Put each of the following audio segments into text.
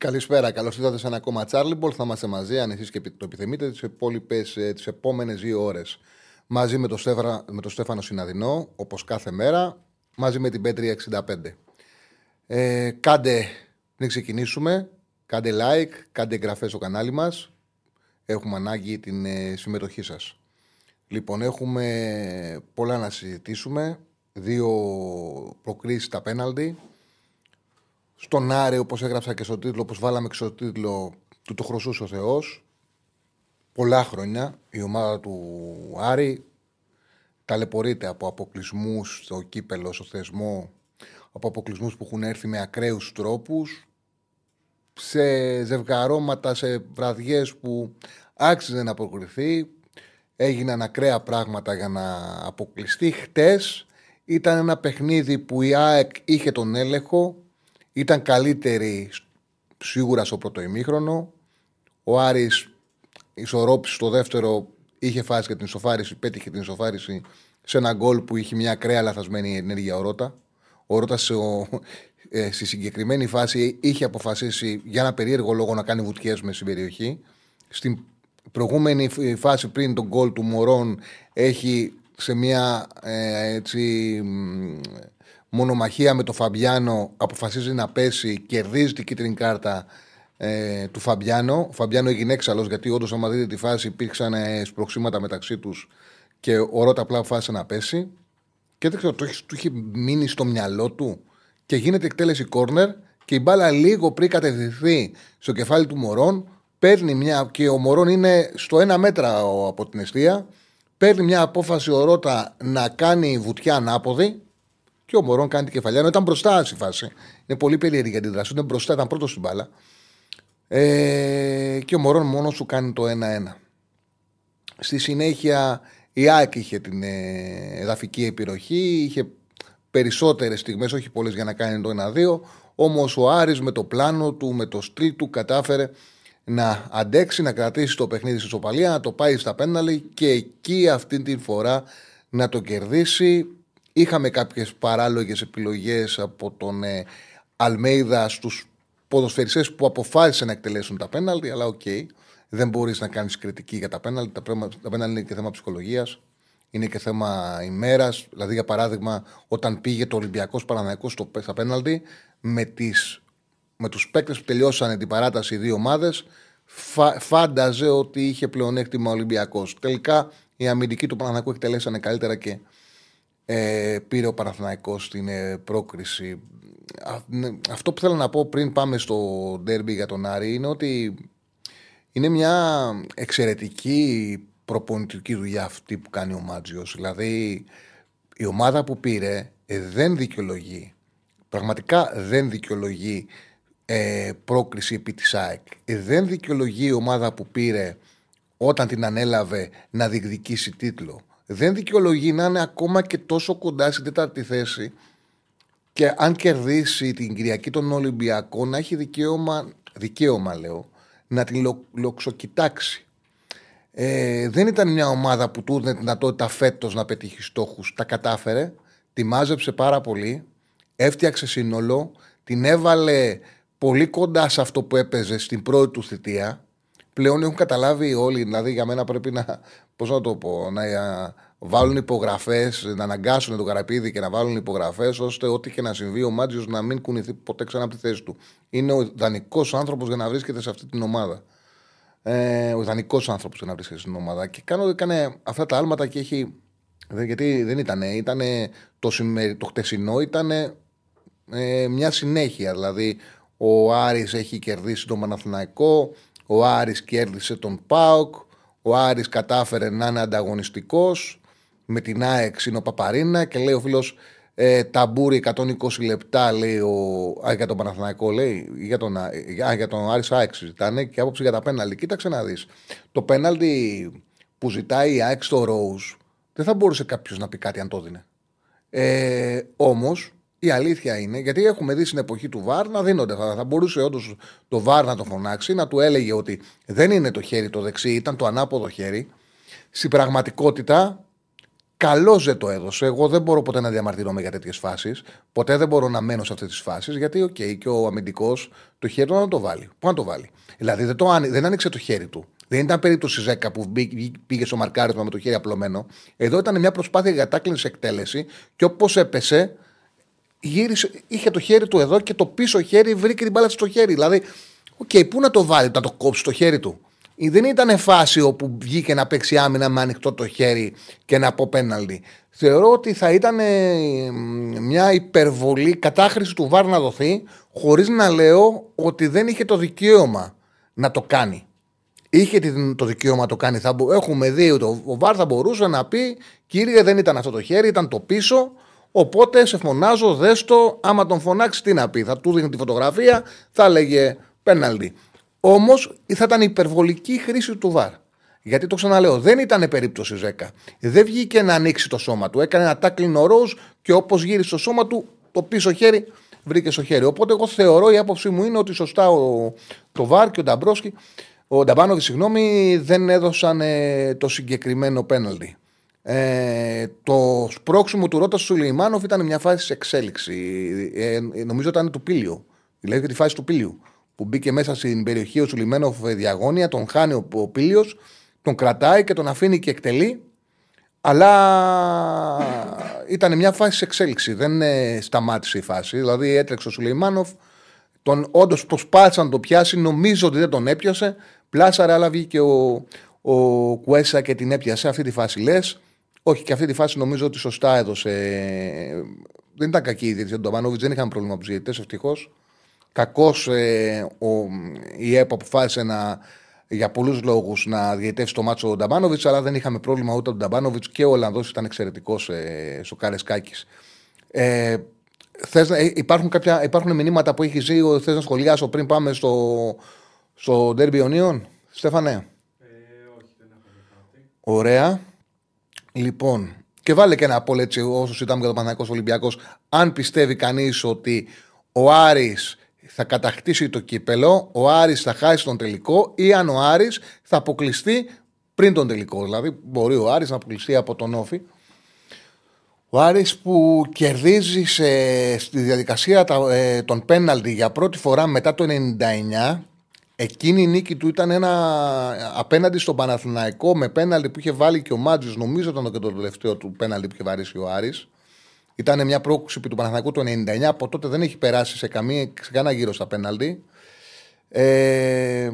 Καλησπέρα, καλώς ήρθατε σε ένα ακόμα Charlie Θα είμαστε μαζί, αν εσείς και το επιθυμείτε, τις υπόλοιπες, τις επόμενες δύο ώρες. Μαζί με τον Στέφανο, με το Στέφανο Συναδεινό, όπως κάθε μέρα, μαζί με την Πέτρια 65. Ε, κάντε, πριν ξεκινήσουμε, κάντε like, κάντε εγγραφές στο κανάλι μας. Έχουμε ανάγκη την ε, συμμετοχή σας. Λοιπόν, έχουμε πολλά να συζητήσουμε. Δύο προκρίσεις στα πέναλτι στον Άρη, όπως έγραψα και στο τίτλο, όπως βάλαμε και στο τίτλο, του το χρωσούσε ο Θεός. Πολλά χρόνια η ομάδα του Άρη ταλαιπωρείται από αποκλεισμούς στο κύπελο, στο θεσμό, από αποκλεισμούς που έχουν έρθει με ακραίους τρόπους, σε ζευγαρώματα, σε βραδιές που άξιζε να αποκριθεί. Έγιναν ακραία πράγματα για να αποκλειστεί. Χτες ήταν ένα παιχνίδι που η ΑΕΚ είχε τον έλεγχο, ήταν καλύτερη σίγουρα στο πρώτο ημίχρονο. Ο Άρης ισορρόπησε στο δεύτερο, είχε φάσει και την ισοφάριση, πέτυχε την ισοφάριση σε ένα γκολ που είχε μια ακραία λαθασμένη ενέργεια ο Ρώτα. Ο Ρώτα ε, στη συγκεκριμένη φάση είχε αποφασίσει για ένα περίεργο λόγο να κάνει βουτιές με στην περιοχή. Στην προηγούμενη φάση πριν τον γκολ του Μωρόν έχει σε μια ε, έτσι, μονομαχία με τον Φαμπιάνο αποφασίζει να πέσει, κερδίζει την κίτρινη κάρτα ε, του Φαμπιάνο. Ο Φαμπιάνο έγινε έξαλλος γιατί όντως, άμα δείτε τη φάση, υπήρξαν ε, σπροξήματα μεταξύ τους και ο Ρότα απλά αποφάσισε να πέσει. Και δεν ξέρω, το, του είχε μείνει στο μυαλό του και γίνεται εκτέλεση κόρνερ και η μπάλα λίγο πριν κατευθυνθεί στο κεφάλι του Μωρόν. Παίρνει μια, και ο Μωρόν είναι στο ένα μέτρα από την αιστεία. Παίρνει μια απόφαση ο Ρότα να κάνει βουτιά ανάποδη και ο Μωρόν κάνει την κεφαλιά. Ήταν μπροστά στη φάση. Είναι πολύ περίεργη για την δράση. Ήταν μπροστά, ήταν πρώτος στην μπάλα. Ε, και ο Μωρόν μόνος σου κάνει το 1-1. Στη συνέχεια η Άκη είχε την ε, εδαφική επιρροχή, είχε περισσότερες στιγμές, όχι πολλές για να κάνει το 1-2. Όμως ο Άρης με το πλάνο του, με το στρί του, κατάφερε να αντέξει, να κρατήσει το παιχνίδι στη ισοπαλία, να το πάει στα πέναλτι και εκεί αυτή τη φορά να το κερδίσει Είχαμε κάποιες παράλογες επιλογές από τον ε, Αλμέιδα στους ποδοσφαιριστές που αποφάσισαν να εκτελέσουν τα πέναλτι, αλλά OK. Okay, δεν μπορείς να κάνεις κριτική για τα πέναλτι. Τα, τα πέναλτι είναι και θέμα ψυχολογίας. Είναι και θέμα ημέρας. Δηλαδή, για παράδειγμα, όταν πήγε το Ολυμπιακός Παναναναϊκό στα πέναλτι, με, τις, με τους παίκτες που τελειώσανε την παράταση οι δύο ομάδες, φάνταζε ότι είχε πλεονέκτημα ο Ολυμπιακός. Τελικά, οι αμυντικοί του Παναναναϊκού εκτελέσανε καλύτερα και ε, πήρε ο Παναθηναϊκός στην ε, πρόκριση. Ναι, αυτό που θέλω να πω πριν πάμε στο ντέρμπι για τον Άρη είναι ότι είναι μια εξαιρετική προπονητική δουλειά αυτή που κάνει ο Μάτζιος. Δηλαδή η ομάδα που πήρε ε, δεν δικαιολογεί, πραγματικά δεν δικαιολογεί ε, πρόκριση επί της ΑΕΚ. Ε, δεν δικαιολογεί η ομάδα που πήρε όταν την ανέλαβε να διεκδικήσει τίτλο δεν δικαιολογεί να είναι ακόμα και τόσο κοντά στην τέταρτη θέση και αν κερδίσει την Κυριακή των Ολυμπιακών να έχει δικαίωμα, δικαίωμα λέω, να την λο, λοξοκοιτάξει. Ε, δεν ήταν μια ομάδα που του έδινε δυνατότητα φέτος να πετύχει στόχους. Τα κατάφερε, τη μάζεψε πάρα πολύ, έφτιαξε σύνολο, την έβαλε πολύ κοντά σε αυτό που έπαιζε στην πρώτη του θητεία πλέον έχουν καταλάβει όλοι. Δηλαδή, για μένα πρέπει να. Πώς να το πω, να βάλουν υπογραφές, να αναγκάσουν τον Καραπίδη και να βάλουν υπογραφές, ώστε ό,τι και να συμβεί ο Μάτζιος να μην κουνηθεί ποτέ ξανά από τη θέση του. Είναι ο ιδανικός άνθρωπος για να βρίσκεται σε αυτή την ομάδα. Ε, ο ιδανικός άνθρωπος για να βρίσκεται στην ομάδα. Και κάνω, έκανε αυτά τα άλματα και έχει. Γιατί δεν ήταν, ήταν το, το χτεσινό ήταν ε, μια συνέχεια. Δηλαδή, ο Άρης έχει κερδίσει τον Παναθηναϊκό, ο Άρης κέρδισε τον ΠΑΟΚ. Ο Άρης κατάφερε να είναι ανταγωνιστικός. Με την ΑΕΚ είναι ο Παπαρίνα και λέει ο φίλος Ε, ταμπούρι 120 λεπτά λέει ο, α, για τον Παναθηναϊκό λέει για τον, α, για τον Άρης Άξ ζητάνε και άποψη για τα πέναλτι. Κοίταξε να δεις. Το πέναλτι που ζητάει η Άξ στο Ρόουζ δεν θα μπορούσε κάποιος να πει κάτι αν το δίνει. Ε, Όμως η αλήθεια είναι, γιατί έχουμε δει στην εποχή του Βαρ να δίνονται. Θα, θα μπορούσε όντως το Βαρ να το φωνάξει, να του έλεγε ότι δεν είναι το χέρι το δεξί, ήταν το ανάποδο χέρι. Στην πραγματικότητα, καλώς δεν το έδωσε. Εγώ δεν μπορώ ποτέ να διαμαρτυρόμαι για τέτοιες φάσεις. Ποτέ δεν μπορώ να μένω σε αυτές τις φάσεις, γιατί, OK, okay, και ο αμυντικός το χέρι του να το βάλει. Πού να το βάλει; Δηλαδή δεν, το, δεν άνοιξε το χέρι του. Δεν ήταν περίπτωση Ζέκα που πήγε στο μαρκάρισμα με το χέρι απλωμένο. Εδώ ήταν μια προσπάθεια για τάκλιν σε εκτέλεση και όπως έπεσε, γύρισε, είχε το χέρι του εδώ και το πίσω χέρι βρήκε την μπάλα στο χέρι. Δηλαδή, OK, okay, πού να το βάλει, να το κόψει το χέρι του; Δεν ήταν φάση όπου βγήκε να παίξει άμυνα με ανοιχτό το χέρι και να πω πέναλτι. Θεωρώ ότι θα ήταν μια υπερβολή κατάχρηση του VAR να δοθεί, χωρίς να λέω ότι δεν είχε το δικαίωμα να το κάνει είχε το δικαίωμα να το κάνει. Θα, έχουμε δει ότι ο VAR θα μπορούσε να πει: Κύριε, δεν ήταν αυτό το χέρι, ήταν το πίσω. Οπότε σε φωνάζω, δέστο. Άμα τον φωνάξει, τι να πει. Θα του δίνει τη φωτογραφία, θα έλεγε πέναλτι. Όμως θα ήταν υπερβολική χρήση του Βάρ. Γιατί το ξαναλέω, δεν ήταν περίπτωση Ζέκα. Δεν βγήκε να ανοίξει το σώμα του. Έκανε ένα τάκλινο ροζ και όπως γύρισε το σώμα του, το πίσω χέρι βρήκε στο χέρι. Οπότε εγώ θεωρώ, η άποψή μου είναι ότι σωστά ο, το Βάρ και ο Νταμπρόσκι ο Νταμπάνοβι, συγγνώμη, δεν έδωσαν ε, το συγκεκριμένο πέναλτι. Ε, το σπρώξιμο του Ρότα Σουλεϊμάνοφ ήταν μια φάση εξέλιξη. Ε, ε, νομίζω ήταν του Πίλιου. Δηλαδή τη φάση του Πίλιου. Που μπήκε μέσα στην περιοχή ο Σουλεϊμάνοφ διαγώνια, τον χάνει ο, ο Πίλιο, τον κρατάει και τον αφήνει και εκτελεί. Αλλά ήταν μια φάση εξέλιξη. Δεν ε, σταμάτησε η φάση. Δηλαδή έτρεξε ο Σουλεϊμάνοφ. Τον όντως προσπάθησε να το πιάσει. Νομίζω ότι δεν τον έπιασε. Πλάσαρε, αλλά βγήκε ο, ο Κουέσα και την έπιασε. Αυτή τη φάση λες. Όχι, και αυτή τη φάση νομίζω ότι σωστά έδωσε. Δεν ήταν κακή η διαιτησία του Ντομπάνοβιτ, δεν είχαν πρόβλημα από τους διαιτητές, ευτυχώς. Κακώς ε, η ΕΠΟ αποφάσισε να, για πολλούς λόγους να διαιτεύσει το ματς ο ο Νταμπάνοβιτ, αλλά δεν είχαμε πρόβλημα ούτε τον Νταμπάνοβιτ και ο Ολλανδός ήταν εξαιρετικός ε, στο Καραϊσκάκη. Ε, θες, ε, υπάρχουν, κάποια, υπάρχουν μηνύματα που έχεις δει, θες να σχολιάσω πριν πάμε στο, στο ντέρμπι αιωνίων, Στέφανε; Ε, όχι, δεν έχω κάτι. Ωραία. Λοιπόν, και βάλε και ένα από έτσι όσο ήταν για το Παναγιακό Ολυμπιακός. Αν πιστεύει κανείς ότι ο Άρης θα κατακτήσει το κύπελο, ο Άρης θα χάσει τον τελικό ή αν ο Άρης θα αποκλειστεί πριν τον τελικό. Δηλαδή, μπορεί ο Άρης να αποκλειστεί από τον Όφη. Ο Άρης που κερδίζει στη διαδικασία ε, των πέναλτι για πρώτη φορά μετά το 99 Εκείνη η νίκη του ήταν ένα απέναντι στον Παναθηναϊκό με πέναλτι που είχε βάλει και ο Μάτζη. Νομίζω ήταν και το τελευταίο του πέναλτι που είχε βαρύσει ο Άρης. Ήταν μια πρόκληση του Παναθηναϊκού το 99. Από τότε δεν έχει περάσει σε, καμία, σε κανένα γύρο στα πέναλτι. Ε, ε,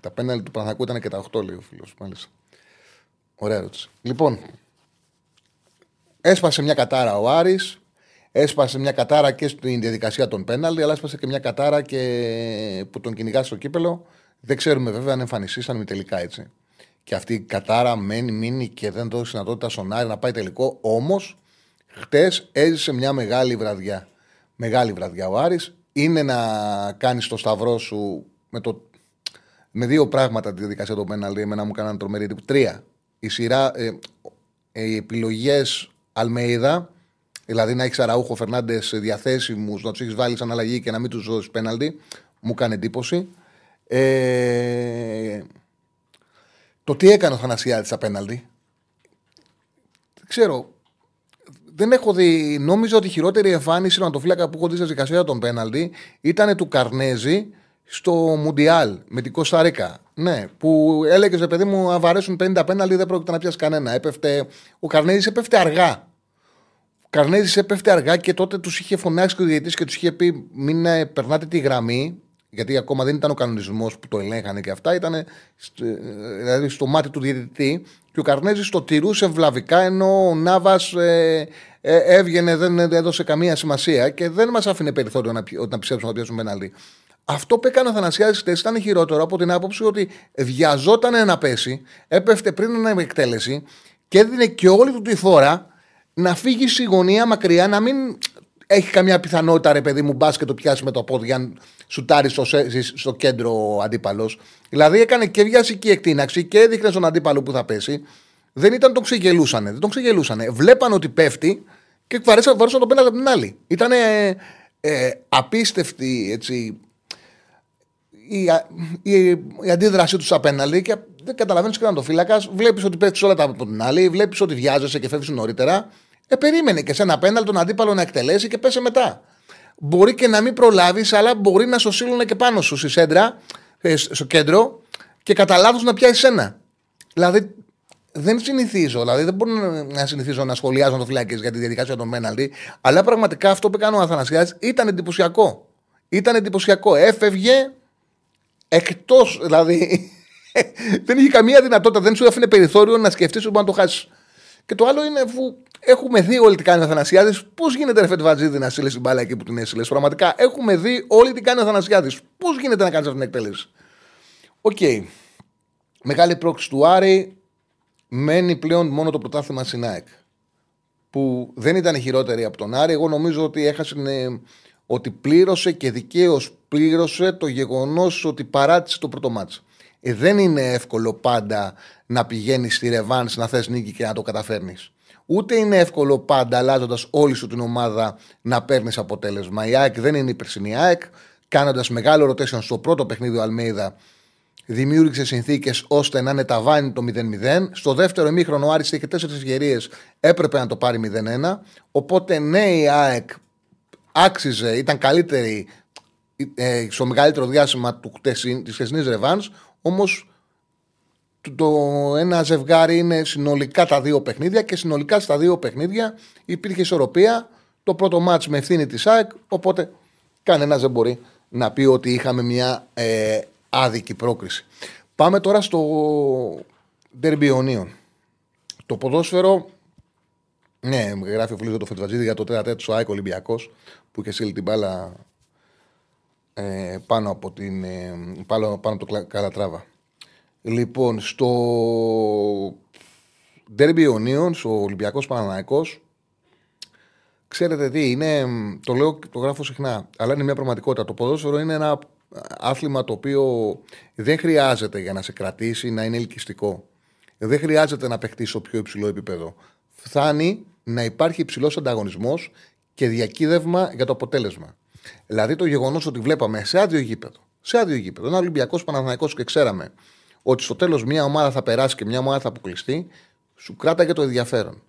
τα πέναλτι του Παναθηναϊκού ήταν και τα 8, λέει ο φίλος. Μάλιστα. Ωραία ερώτηση. Λοιπόν, έσπασε μια κατάρα ο Άρης Έσπασε μια κατάρα και στην διαδικασία των πέναλτι, αλλά έσπασε και μια κατάρα και που τον κυνηγά στο κύπελο. Δεν ξέρουμε βέβαια αν εμφανιστήσαν τελικά έτσι. Και αυτή η κατάρα μένει, μείνει και δεν δώσει δυνατότητα στον Άρη να πάει τελικό. Όμως, χτες έζησε μια μεγάλη βραδιά. Μεγάλη βραδιά. Ο Άρης είναι να κάνεις το σταυρό σου με, το, με δύο πράγματα τη διαδικασία των πέναλτι. Εμένα μου κάνανε τρομερή Τρία. Η σειρά, ε, ε, οι επιλογές Αλμέιδα Δηλαδή να έχεις Αραούχο Φερνάντες διαθέσιμους, να τους έχεις βάλει σαν αλλαγή και να μην τους δώσεις πέναλτι. Μου κάνει εντύπωση. Ε, το τι έκανε ο Θανασιάδης στα πέναλτι. Δεν ξέρω. Δεν έχω δει. Νόμιζα ότι η χειρότερη εμφάνιση του φύλακα που έχω δει στη δικασία των πέναλτι ήταν του Καρνέζη στο Μουντιάλ με την Κωνσταντίνα. Ναι, που έλεγε παιδί μου, αν βαρέσουν 50 πέναλτι δεν πρόκειται να πιάσει κανένα. Έπεφτε, ο Καρνέζης έπεφτε αργά. Καρνέζης έπεφτε αργά και τότε τους είχε φωνάξει και ο διαιτητής και τους είχε πει: Μην ε, περνάτε τη γραμμή. Γιατί ακόμα δεν ήταν ο κανονισμός που το ελέγχανε και αυτά. Ήταν ε, δηλαδή στο μάτι του διαιτητή. Και ο Καρνέζης το τηρούσε βλαβικά ενώ ο Νάβα ε, ε, έβγαινε, δεν έδωσε καμία σημασία και δεν μας άφηνε περιθώριο να, να πιστέψουμε ότι πιάσουμε πέναλτι. Αυτό που έκανε ο Θανασιάδης χτες ήταν χειρότερο από την άποψη ότι βιαζόταν να πέσει, έπεφτε πριν να εκτέλεση και έδινε και όλη του τη φόρα να φύγει στη γωνία μακριά, να μην έχει καμιά πιθανότητα ρε παιδί μου μπάσκετ το πιάσει με το πόδι αν σουτάρεις στο, στο κέντρο αντίπαλος. Δηλαδή έκανε και βιασική εκτείναξη και έδειχνε στον αντίπαλο που θα πέσει. Δεν ήταν τον ξεγελούσανε. Δεν τον ξεγελούσανε. Βλέπαν ότι πέφτει και βαρέσαν, βαρέσαν τον πέναλτι από την άλλη. Ήταν ε, απίστευτη έτσι, η, η, η αντίδρασή τους απέναντι και δεν καταλαβαίνεις καν το φύλακας. Βλέπεις ότι πέφτεις όλα τα από την άλλη, βλέπεις ότι βιάζεσαι και φεύγεις νωρίτερα. Ε, περίμενε και σε ένα πέναλ τον αντίπαλο να εκτελέσει και πέσε μετά. Μπορεί και να μην προλάβεις, αλλά μπορεί να σου στείλουν και πάνω σου στη σέντρα, ε, στο κέντρο και κατά λάθος να πιάσεις ένα. Δηλαδή δεν συνηθίζω, δηλαδή δεν μπορώ να συνηθίζω να σχολιάζω το φυλάκι για τη διαδικασία των πέναλτι, αλλά πραγματικά αυτό που έκανε ο Αθανασιάδης ήταν εντυπωσιακό. Ήταν εντυπωσιακό. Έφευγε εκτός, δηλαδή δεν είχε καμία δυνατότητα, δεν σου έφερε περιθώριο να σκεφτείς ότι μπορεί να το χάσεις. Και το άλλο είναι αφού έχουμε δει όλοι τι κάνει ο Αθανασιάδης, πώς γίνεται ρε Βατζίδη να στείλεις την μπάλα εκεί που την έστειλες; Πραγματικά έχουμε δει όλοι τι κάνει ο Αθανασιάδης. Πώς γίνεται να κάνεις αυτή την εκτέλεση; OK. Okay. Μεγάλη πρόκληση του Άρη. Μένει πλέον μόνο το πρωτάθλημα στην ΑΕΚ. Που δεν ήταν χειρότερη από τον Άρη. Εγώ νομίζω ότι έχασε. Ότι πλήρωσε και δικαίως πλήρωσε το γεγονός ότι παράτησε το πρώτο μάτσο. Ε, δεν είναι εύκολο πάντα να πηγαίνεις στη Ρεβάν να θες νίκη και να το καταφέρνεις. Ούτε είναι εύκολο πάντα αλλάζοντας όλη σου την ομάδα να παίρνεις αποτέλεσμα. Η ΑΕΚ δεν είναι η περσινή ΑΕΚ. Κάνοντας μεγάλο rotation στο πρώτο παιχνίδι ο Αλμέιδα, δημιούργησε συνθήκες ώστε να είναι ταβάνι το 0-0. Στο δεύτερο ημίχρονο ο Άρης είχε τέσσερις ευκαιρίες, έπρεπε να το πάρει 0-1. Οπότε ναι, η ΑΕΚ άξιζε, ήταν καλύτερη ε, στο μεγαλύτερο διάστημα της χθεσινής Ρεβάν. Όμως το ένα ζευγάρι είναι συνολικά τα δύο παιχνίδια και συνολικά στα δύο παιχνίδια υπήρχε ισορροπία. Το πρώτο μάτς με ευθύνη της ΑΕΚ, οπότε κανένας δεν μπορεί να πει ότι είχαμε μια ε, άδικη πρόκριση. Πάμε τώρα στο Ντερμπιονίων. Το ποδόσφαιρο, ναι, γράφει ο φίλος το Φετβατζίδη για το τέταρτο του ΑΕΚ Ολυμπιακός που είχε στείλει την μπάλα ε, πάνω, από την, ε, πάνω, πάνω από το Καλατράβα. Λοιπόν, στο Derby Ιωνίων, ο Ολυμπιακός Παναναϊκός, ξέρετε τι, είναι, το λέω το γράφω συχνά, αλλά είναι μια πραγματικότητα. Το ποδόσφαιρο είναι ένα άθλημα το οποίο δεν χρειάζεται για να σε κρατήσει να είναι ελκυστικό. Δεν χρειάζεται να παιχτείς στο πιο υψηλό επίπεδο. Φτάνει να υπάρχει υψηλός ανταγωνισμός και διακύδευμα για το αποτέλεσμα. Δηλαδή το γεγονός ότι βλέπαμε σε άδειο γήπεδο, σε άδειο γήπεδο, ένα Ολυμπιακός Παναθανικό και ξέραμε ότι στο τέλος μια ομάδα θα περάσει και μια ομάδα θα αποκλειστεί, σου κράταγε το ενδιαφέρον.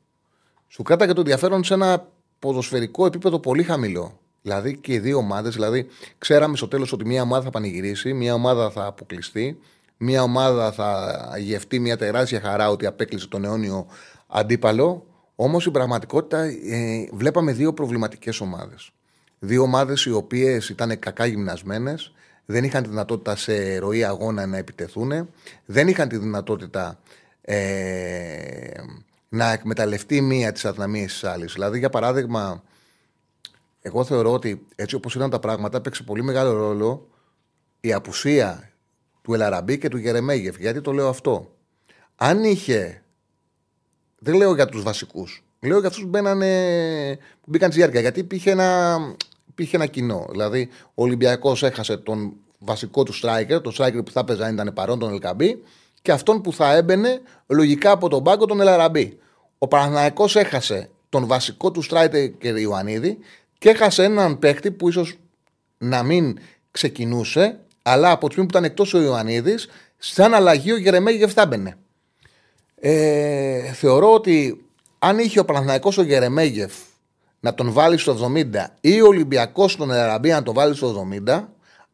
Σου κράταγε το ενδιαφέρον σε ένα ποδοσφαιρικό επίπεδο πολύ χαμηλό. Δηλαδή και οι δύο ομάδες, δηλαδή ξέραμε στο τέλος ότι μια ομάδα θα πανηγυρίσει, μια ομάδα θα αποκλειστεί, μια ομάδα θα γευτεί μια τεράστια χαρά ότι απέκλεισε τον αιώνιο αντίπαλο. Όμως στην πραγματικότητα ε, βλέπαμε δύο προβληματικές ομάδες. Δύο ομάδες οι οποίες ήταν κακά γυμνασμένες, δεν είχαν τη δυνατότητα σε ροή αγώνα να επιτεθούν, δεν είχαν τη δυνατότητα ε, να εκμεταλλευτεί μία τη αδυναμίες της άλλης. Δηλαδή, για παράδειγμα, εγώ θεωρώ ότι έτσι όπως ήταν τα πράγματα, έπαιξε πολύ μεγάλο ρόλο η απουσία του Ελαραμπή και του Γερεμέγεφ. Γιατί το λέω αυτό. Αν είχε. Δεν λέω για τους βασικούς. Λέω για αυτούς που, που μπήκαν στη διάρκεια. Γιατί υπήρχε ένα, υπήρχε ένα κοινό. Δηλαδή, ο Ολυμπιακός έχασε τον βασικό του striker, τον striker που θα έπαιζε αν ήταν παρόν, τον Ελκαμπή, και αυτόν που θα έμπαινε λογικά από τον πάγκο, τον Ελαραμπή. Ο Παναθυναϊκό έχασε τον βασικό του striker και Ιωαννίδη και έχασε έναν παίχτη που ίσως να μην ξεκινούσε, αλλά από τη στιγμή που ήταν εκτός ο Ιωαννίδης, σαν αλλαγή ο Γερεμέγεφ θα έμπαινε. Ε, θεωρώ ότι αν είχε ο Παναθηναϊκός ο Γερεμέγεφ να τον βάλεις στο 70 ή ο Ολυμπιακός τον Εραμπή να τον βάλεις στο 70,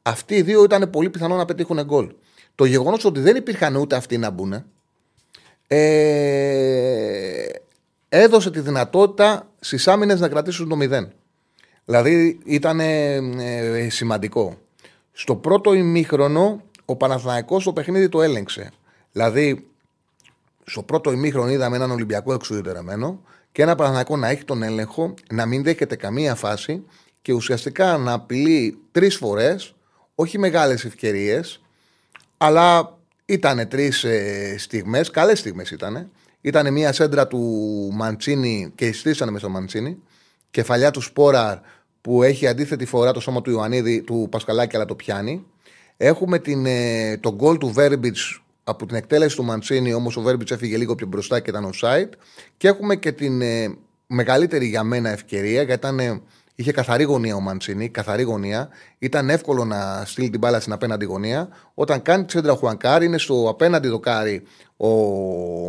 αυτοί οι δύο ήταν πολύ πιθανό να πετύχουν γκολ. Το γεγονός ότι δεν υπήρχαν ούτε αυτοί να μπουν ε, έδωσε τη δυνατότητα στις άμυνες να κρατήσουν το 0. Δηλαδή ήταν ε, σημαντικό. Στο πρώτο ημίχρονο ο Παναθηναϊκός το παιχνίδι το έλεγξε. Δηλαδή στο πρώτο ημίχρονο είδαμε έναν Ολυμπιακό εξουδετερεμένο και ένα Παναθηναϊκό να έχει τον έλεγχο, να μην δέχεται καμία φάση και ουσιαστικά να απειλεί τρεις φορές, όχι μεγάλες ευκαιρίες, αλλά ήταν τρεις ε, στιγμές, καλές στιγμές ήταν. Ήταν μια σέντρα του Μαντσίνη και στήσανε μες στο Μαντσίνη. Κεφαλιά του Σπόραρ που έχει αντίθετη φορά το σώμα του Ιωαννίδη, του Πασκαλάκη, αλλά το πιάνει. Έχουμε την, ε, τον γκολ του Βέρμπιτς από την εκτέλεση του Μαντσίνη, όμως ο Βέρμπιτς έφυγε λίγο πιο μπροστά και ήταν site. Και έχουμε και την ε, μεγαλύτερη για μένα ευκαιρία, γιατί ήταν, ε, είχε καθαρή γωνία ο Μαντσίνη, καθαρή γωνία. Ήταν εύκολο να στείλει την μπάλα στην απέναντι γωνία. Όταν κάνει τη σέντρα Χουανκάρ, είναι στο απέναντι δοκάρι ο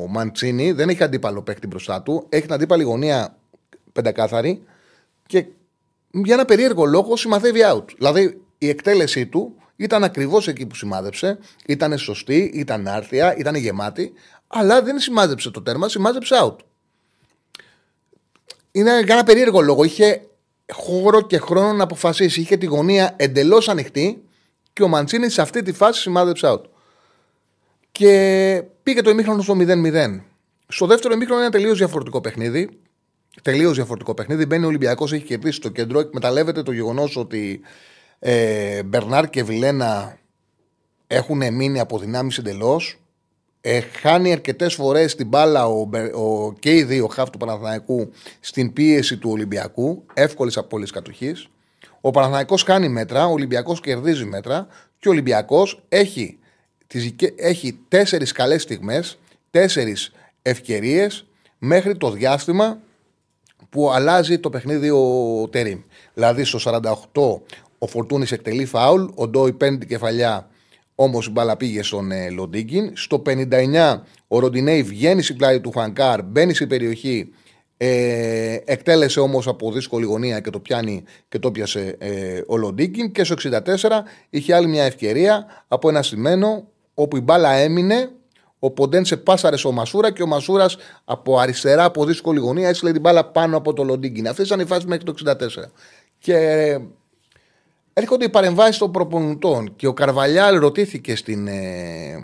Μαντσίνη, δεν έχει αντίπαλο παίχτη μπροστά του. Έχει την αντίπαλη γωνία πεντακάθαρη και για ένα περίεργο λόγο σημαδεύει out. Δηλαδή η εκτέλεσή του ήταν ακριβώς εκεί που σημάδεψε, ήταν σωστή, ήταν άρθια, ήταν γεμάτη, αλλά δεν σημάδεψε το τέρμα, σημάδεψε out. Είναι για ένα περίεργο λόγο. Είχε χώρο και χρόνο να αποφασίσει. Είχε τη γωνία εντελώς ανοιχτή και ο Μαντσίνη σε αυτή τη φάση σημάδεψε out. Και πήγε το ημίχρονο στο 0-0. Στο δεύτερο ημίχρονο είναι ένα τελείως διαφορετικό παιχνίδι. Τελείως διαφορετικό παιχνίδι. Μπαίνει ο Ολυμπιακός, έχει κερδίσει το κέντρο. Εκμεταλλεύεται το γεγονός ότι ε, Μπερνάρ και Βιλένα έχουν μείνει από δυνάμεις εντελώς. Ε, χάνει αρκετές φορές την μπάλα ο, ο, και οι δύο χάφ του Παναθηναϊκού στην πίεση του Ολυμπιακού. Εύκολης απόλυτη κατοχής. Ο Παναθηναϊκός κάνει μέτρα, ο Ολυμπιακός κερδίζει μέτρα και ο Ολυμπιακός έχει, έχει τέσσερις καλές στιγμές, τέσσερις ευκαιρίες μέχρι το διάστημα που αλλάζει το παιχνίδι ο Τερήμ. Δηλαδή στο 48 ο Φορτούνης εκτελεί φάουλ. Ο Ντόι παίρνει την κεφαλιά. Όμως η μπάλα πήγε στον ε, Λοντίγκιν. Στο 59 ο Ροντινέη βγαίνει στην πλάτη του Χανκάρ, μπαίνει στην περιοχή. Ε, εκτέλεσε όμως από δύσκολη γωνία και το πιάνει και το πιάσε ε, ο Λοντίγκιν. Και στο 64 είχε άλλη μια ευκαιρία από ένα σημαίνο όπου η μπάλα έμεινε. Ο Ποντένσε πάσαρε στο Μασούρα και ο Μασούρας από αριστερά από δύσκολη γωνία έστειλε την μπάλα πάνω από το Λοντίγκιν. Αυτέ ήταν οι φάσει μέχρι το 64. Και έρχονται οι παρεμβάσεις των προπονητών και ο Καρβαλιάλ ρωτήθηκε στην ε,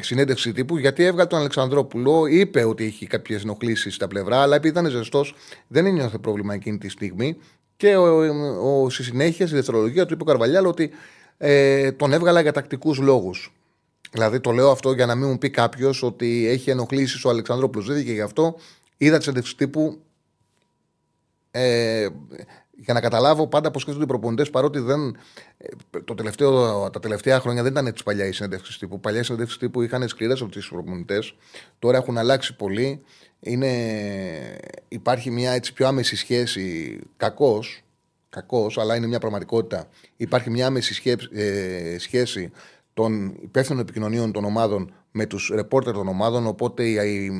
συνέντευξη τύπου γιατί έβγαλε τον Αλεξανδρόπουλο, είπε ότι έχει κάποιες ενοχλήσεις στα πλευρά, αλλά επειδή ήταν ζεστός, δεν ένιωθε πρόβλημα εκείνη τη στιγμή. Και ο, ο, ο, στη συνέχεια, στη δευτερολογία του είπε ο Καρβαλιάλ ότι ε, τον έβγαλα για τακτικούς λόγους. Δηλαδή το λέω αυτό για να μην μου πει κάποιος ότι έχει ενοχλήσεις ο Αλεξανδρόπουλος. και γι' αυτό είδα τη συνέντευξη τύπου. Ε, για να καταλάβω πάντα πώς σκέφτονται οι προπονητές, παρότι δεν, ε, το τελευταίο, τα τελευταία χρόνια δεν ήταν τη παλιά η συνέντευξη τύπου. Παλιά οι τύπου είχαν σκληρές από του προπονητές. Τώρα έχουν αλλάξει πολύ. Είναι, υπάρχει μια έτσι πιο άμεση σχέση, κακώ, κακός, αλλά είναι μια πραγματικότητα. Υπάρχει μια άμεση σχέση, ε, σχέση των υπεύθυνων επικοινωνίων των ομάδων με τους ρεπόρτερ των ομάδων. Οπότε οι, οι,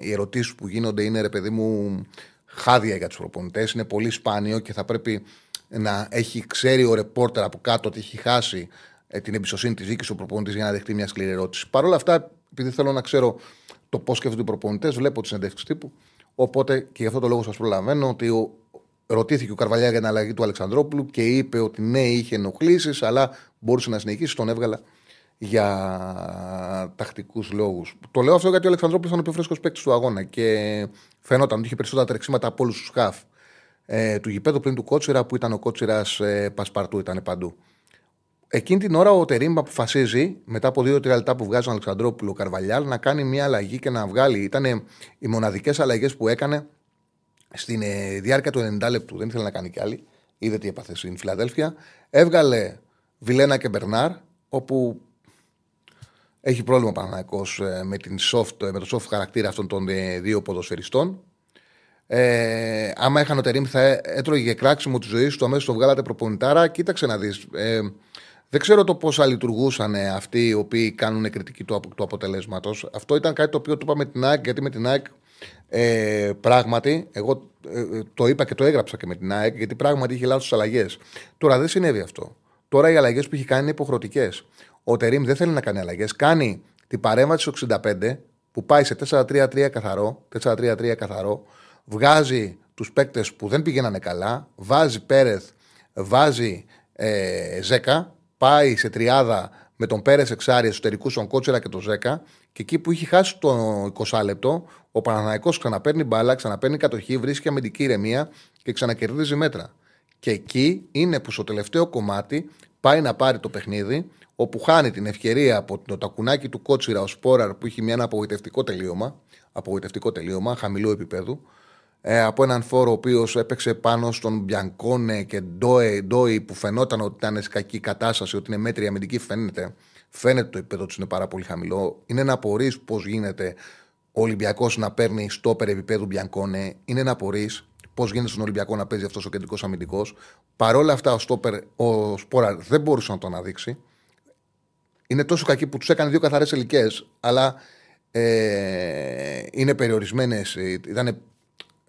οι ερωτήσεις που γίνονται είναι ρε παιδί μου χάδια για τους προπονητές. Είναι πολύ σπάνιο και θα πρέπει να έχει ξέρει ο ρεπόρτερ από κάτω ότι έχει χάσει ε, την εμπιστοσύνη της δίκης του προπονητής για να δεχτεί μια σκληρή ερώτηση. Παρ' όλα αυτά, επειδή θέλω να ξέρω το πώς σκέφτονται οι προπονητές, βλέπω τι συνεντεύξει τύπου. Οπότε και γι' αυτό το λόγο σας προλαβαίνω ότι ο, ρωτήθηκε ο Καρβαλιά για την αλλαγή του Αλεξανδρόπουλου και είπε ότι ναι, είχε ενοχλήσεις, αλλά μπορούσε να συνεχίσει. Τον έβγαλα για τακτικούς λόγους. Το λέω αυτό γιατί ο Αλεξανδρόπουλος ήταν ο πιο φρέσκος παίκτης του αγώνα και φαινόταν ότι είχε περισσότερα τρεξίματα από όλους τους χαφ ε, του γηπέδου πριν του Κότσιρα που ήταν ο Κότσιρας ε, Πασπαρτού, ήταν παντού. Εκείνη την ώρα ο Τερήμ αποφασίζει, μετά από δύο-τρία λεπτά που βγάζει ο Αλεξανδρόπουλο Καρβαλιάλ, να κάνει μια αλλαγή και να βγάλει. Ήταν οι μοναδικές αλλαγές που έκανε στην ε, διάρκεια του 90 λεπτού. Δεν ήθελε να κάνει κι άλλη. Είδε τι έπαθε στην Φιλαδέλφια. Έβγαλε Βιλένα και Μπερνάρ, όπου έχει πρόβλημα ο ε, με, την soft, με το soft χαρακτήρα αυτών των ε, δύο ποδοσφαιριστών. Ε, άμα είχαν ο Τερήμ θα έτρωγε κράξιμο της ζωής του, αμέσως το βγάλατε προπονητάρα. Κοίταξε να δεις. Ε, δεν ξέρω το πόσα λειτουργούσαν αυτοί οι οποίοι κάνουν κριτική του, του αποτελέσματος. Αυτό ήταν κάτι το οποίο το είπα με την ΑΕΚ, γιατί με την ΑΕΚ ε, πράγματι, εγώ ε, το είπα και το έγραψα και με την ΑΕΚ, γιατί πράγματι είχε λάθος αλλαγές. Τώρα δεν συνέβη αυτό. Τώρα οι αλλαγές που έχει κάνει είναι υποχρεωτικές. Ο Τερήμ δεν θέλει να κάνει αλλαγές. Κάνει την παρέμβαση στο 65 που πάει σε 4-3-3 καθαρό, 4-3-3 καθαρό, βγάζει τους παίκτες που δεν πηγαίνανε καλά, βάζει Πέρεθ, βάζει ε, Ζέκα, πάει σε τριάδα με τον Πέρε εξάρι εσωτερικούς στον Κότσερα και τον Ζέκα. Και εκεί που έχει χάσει το 20 λεπτό, ο Παναναναϊκό ξαναπαίρνει μπάλα, ξαναπαίρνει κατοχή, βρίσκει αμυντική ηρεμία και ξανακερδίζει μέτρα. Και εκεί είναι που στο τελευταίο κομμάτι πάει να πάρει το παιχνίδι, όπου χάνει την ευκαιρία από το τακουνάκι του Κότσιρα ο Σπόραρ που είχε μια ένα απογοητευτικό τελείωμα, απογοητευτικό τελείωμα χαμηλού επίπεδου, ε, από έναν φόρο ο οποίος έπαιξε πάνω στον Μπιανκόνε και Ντόι, Ντόι που φαινόταν ότι ήταν σε κακή κατάσταση, ότι είναι μέτρια αμυντική, φαίνεται. Φαίνεται το επίπεδο τους είναι πάρα πολύ χαμηλό. Είναι να απορρεί πώς γίνεται ο Ολυμπιακός να παίρνει στόπερ επίπεδου Μπιανκόνε. Είναι να απορρεί πώς γίνεται στον Ολυμπιακό να παίζει αυτός ο κεντρικός αμυντικός. Παρ' όλα αυτά, ο, στόπερ, ο Σπόρα δεν μπορούσε να το αναδείξει. Είναι τόσο κακή που τους έκανε δύο καθαρές ελικές, αλλά ε, είναι περιορισμένες. Ήταν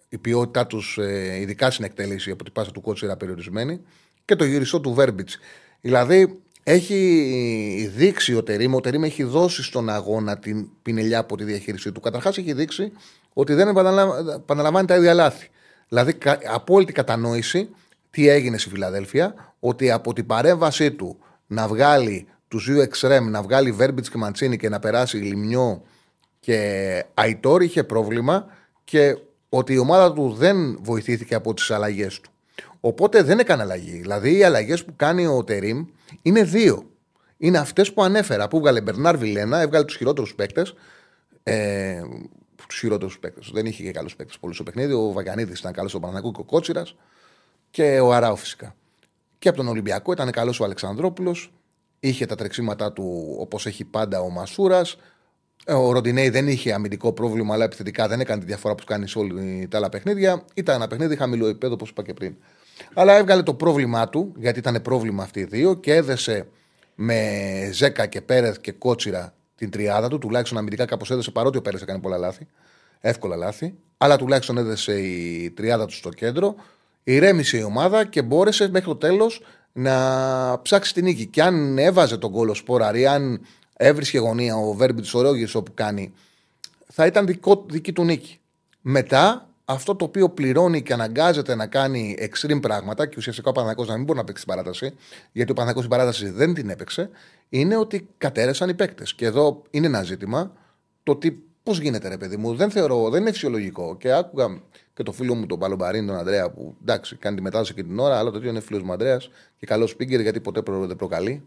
η ποιότητά τους, ε, ειδικά στην εκτέλεση από την πάσα του κότσου, περιορισμένη. Και το γυριστό του Βέρμπιτς. Δηλαδή, έχει δείξει ο Τερήμ, ο Τερήμ έχει δώσει στον αγώνα την πινελιά από τη διαχείρισή του. Καταρχάς, έχει δείξει ότι δεν επαναλαμβάνει τα ίδια λάθη. Δηλαδή, απόλυτη κατανόηση τι έγινε στη Φιλαδέλφια, ότι από την παρέμβασή του να βγάλει τους δύο εξρέμ, να βγάλει Βέρμπιτ και Μαντσίνη και να περάσει Λιμιό και Αϊτόρ είχε πρόβλημα και ότι η ομάδα του δεν βοηθήθηκε από τις αλλαγές του. Οπότε δεν έκανε αλλαγή. Δηλαδή οι αλλαγές που κάνει ο Τερήμ είναι δύο. Είναι αυτές που ανέφερα. Που έβγαλε Μπερνάρ Βιλένα, έβγαλε τους χειρότερους παίκτες. Ε, τους χειρότερους παίκτες. Δεν είχε και καλούς παίκτες πολύ στο παιχνίδι. Ο Βαγανίδη ήταν καλός στο Παναγού και ο Κότσιρας. Και ο Αράου φυσικά. Και από τον Ολυμπιακό ήταν καλός ο Αλεξανδρόπουλος. Είχε τα τρεξίματά του όπως έχει πάντα ο Μασούρας. Ε, ο Ροντινέη δεν είχε αμυντικό πρόβλημα, αλλά επιθετικά δεν έκανε τη διαφορά που κάνει σε όλα τα άλλα παιχνίδια. Ήταν ένα παιχνίδι χαμηλό επίπεδο, όπως είπα και πριν. Αλλά έβγαλε το πρόβλημά του, γιατί ήταν πρόβλημα αυτοί οι δύο και έδεσε με Ζέκα και Πέρεθ και Κότσιρα την τριάδα του. Τουλάχιστον αμυντικά κάπως έδεσε, παρότι ο Πέρεθ έκανε πολλά λάθη. Εύκολα λάθη. Αλλά τουλάχιστον έδεσε η τριάδα του στο κέντρο. Ηρέμησε η ομάδα και μπόρεσε μέχρι το τέλος να ψάξει την νίκη. Και αν έβαζε τον κόλο σπόραρη, αν έβρισκε γωνία ο Βέρμπι του Ορόγης όπου κάνει, θα ήταν δικό, δική του νίκη. Μετά, αυτό το οποίο πληρώνει και αναγκάζεται να κάνει extreme πράγματα και ουσιαστικά ο Παναγό να μην μπορεί να παίξει την παράταση, γιατί ο Παναγό την παράταση δεν την έπαιξε, είναι ότι κατέρεσαν οι παίκτες. Και εδώ είναι ένα ζήτημα το ότι πώς γίνεται, ρε παιδί μου. Δεν θεωρώ, δεν είναι φυσιολογικό. Και άκουγα και το φίλο μου τον Παλομπαρίν, τον Ανδρέα, που εντάξει, κάνει τη μετάδοση και την ώρα, αλλά το ίδιο είναι φίλος μου Ανδρέας και καλός σπίγκερ γιατί ποτέ δεν προκαλεί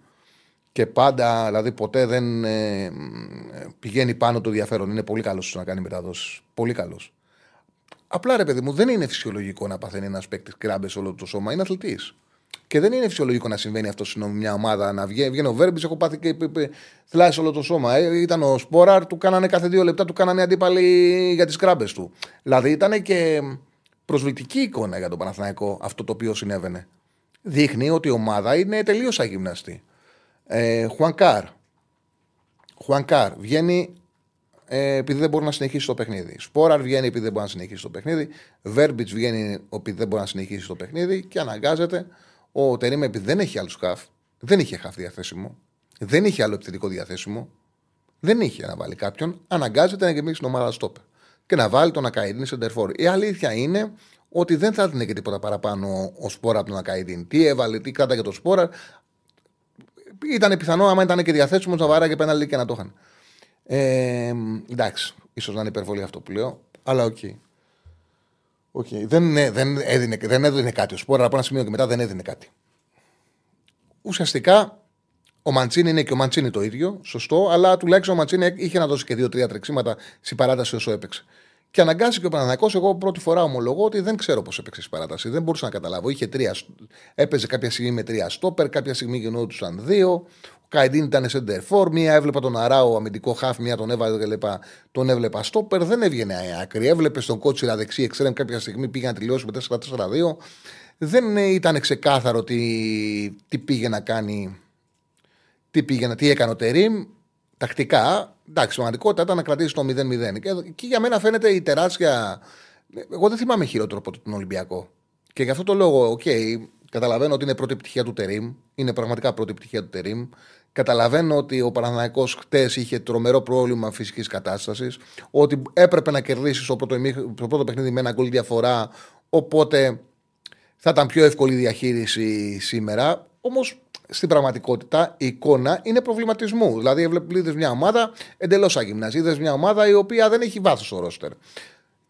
και πάντα, δηλαδή ποτέ δεν ε, πηγαίνει πάνω το ενδιαφέρον. Είναι πολύ καλός να κάνει μεταδόσεις. Πολύ καλός. Απλά ρε παιδί μου, δεν είναι φυσιολογικό να παθαίνει ένας παίκτης κράμπες όλο το σώμα. Είναι αθλητής. Και δεν είναι φυσιολογικό να συμβαίνει αυτό σε μια ομάδα. Να βγαίνει, βγαίνει ο Βέρμπι, έχω πάθει και θλάσεις όλο το σώμα. Ε, ήταν ο Σπόραρ, του κάνανε κάθε δύο λεπτά, του κάνανε αντίπαλοι για τις κράμπες του. Δηλαδή ήταν και προσβλητική εικόνα για τον Παναθηναϊκό αυτό το οποίο συνέβαινε. Δείχνει ότι η ομάδα είναι τελείως αγυμναστή. Ε, Χουανκάρ. Χουανκάρ βγαίνει ε, επειδή δεν μπορεί να συνεχίσει το παιχνίδι. Σπόραρ βγαίνει επειδή δεν μπορεί να συνεχίσει το παιχνίδι. Βέρμπιτς βγαίνει επειδή δεν μπορεί να συνεχίσει το παιχνίδι και αναγκάζεται ο Τερήμα επειδή δεν έχει άλλους χαφ. Δεν είχε χαφ διαθέσιμο. Δεν είχε άλλο επιθετικό διαθέσιμο. Δεν είχε να βάλει κάποιον. Αναγκάζεται να γεμίσει την ομάδα στόπερ και να βάλει τον Ακαϊντίν σε ντερφόρ. Η αλήθεια είναι ότι δεν θα έδινε και τίποτα παραπάνω ο Σπόρα από τον Ακαϊντίν. Τι έβαλε, τι κράταγε το Σπόρα, ήταν πιθανό, άμα ήταν και διαθέσιμο, να βάραγε πέναλτι και να το είχαν. Ε, εντάξει, ίσως να είναι υπερβολή αυτό που λέω, αλλά OK. Okay. Okay. Δεν, δεν, έδινε, δεν έδινε κάτι. Ο Σπόραρ από ένα σημείο και μετά δεν έδινε κάτι. Ουσιαστικά ο Μαντσίνι είναι και ο Μαντσίνι το ίδιο, σωστό, αλλά τουλάχιστον ο Μαντσίνι είχε να δώσει και δύο-τρία τρεξίματα στην παράταση όσο έπαιξε. Και αναγκάστηκε ο Παναθηναϊκός. Εγώ πρώτη φορά ομολογώ ότι δεν ξέρω πώς έπαιξε η παράταση. Δεν μπορούσα να καταλάβω. Είχε τρία, έπαιζε κάποια στιγμή με τρία στόπερ, κάποια στιγμή γινόντουσαν δύο. Ο Καϊντίν ήταν σε φόρ. Μία έβλεπα τον Αράο αμυντικό χάφ, μία τον έβλεπα, τον έβλεπα στόπερ. Δεν έβγαινε άκρη. Έβλεπε στον κότσιρα δεξί εξτρέμ κάποια στιγμή πήγε να τελειώσει με 4-4-2. Δεν ήταν ξεκάθαρο τι, τι πήγε να κάνει. Τι, πήγε, τι έκανε ο Τερήμ τακτικά, εντάξει, σημαντικότητα ήταν να κρατήσει το 0-0. Και εκεί για μένα φαίνεται η τεράστια. Εγώ δεν θυμάμαι χειρότερο από τον Ολυμπιακό. Και γι' αυτό το λόγο, οκ, okay, καταλαβαίνω ότι είναι πρώτη επιτυχία του Τερήμ. Είναι πραγματικά πρώτη επιτυχία του Τερήμ. Καταλαβαίνω ότι ο Παναθανικό χτες είχε τρομερό πρόβλημα φυσικής κατάστασης. Ότι έπρεπε να κερδίσεις το πρώτο, το πρώτο παιχνίδι με ένα γκολ διαφορά. Οπότε θα ήταν πιο εύκολη η διαχείριση σήμερα. Όμως στην πραγματικότητα η εικόνα είναι προβληματισμού. Δηλαδή, είδε μια ομάδα εντελώς αγυμναζή, είδε μια ομάδα η οποία δεν έχει βάθος στο ρόστερ.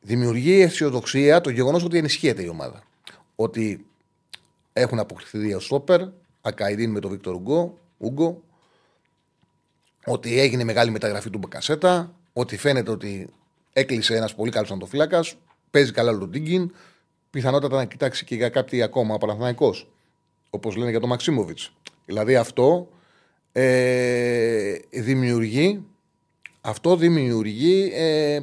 Δημιουργεί αισιοδοξία το γεγονός ότι ενισχύεται η ομάδα. Ότι έχουν αποκτηθεί δύο στόπερ, Ακαϊδίν με τον Βίκτορ Ούγκο, ότι έγινε μεγάλη μεταγραφή του Μπακασέτα, ότι φαίνεται ότι έκλεισε ένας πολύ καλός αντοφύλακα, παίζει καλά ο Ντίγκιν, πιθανότατα να κοιτάξει και για κάτι ακόμα Παναθυναϊκό. Όπως λένε για τον Μαξίμοβιτς. Δηλαδή αυτό ε, δημιουργεί αυτό δημιουργεί ε,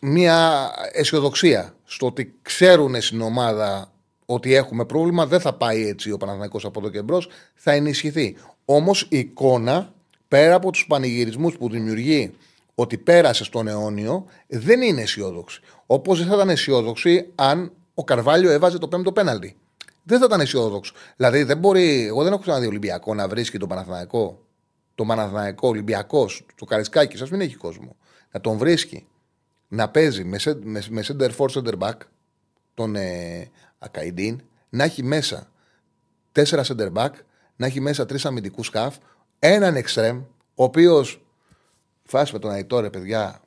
μια αισιοδοξία στο ότι ξέρουν στην ομάδα ότι έχουμε πρόβλημα, δεν θα πάει έτσι ο Παναθηναϊκός από εδώ και μπρος, θα ενισχυθεί. Όμως η εικόνα, πέρα από τους πανηγυρισμούς που δημιουργεί ότι πέρασε στον αιώνιο, δεν είναι αισιόδοξη. Όπως δεν θα ήταν αισιόδοξη αν ο Καρβάλιο έβαζε το πέμπτο πέναλτι. Δεν θα ήταν αισιόδοξο. Δηλαδή δεν μπορεί, εγώ δεν έχω ξαναδεί Ολυμπιακό να βρίσκει τον Παναθηναϊκό, τον Παναθηναϊκό Ολυμπιακός, το Καρισκάκι, ας μην έχει κόσμο, να τον βρίσκει να παίζει με, με, με center for center back τον ε, Ακαϊντίν, να έχει μέσα τέσσερα center back, να έχει μέσα τρεις αμυντικούς σκαφ, έναν εξτρέμ, ο οποίος φάσει με τον Αϊτόρε, παιδιά,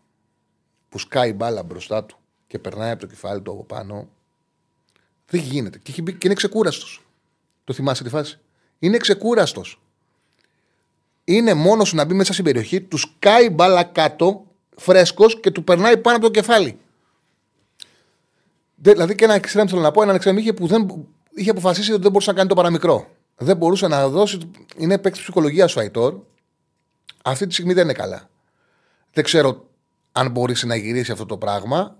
που σκάει μπάλα μπροστά του και περνάει από το κεφάλι του από πάνω. Δεν γίνεται. Και, και είναι ξεκούραστος. Το θυμάσαι τη φάση; Είναι ξεκούραστος. Είναι μόνος να μπει μέσα στην περιοχή, του σκάει μπάλα κάτω, φρέσκος και του περνάει πάνω από το κεφάλι. Δηλαδή και ένα εξτρέμ θέλω να πω, ένα εξτρέμ είχε που δεν, είχε αποφασίσει ότι δεν μπορούσε να κάνει το παραμικρό. Δεν μπορούσε να δώσει. Είναι παίκτης ψυχολογίας ο Αϊτόρ. Αυτή τη στιγμή δεν είναι καλά. Δεν ξέρω αν μπορείς να γυρίσεις αυτό το πράγμα.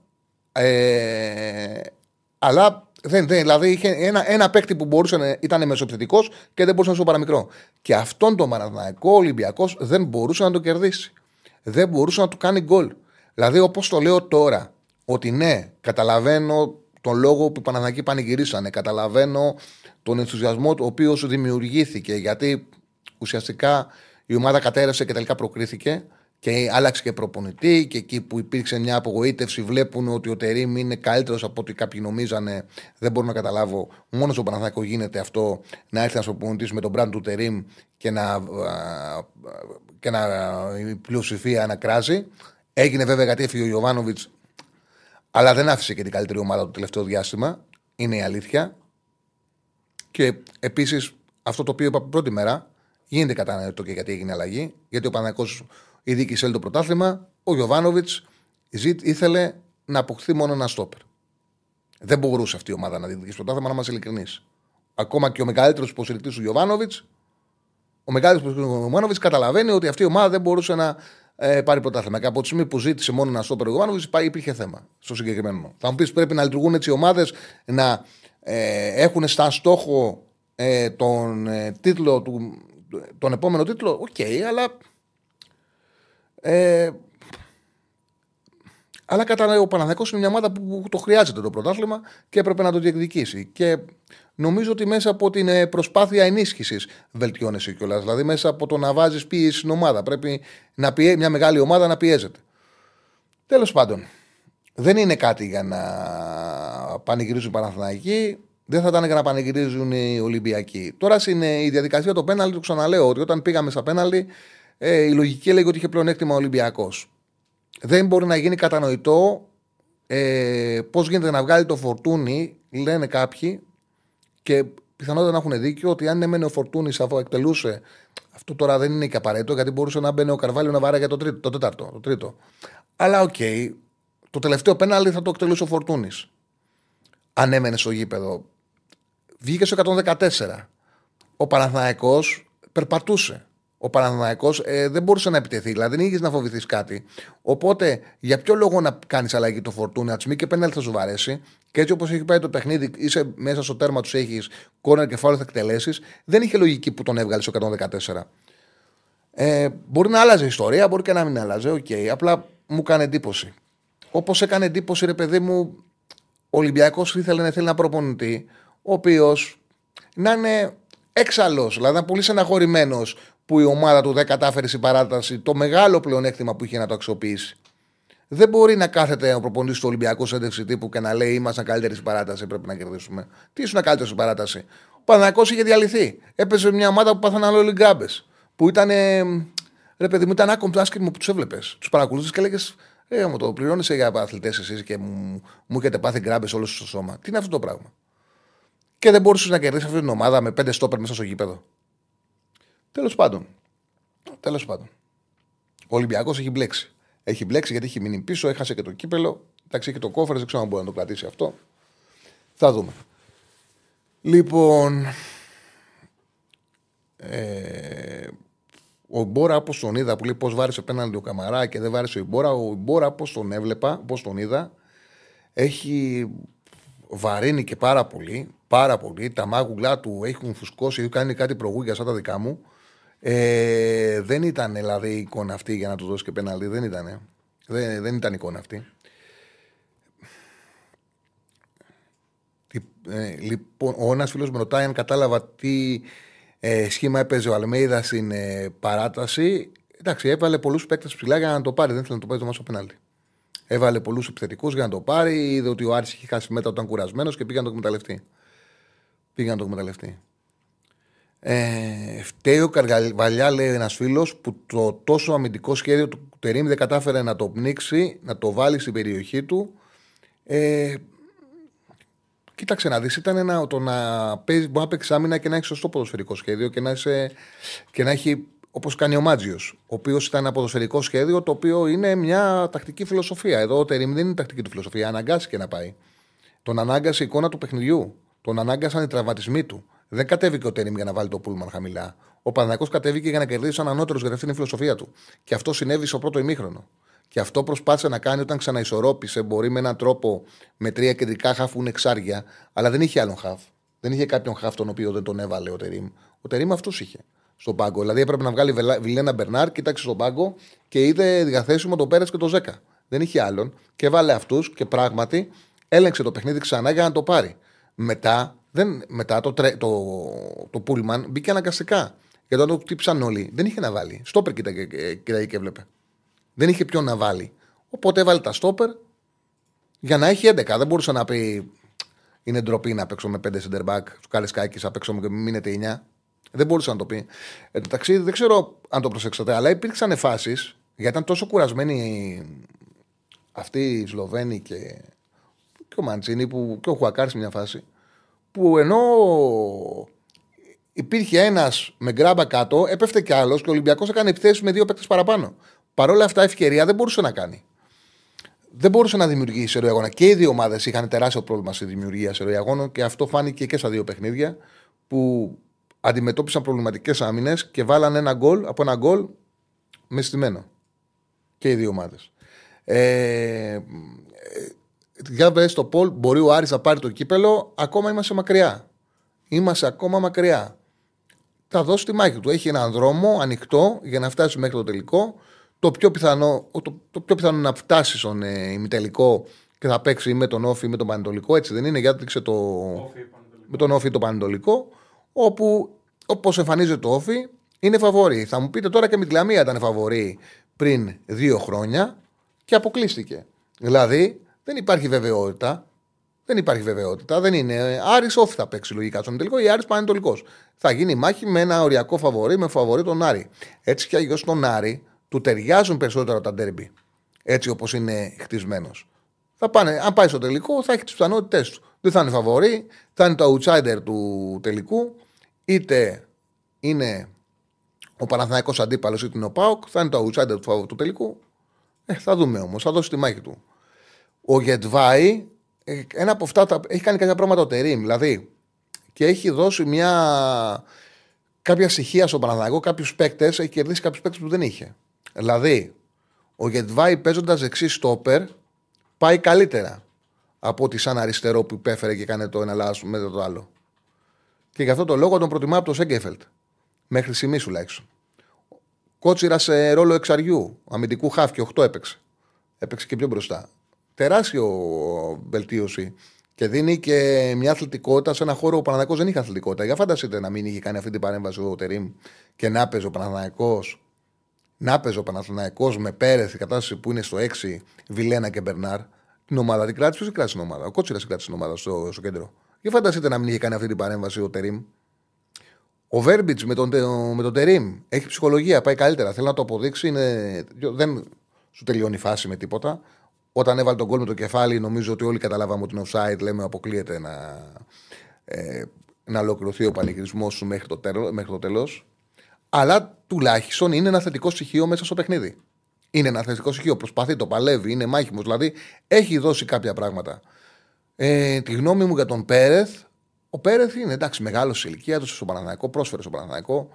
Ε, αλλά δεν, δεν, δηλαδή είχε ένα, ένα παίκτη που μπορούσε να ήταν μεσοπιθετικό και δεν μπορούσε να σου παραμικρό. Και αυτόν τον Παναθηναϊκό Ολυμπιακός δεν μπορούσε να το κερδίσει. Δεν μπορούσε να του κάνει γκολ. Δηλαδή, όπως το λέω τώρα, ότι ναι, καταλαβαίνω τον λόγο που οι Παναθηναϊκοί πανηγυρίσανε. Καταλαβαίνω τον ενθουσιασμό ο οποίος δημιουργήθηκε γιατί ουσιαστικά η ομάδα κατέρευσε και τελικά προκρίθηκε και άλλαξε και προπονητή και εκεί που υπήρξε μια απογοήτευση βλέπουν ότι ο Τερήμ είναι καλύτερος από ό,τι κάποιοι νομίζανε. Δεν μπορώ να καταλάβω. Μόνος στο Παναθηναϊκό γίνεται αυτό να έρθει ένας προπονητής με τον brand του Τερήμ και να, και να η πλειοψηφία να κράζει. Έγινε βέβαια γιατί έφυγε ο Ιωβάνοβιτ, αλλά δεν άφησε και την καλύτερη ομάδα το τελευταίο διάστημα. Είναι η αλήθεια. Και επίσης αυτό το οποίο είπα πρώτη μέρα γίνεται κατανοητό και γιατί έγινε αλλαγή. Γιατί ο Παναθηναϊκός η δίκη θέλει το πρωτάθλημα. Ο Γιωβάνοβιτς ήθελε να αποκτήσει μόνο ένα στόπερ. Δεν μπορούσε αυτή η ομάδα να διεκδικήσει πρωτάθλημα, να είμαστε ειλικρινείς. Ακόμα και ο μεγαλύτερος υποστηρικτής του Γιοβάνοβιτς, ο μεγαλύτερος υποστηρικτής του Γιοβάνοβιτς καταλαβαίνει ότι αυτή η ομάδα δεν μπορούσε να ε, πάρει πρωτάθλημα. Και από τη στιγμή που ζήτησε μόνο ένα στόπερ ο Γιοβάνοβιτς, υπήρχε θέμα στο συγκεκριμένο. Θα μου πεις πρέπει να λειτουργούν έτσι οι ομάδες να ε, έχουν σαν στόχο ε, τον ε, τίτλο του, τον επόμενο τίτλο. OK, okay, αλλά ε, αλλά κατά ο Παναθανικό είναι μια ομάδα που το χρειάζεται το πρωτάθλημα και έπρεπε να το διεκδικήσει. Και νομίζω ότι μέσα από την ε, προσπάθεια ενίσχυσης βελτιώνεσαι κιόλας. Δηλαδή μέσα από το να βάζεις πίεση στην ομάδα. Πρέπει να πιέ... μια μεγάλη ομάδα να πιέζεται. Τέλος πάντων, δεν είναι κάτι για να πανηγυρίζουν οι Παναθηναϊκοί. Δεν θα ήταν για να πανηγυρίζουν οι Ολυμπιακοί. Τώρα είναι η διαδικασία το πέναλτι, το ξαναλέω ότι όταν πήγαμε στα πέναλτι ε, η λογική έλεγε ότι είχε πλεονέκτημα ο Ολυμπιακός. Δεν μπορεί να γίνει κατανοητό ε, πώς γίνεται να βγάλει τον Φορτούνη, λένε κάποιοι, και πιθανότατα να έχουν δίκιο ότι αν έμενε ο Φορτούνης αφού εκτελούσε. Αυτό τώρα δεν είναι και απαραίτητο γιατί μπορούσε να μπαίνει ο Καρβάλιο να βάραγε το, τρίτο, το τέταρτο. Το τρίτο. Αλλά OK, okay, το τελευταίο πέναλι θα το εκτελούσε ο Φορτούνης. Αν έμενε στο γήπεδο. Βγήκε στο 114. Ο Παναθηναϊκός περπατούσε ο Παναθηναϊκός ε, δεν μπορούσε να επιτεθεί. Δηλαδή δεν είχες να φοβηθείς κάτι. Οπότε για ποιο λόγο να κάνεις αλλαγή τον Φορτούνη, να και πέναλτι θα σου βαρέσει. Και έτσι όπως έχει πάει το παιχνίδι, είσαι μέσα στο τέρμα τους, έχεις κόρνερ και φάουλ θα εκτελέσεις. Δεν είχε λογική που τον έβγαλε στο 114. Ε, μπορεί να άλλαζε η ιστορία, μπορεί και να μην άλλαζε. OK, okay. απλά μου κάνει εντύπωση. Όπως έκανε εντύπωση, ρε παιδί μου, ο Ολυμπιακός ήθελε να θέλει να προπονητή, ο οποίος να είναι έξαλλος, δηλαδή να είναι πολύ στεναχωρημένος που η ομάδα του δεν κατάφερε στην παράταση το μεγάλο πλεονέκτημα που είχε να το αξιοποιήσει. Δεν μπορεί να κάθεται ο προπονητής του Ολυμπιακού σέντευξη τύπου και να λέει Ήμασταν καλύτεροι στην παράταση, πρέπει να κερδίσουμε. Τι ήσουν καλύτερος στην παράταση; Ο Παναγιακό είχε διαλυθεί. Έπαιζε μια ομάδα που πάθανε όλοι γκάμπε. Που ήταν. Ρε παιδί μου, ήταν άκομο το άσχημο που τους έβλεπες. Τους παρακολουθεί και έλεγες Ε, μου το πληρώνεις για αθλητέ εσείς και μου, μου έχετε πάθει γκράμπες όλος στο σώμα. Τι είναι αυτό το πράγμα; και δεν μπορούσες να κερδίσεις αυτή την ομάδα με πέντε στόπερ μέσα στο γήπεδο. Τέλος πάντων. Τέλος πάντων. Ο Ολυμπιακός έχει μπλέξει. Έχει μπλέξει γιατί έχει μείνει πίσω, έχασε και το κύπελο. Εντάξει, έχει το κόφερ, δεν ξέρω αν μπορεί να το κρατήσει αυτό. Θα δούμε. Λοιπόν. Ε, ο Μπόρα, όπως τον είδα, που λέει πώς βάρισε πέναντι ο Καμαρά και δεν βάρισε ο Μπόρα, ο Μπόρα, όπω τον έβλεπα, όπω τον είδα, έχει βαρύνει και πάρα πολύ. Πάρα πολύ. Τα μάγουλά του έχουν φουσκώσει, έχουν κάνει κάτι προγούγια σαν τα δικά μου. Ε, δεν ήταν δηλαδή η εικόνα αυτή για να του δώσει και πέναλτι. Δεν ήταν. Δεν, δεν ήταν η εικόνα αυτή. Ε, λοιπόν, ο ένας φίλος με ρωτάει αν κατάλαβα τι ε, σχήμα έπαιζε ο Αλμέιδας στην ε, παράταση. Εντάξει, έβαλε πολλούς παίκτες ψηλά για να το πάρει. Δεν ήθελε να το πάρει το μάσο πέναλτι. Έβαλε πολλούς επιθετικούς για να το πάρει. Είδε ότι ο Άρης είχε χάσει μετά όταν κουρασμένος και πήγαν να το εκμεταλλευτεί. Πήγαν να το εκμεταλλευτεί. Ε, φταίει ο Καργαλιά, λέει ένας φίλος, που το τόσο αμυντικό σχέδιο του Τερήμ δεν κατάφερε να το πνίξει, να το βάλει στην περιοχή του. Ε, κοίταξε να δεις, ήταν ένα, το να παίζει, μπορεί να παίξεις άμυνα και να έχεις σωστό ποδοσφαιρικό σχέδιο και να, είσαι, και να έχει όπως κάνει ο Μάτζιος, ο οποίος ήταν ένα ποδοσφαιρικό σχέδιο το οποίο είναι μια τακτική φιλοσοφία. Εδώ ο Τερήμ δεν είναι τακτική του φιλοσοφία, αναγκάστηκε να πάει. Τον ανάγκασε η εικόνα του παιχνιδιού. Τον ανάγκασαν οι τραυματισμοί του. Δεν κατέβηκε ο Τέριμ για να βάλει το πούλμαν χαμηλά. Ο Παναγιώ κατέβηκε για να κερδίσει έναν ανώτερο γιατί αυτή είναι η φιλοσοφία του. Και αυτό συνέβη στο πρώτο ημίχρονο. Και αυτό προσπάθησε να κάνει όταν ξαναισορρόπησε. Μπορεί με έναν τρόπο με τρία κεντρικά χαφ που είναι εξάρια, αλλά δεν είχε άλλον χαφ. Δεν είχε κάποιον χαφ τον οποίο δεν τον έβαλε ο Τερήμ. Ο Τερήμ αυτός είχε στον πάγκο. Δηλαδή έπρεπε να βγάλει Βιλένα Μπερνάρ, κοίταξε στον πάγκο και είδε διαθέσιμο τον Πέρες και τον Ζέκα. Δεν είχε άλλον και βάλε αυτούς και πράγματι έλεγξε το παιχνίδι ξανά για να το πάρει. Μετά δεν, μετά το, τρε, το, το Πούλμαν μπήκε αναγκαστικά. Γιατί όταν το χτύπησαν όλοι, δεν είχε να βάλει. Στόπερ κοίταγε και, και έβλεπε. Δεν είχε ποιον να βάλει. Οπότε έβαλε τα στόπερ για να έχει 11. Δεν μπορούσε να πει είναι ντροπή να παίξω με 5 center back, του κάλε κάκι, να παίξω με μείνετε 9. Δεν μπορούσε να το πει. Ε, το ταξίδι δεν ξέρω αν το προσέξατε, αλλά υπήρξαν φάσεις γιατί ήταν τόσο κουρασμένοι αυτοί οι Σλοβαίνοι και, και ο Μαντσίνη που και ο Χουακάρης σε μια φάση που ενώ υπήρχε ένας με γκράμπα κάτω, έπεφτε κι άλλος και ο Ολυμπιακός έκανε επιθέσεις με δύο παίκτες παραπάνω. Παρ' όλα αυτά, ευκαιρία δεν μπορούσε να κάνει. Δεν μπορούσε να δημιουργήσει σε αγώνα. Και οι δύο ομάδες είχαν τεράστιο πρόβλημα στη δημιουργία σε αγώνα και αυτό φάνηκε και στα δύο παιχνίδια που αντιμετώπισαν προβληματικές άμυνες και βάλαν ένα γκολ από ένα γκολ με στημένο. Και οι δύο ομάδες. Ε, για πες στο Πολ, μπορεί ο Άρης να πάρει το κύπελο, ακόμα είμαστε μακριά. Είμαστε ακόμα μακριά. Θα δώσει τη μάχη του. Έχει έναν δρόμο ανοιχτό για να φτάσει μέχρι το τελικό. Το πιο πιθανό, το, το πιο πιθανό να φτάσει στον ε, ημιτελικό και θα παίξει με τον Όφη ή με τον Πανετολικό. Έτσι δεν είναι, γιατί το. με τον Όφη το Πανετολικό. Όπου όπως εμφανίζεται το Όφη είναι φαβορή. Θα μου πείτε τώρα και με τη Λαμία ήταν φαβορή πριν δύο χρόνια και αποκλείστηκε. Δηλαδή δεν υπάρχει βεβαιότητα. Δεν υπάρχει βεβαιότητα. Δεν είναι. Άρης όφη θα παίξει λογικά στον τελικό ή Άρης πανετολικός. Θα γίνει μάχη με ένα οριακό φαβορή, με φαβορή τον Άρη. Έτσι κι αλλιώς τον Άρη του ταιριάζουν περισσότερο τα ντέρμπι. Έτσι όπως είναι χτισμένος. Θα πάνε, αν πάει στο τελικό, θα έχει τις πιθανότητές του. Δεν θα είναι φαβορή, θα είναι το outsider του τελικού, είτε είναι ο Παναθηναϊκός αντίπαλος είτε είναι ο Πάοκ, θα είναι το outsider του, του τελικού. Ε, θα δούμε όμως, θα δώσει τη μάχη του. Ο Γετβάη, ε, ένα από αυτά τα, έχει κάνει κάποια πράγματα ο Τερήμ. Δηλαδή, και έχει δώσει μια, κάποια στοιχεία στον Παναθηναϊκό, κάποιους παίκτες, έχει κερδίσει κάποιους παίκτες που δεν είχε. Δηλαδή, ο Γετβάη παίζοντας δεξί στόπερ πάει καλύτερα από ότι σαν αριστερό που υπέφερε και έκανε το ένα λάθος με το άλλο. Και γι' αυτό το λόγο τον προτιμά από το Σέγκεφελτ. Μέχρι στιγμής τουλάχιστον. Κότσιρα σε ρόλο εξαριού, αμυντικού χάφ και 8 έπαιξε. Έπαιξε και πιο μπροστά τεράστιο βελτίωση. Και δίνει και μια αθλητικότητα σε ένα χώρο που ο Παναναναϊκό δεν είχε αθλητικότητα. Για φανταστείτε να μην είχε κάνει αυτή την παρέμβαση ο Τερήμ και να παίζει ο Παναναναϊκό. Να παίζει ο Παναθηναϊκός με Πέρεθ, η κατάσταση που είναι στο 6, Βιλένα και Μπερνάρ. Την ομάδα την κράτησε, ποιος κράτησε την ομάδα; Ο Κότσιρας κράτησε την ομάδα στο, στο κέντρο. Για φανταστείτε να μην είχε κάνει αυτή την παρέμβαση ο Τερήμ. Ο Βέρμπιτς με τον, με τον Τερήμ έχει ψυχολογία, πάει καλύτερα. Θέλει να το αποδείξει. Είναι, δεν σου τελειώνει η φάση με τίποτα. Όταν έβαλε τον κόλ με το κεφάλι, νομίζω ότι όλοι καταλάβαμε ότι είναι offside. Λέμε αποκλείεται να, ε, να ολοκληρωθεί ο πανηγυρισμός σου μέχρι το, τέλος, μέχρι το τέλος. Αλλά τουλάχιστον είναι ένα θετικό στοιχείο μέσα στο παιχνίδι. Είναι ένα θετικό στοιχείο. Προσπαθεί, το παλεύει, είναι μάχημος. Δηλαδή έχει δώσει κάποια πράγματα. Ε, τη γνώμη μου για τον Πέρεθ. Ο Πέρεθ είναι εντάξει, μεγάλος σε ηλικία, του στο Παναναναϊκό, πρόσφερε στο Παναναναϊκό.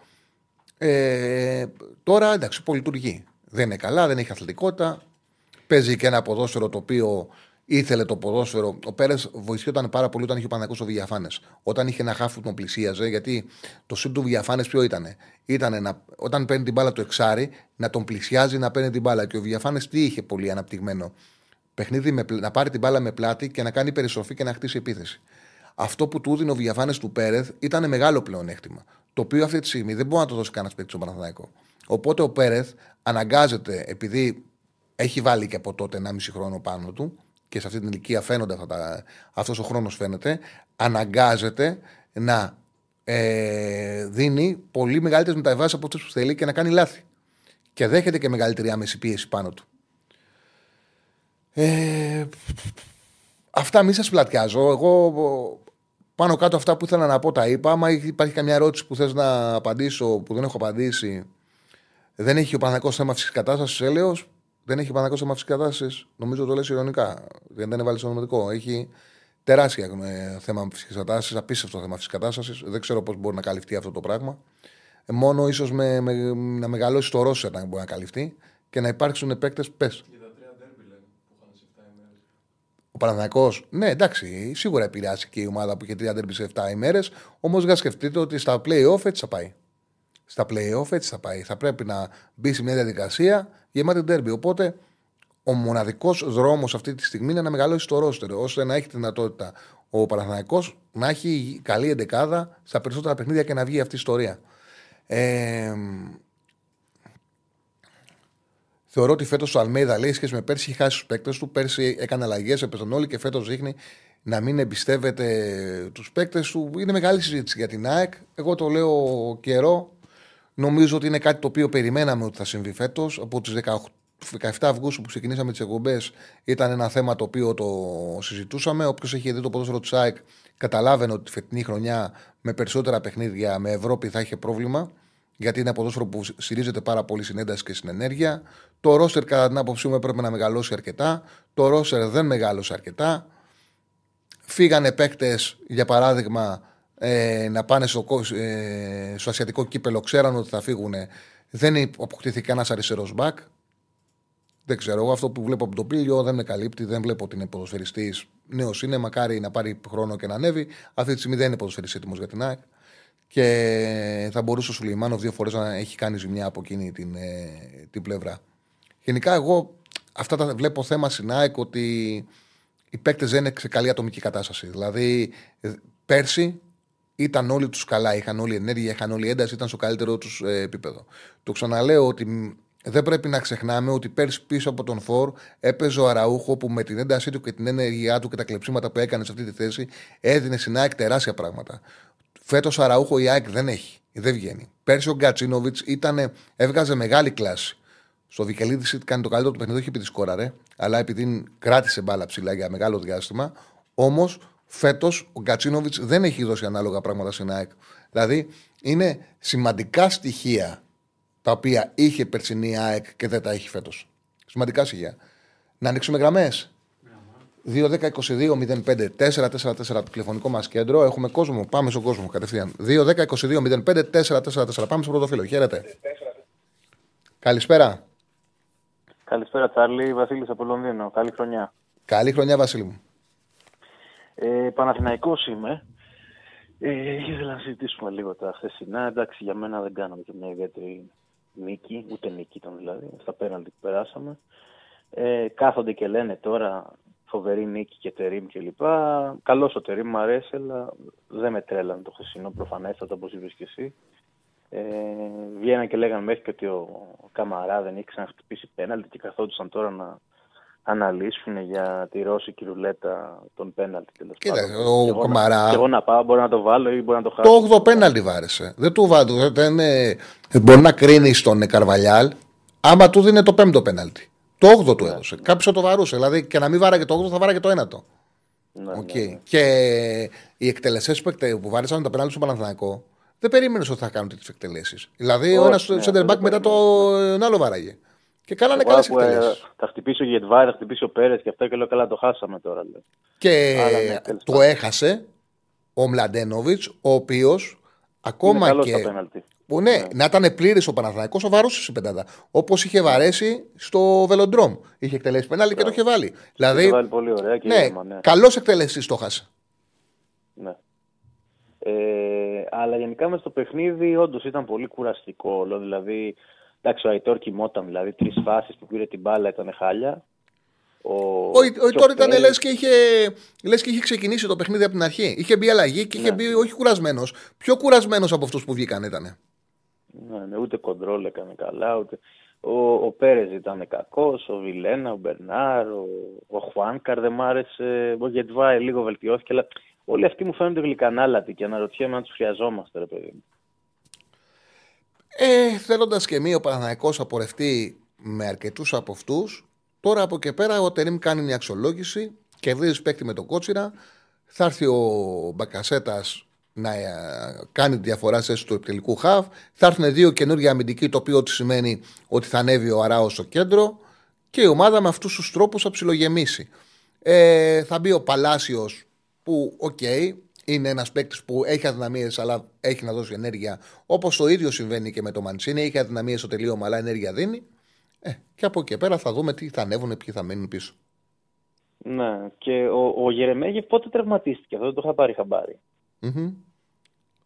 Ε, τώρα εντάξει, πολυλειτουργεί. Δεν είναι καλά, δεν έχει αθλητικότητα. Παίζει και ένα ποδόσφαιρο το οποίο ήθελε το ποδόσφαιρο. Ο Πέρες βοηθιόταν πάρα πολύ όταν είχε ο Παναγό ο Βιαφάνες. Όταν είχε ένα χάφου τον πλησίαζε, γιατί το σύν του Βιαφάνες ποιο ήταν. Ήταν να, όταν παίρνει την μπάλα του εξάρι, να τον πλησιάζει να παίρνει την μπάλα. Και ο Βιαφάνες τι είχε πολύ αναπτυγμένο; Παιχνίδι με, να πάρει την μπάλα με πλάτη και να κάνει περιστροφή και να χτίσει επίθεση. Αυτό που του έδινε ο Βιαφάνες του Πέρεθ ήταν μεγάλο πλεονέκτημα. Το οποίο αυτή τη στιγμή δεν μπορεί να το δώσει κανένας παίκτης στον Παναθηναϊκό. Οπότε ο Πέρεθ αναγκάζεται, επειδή έχει βάλει και από τότε 1,5 χρόνο πάνω του και σε αυτή την ηλικία φαίνονται αυτά αυτός ο χρόνος φαίνεται, αναγκάζεται να ε, δίνει πολύ μεγαλύτερες μεταβάσει από αυτές που θέλει και να κάνει λάθη. Και δέχεται και μεγαλύτερη άμεση πίεση πάνω του. Ε, αυτά μη σας πλατιάζω. Εγώ πάνω κάτω αυτά που ήθελα να πω τα είπα. Άμα υπάρχει καμιά ερώτηση που θες να απαντήσω που δεν έχω απαντήσει, δεν έχει ο Παναγό θέμα φυσικής κατάστασης, έλεος. Δεν έχει ο Παναγό θέμα φυσική κατάσταση. Νομίζω το λες ηρωνικά. Δεν, δεν έβαλες ονομαστικό. Έχει τεράστια ε, θέμα φυσική κατάσταση, απίστευτο θέμα φυσική κατάσταση. Δεν ξέρω πώς μπορεί να καλυφθεί αυτό το πράγμα. Ε, μόνο ίσως με, με, να μεγαλώσει το Ρώσο να μπορεί να καλυφθεί και να υπάρξουν παίκτε. Πες. Ο Παναθυνακό, ναι, εντάξει, σίγουρα επηρεάσει και η ομάδα που είχε τρία ντέρμπι σε 7 ημέρες. Όμως για σκεφτείτε ότι στα playoff έτσι θα πάει. Στα playoff έτσι θα πάει. Θα πρέπει να μπει σε μια διαδικασία γεμάτη ντέρμπι. Οπότε ο μοναδικός δρόμος αυτή τη στιγμή είναι να μεγαλώσει το ρόστερο, ώστε να έχει τη δυνατότητα ο Παναθυνακό να έχει καλή εντεκάδα στα περισσότερα παιχνίδια και να βγει αυτή η ιστορία. Ε, Θεωρώ ότι φέτος ο Αλμέιδα λέει σχέση με πέρσι έχει χάσει τους παίκτες του. Πέρσι έκανε αλλαγές, έπαιζαν όλοι και φέτος δείχνει να μην εμπιστεύεται τους παίκτες του. Είναι μεγάλη συζήτηση για την ΑΕΚ. Εγώ το λέω καιρό. Νομίζω ότι είναι κάτι το οποίο περιμέναμε ότι θα συμβεί φέτος. Από τις 17 Αυγούστου που ξεκινήσαμε τις εκπομπές ήταν ένα θέμα το οποίο το συζητούσαμε. Όποιος έχει δει το ποδόσφαιρο της ΑΕΚ καταλάβαινε ότι τη φετινή χρονιά με περισσότερα παιχνίδια με Ευρώπη θα είχε πρόβλημα γιατί είναι ποδόσφαιρο που στηρίζεται πάρα πολύ στην ένταση και στην ενέργεια. Το ρόστερ, κατά την άποψή μου, έπρεπε να μεγαλώσει αρκετά. Το ρόστερ δεν μεγάλωσε αρκετά. Φύγανε παίκτες, για παράδειγμα, ε, να πάνε στο, ε, στο ασιατικό κύπελο, ξέραν ότι θα φύγουν. Δεν αποκτήθηκε ένας αριστερός μπακ. Δεν ξέρω. Εγώ αυτό που βλέπω από το πύλιο δεν με καλύπτει. Δεν βλέπω ότι είναι ποδοσφαιριστής. Νέο είναι, μακάρι να πάρει χρόνο και να ανέβει. Αυτή τη στιγμή δεν είναι ποδοσφαιριστής έτοιμος για την ΑΕΚ και θα μπορούσε ο Σουλεϊμάνο δύο φορές να έχει κάνει ζημιά από εκείνη την, ε, την πλευρά. Γενικά, εγώ αυτά τα βλέπω θέμα στην ΑΕΚ ότι οι παίκτες δεν είναι σε καλή ατομική κατάσταση. Δηλαδή, ε, πέρσι ήταν όλοι τους καλά, είχαν όλη ενέργεια, είχαν όλη ένταση, ήταν στο καλύτερο τους ε, επίπεδο. Το ξαναλέω ότι δεν πρέπει να ξεχνάμε ότι πέρσι πίσω από τον Φορ έπαιζε ο Αραούχο που με την έντασή του και την ενέργειά του και τα κλεψίματα που έκανε σε αυτή τη θέση έδινε στην ΑΕΚ τεράστια πράγματα. Φέτος Αραούχο η ΑΕΚ δεν έχει. Δεν βγαίνει. Πέρσι ο Γκατσίνοβιτς έβγαζε μεγάλη κλάση. Στο Βικελίδη κάνει το καλύτερο του παιχνίδι, όχι επειδή σκόραρε, αλλά επειδή κράτησε μπάλα ψηλά για μεγάλο διάστημα. Όμως φέτος ο Γκατσίνοβιτς δεν έχει δώσει ανάλογα πράγματα στην ΑΕΚ. Δηλαδή είναι σημαντικά στοιχεία τα οποία είχε περσινή ΑΕΚ και δεν τα έχει φέτος. Σημαντικά στοιχεία. Να ανοίξουμε γραμμές. 2-10-22-05-4-4-4 το τηλεφωνικό μας κέντρο. Έχουμε κόσμο. Πάμε στον κόσμο κατευθείαν. 2-10-22-05-4-4-4. Πάμε στο πρώτο φίλο. Χαίρετε. Καλησπέρα. Καλησπέρα, Τσάρλι. Βασίλης από Λονδίνο. Καλή χρονιά. Καλή χρονιά, Βασίλη μου. Ε, Παναθηναϊκός είμαι. Ε, ήθελα να συζητήσουμε λίγο τα χθεσινά. Εντάξει, για μένα δεν κάναμε και μια ιδιαίτερη νίκη, ούτε νίκη ήταν δηλαδή, στα πέναλτι που περάσαμε. Ε, κάθονται και λένε τώρα φοβερή νίκη και τερίμ κλπ. Καλός ο τερίμ, μου αρέσει, αλλά δεν με τρέλανε το χθεσινό προφανέστατα όπως είπες και εσύ. Ε, βγαίναν και λέγανε μέχρι και ότι ο Καμαρά δεν είχε ξαναχτυπήσει πέναλτι και καθόντουσαν τώρα να αναλύσουν για τη ρώσικη ρουλέτα των πέναλτι. Κοίτα, ο και Καμαρά. Και εγώ να πάω, μπορεί να το βάλω ή μπορεί να το χάσω. Το 8 πέναλτι βάρεσε. Δεν του βάλω. Δεν, ε, μπορεί να κρίνει τον Καρβαλιάλ άμα του δίνει το πέμπτο πέναλτι. Το 8 του έδωσε. Κάποιος θα το βαρούσε. Δηλαδή και να μην βάραγε το 8 θα βάραγε το 1 το. Ναι, Οκ. ναι, ναι. Και οι εκτελεσές που, εκτε... που βάρεσαν τα πέναλτι στο Παναθηναϊκό δεν περίμενες ότι θα κάνουν τέτοιες εκτελέσεις. Δηλαδή, ο Όχι, ένας ναι, center δεν back το μετά τον άλλο βάραγε. Και κάνανε Εγώ καλές που, ε, εκτελέσεις. Θα χτυπήσει ο Γετβάη, θα χτυπήσει ο Πέρες και αυτά και λέω καλά το χάσαμε τώρα. Λέω. Και Αλλά ναι, τέλος το πάντων. έχασε ο Μλαντένοβιτς, ο οποίος ακόμα Είναι καλός και. στα πέναλτι. Που ναι, να ήταν πλήρης ο Παναθηναϊκός θα βαρούσε η πεντάδα. Όπως είχε βαρέσει στο Βελοντρόμ. Είχε εκτελέσει πέναλτι και το είχε βάλει. Το Δηλαδή, βάλει πολύ ωραία και ναι, ήρεμα, ναι. καλός εκτελεστή το χάσε. ναι. Ε, αλλά γενικά μες στο παιχνίδι όντως ήταν πολύ κουραστικό όλο. Δηλαδή, εντάξει, ο Αϊτόρ κοιμόταν. Δηλαδή, τρεις φάσεις που πήρε την μπάλα ήταν χάλια. Ο, Ο, ο και Ιτόρ ήταν Πέρες- λες και, είχε, λες και είχε ξεκινήσει το παιχνίδι από την αρχή. Είχε μπει αλλαγή και είχε Ναι. μπει όχι κουρασμένος. Πιο κουρασμένος από αυτούς που βγήκαν ήταν. Ναι, ναι, ούτε κοντρόλ έκανε καλά. Ούτε... Ο, ο Πέρες ήταν κακός, ο Βιλένα, ο Μπερνάρ, ο, ο Χουάνκαρ δεν μ' άρεσε. Ο Γετβάη λίγο βελτιώθηκε. Αλλά όλοι αυτοί μου φαίνονται γλυκανάλατοι και αναρωτιέμαι αν τους χρειαζόμαστε, ρε παιδί μου. Ε, Θέλοντας και μη ο Παναθηναϊκός να πορευτεί με αρκετούς από αυτούς, τώρα από και πέρα ο Τερίμ κάνει μια αξιολόγηση, κερδίζει παίκτη με τον Κότσιρα. Θα έρθει ο Μπακασέτας να ε, κάνει τη διαφορά σε θέση επιτελικού χαφ. Θα έρθουν δύο καινούργια αμυντικοί, το οποίο τι σημαίνει ότι θα ανέβει ο Αράο στο κέντρο και η ομάδα με αυτούς τους τρόπους θα ψιλογεμίσει. Ε, θα μπει ο Παλάσιος που, οκ, είναι ένας παίκτης που έχει αδυναμίες, αλλά έχει να δώσει ενέργεια. Όπως το ίδιο συμβαίνει και με το Μαντσίνι. Έχει αδυναμίες στο τελείωμα, αλλά ενέργεια δίνει. Ε, και από εκεί και πέρα θα δούμε τι θα ανέβουν, ποιοι θα μείνουν πίσω. Ναι, και ο, ο Γερεμέγεφ πότε τραυματίστηκε, αυτό δεν το είχα πάρει χαμπάρι. Μμμ.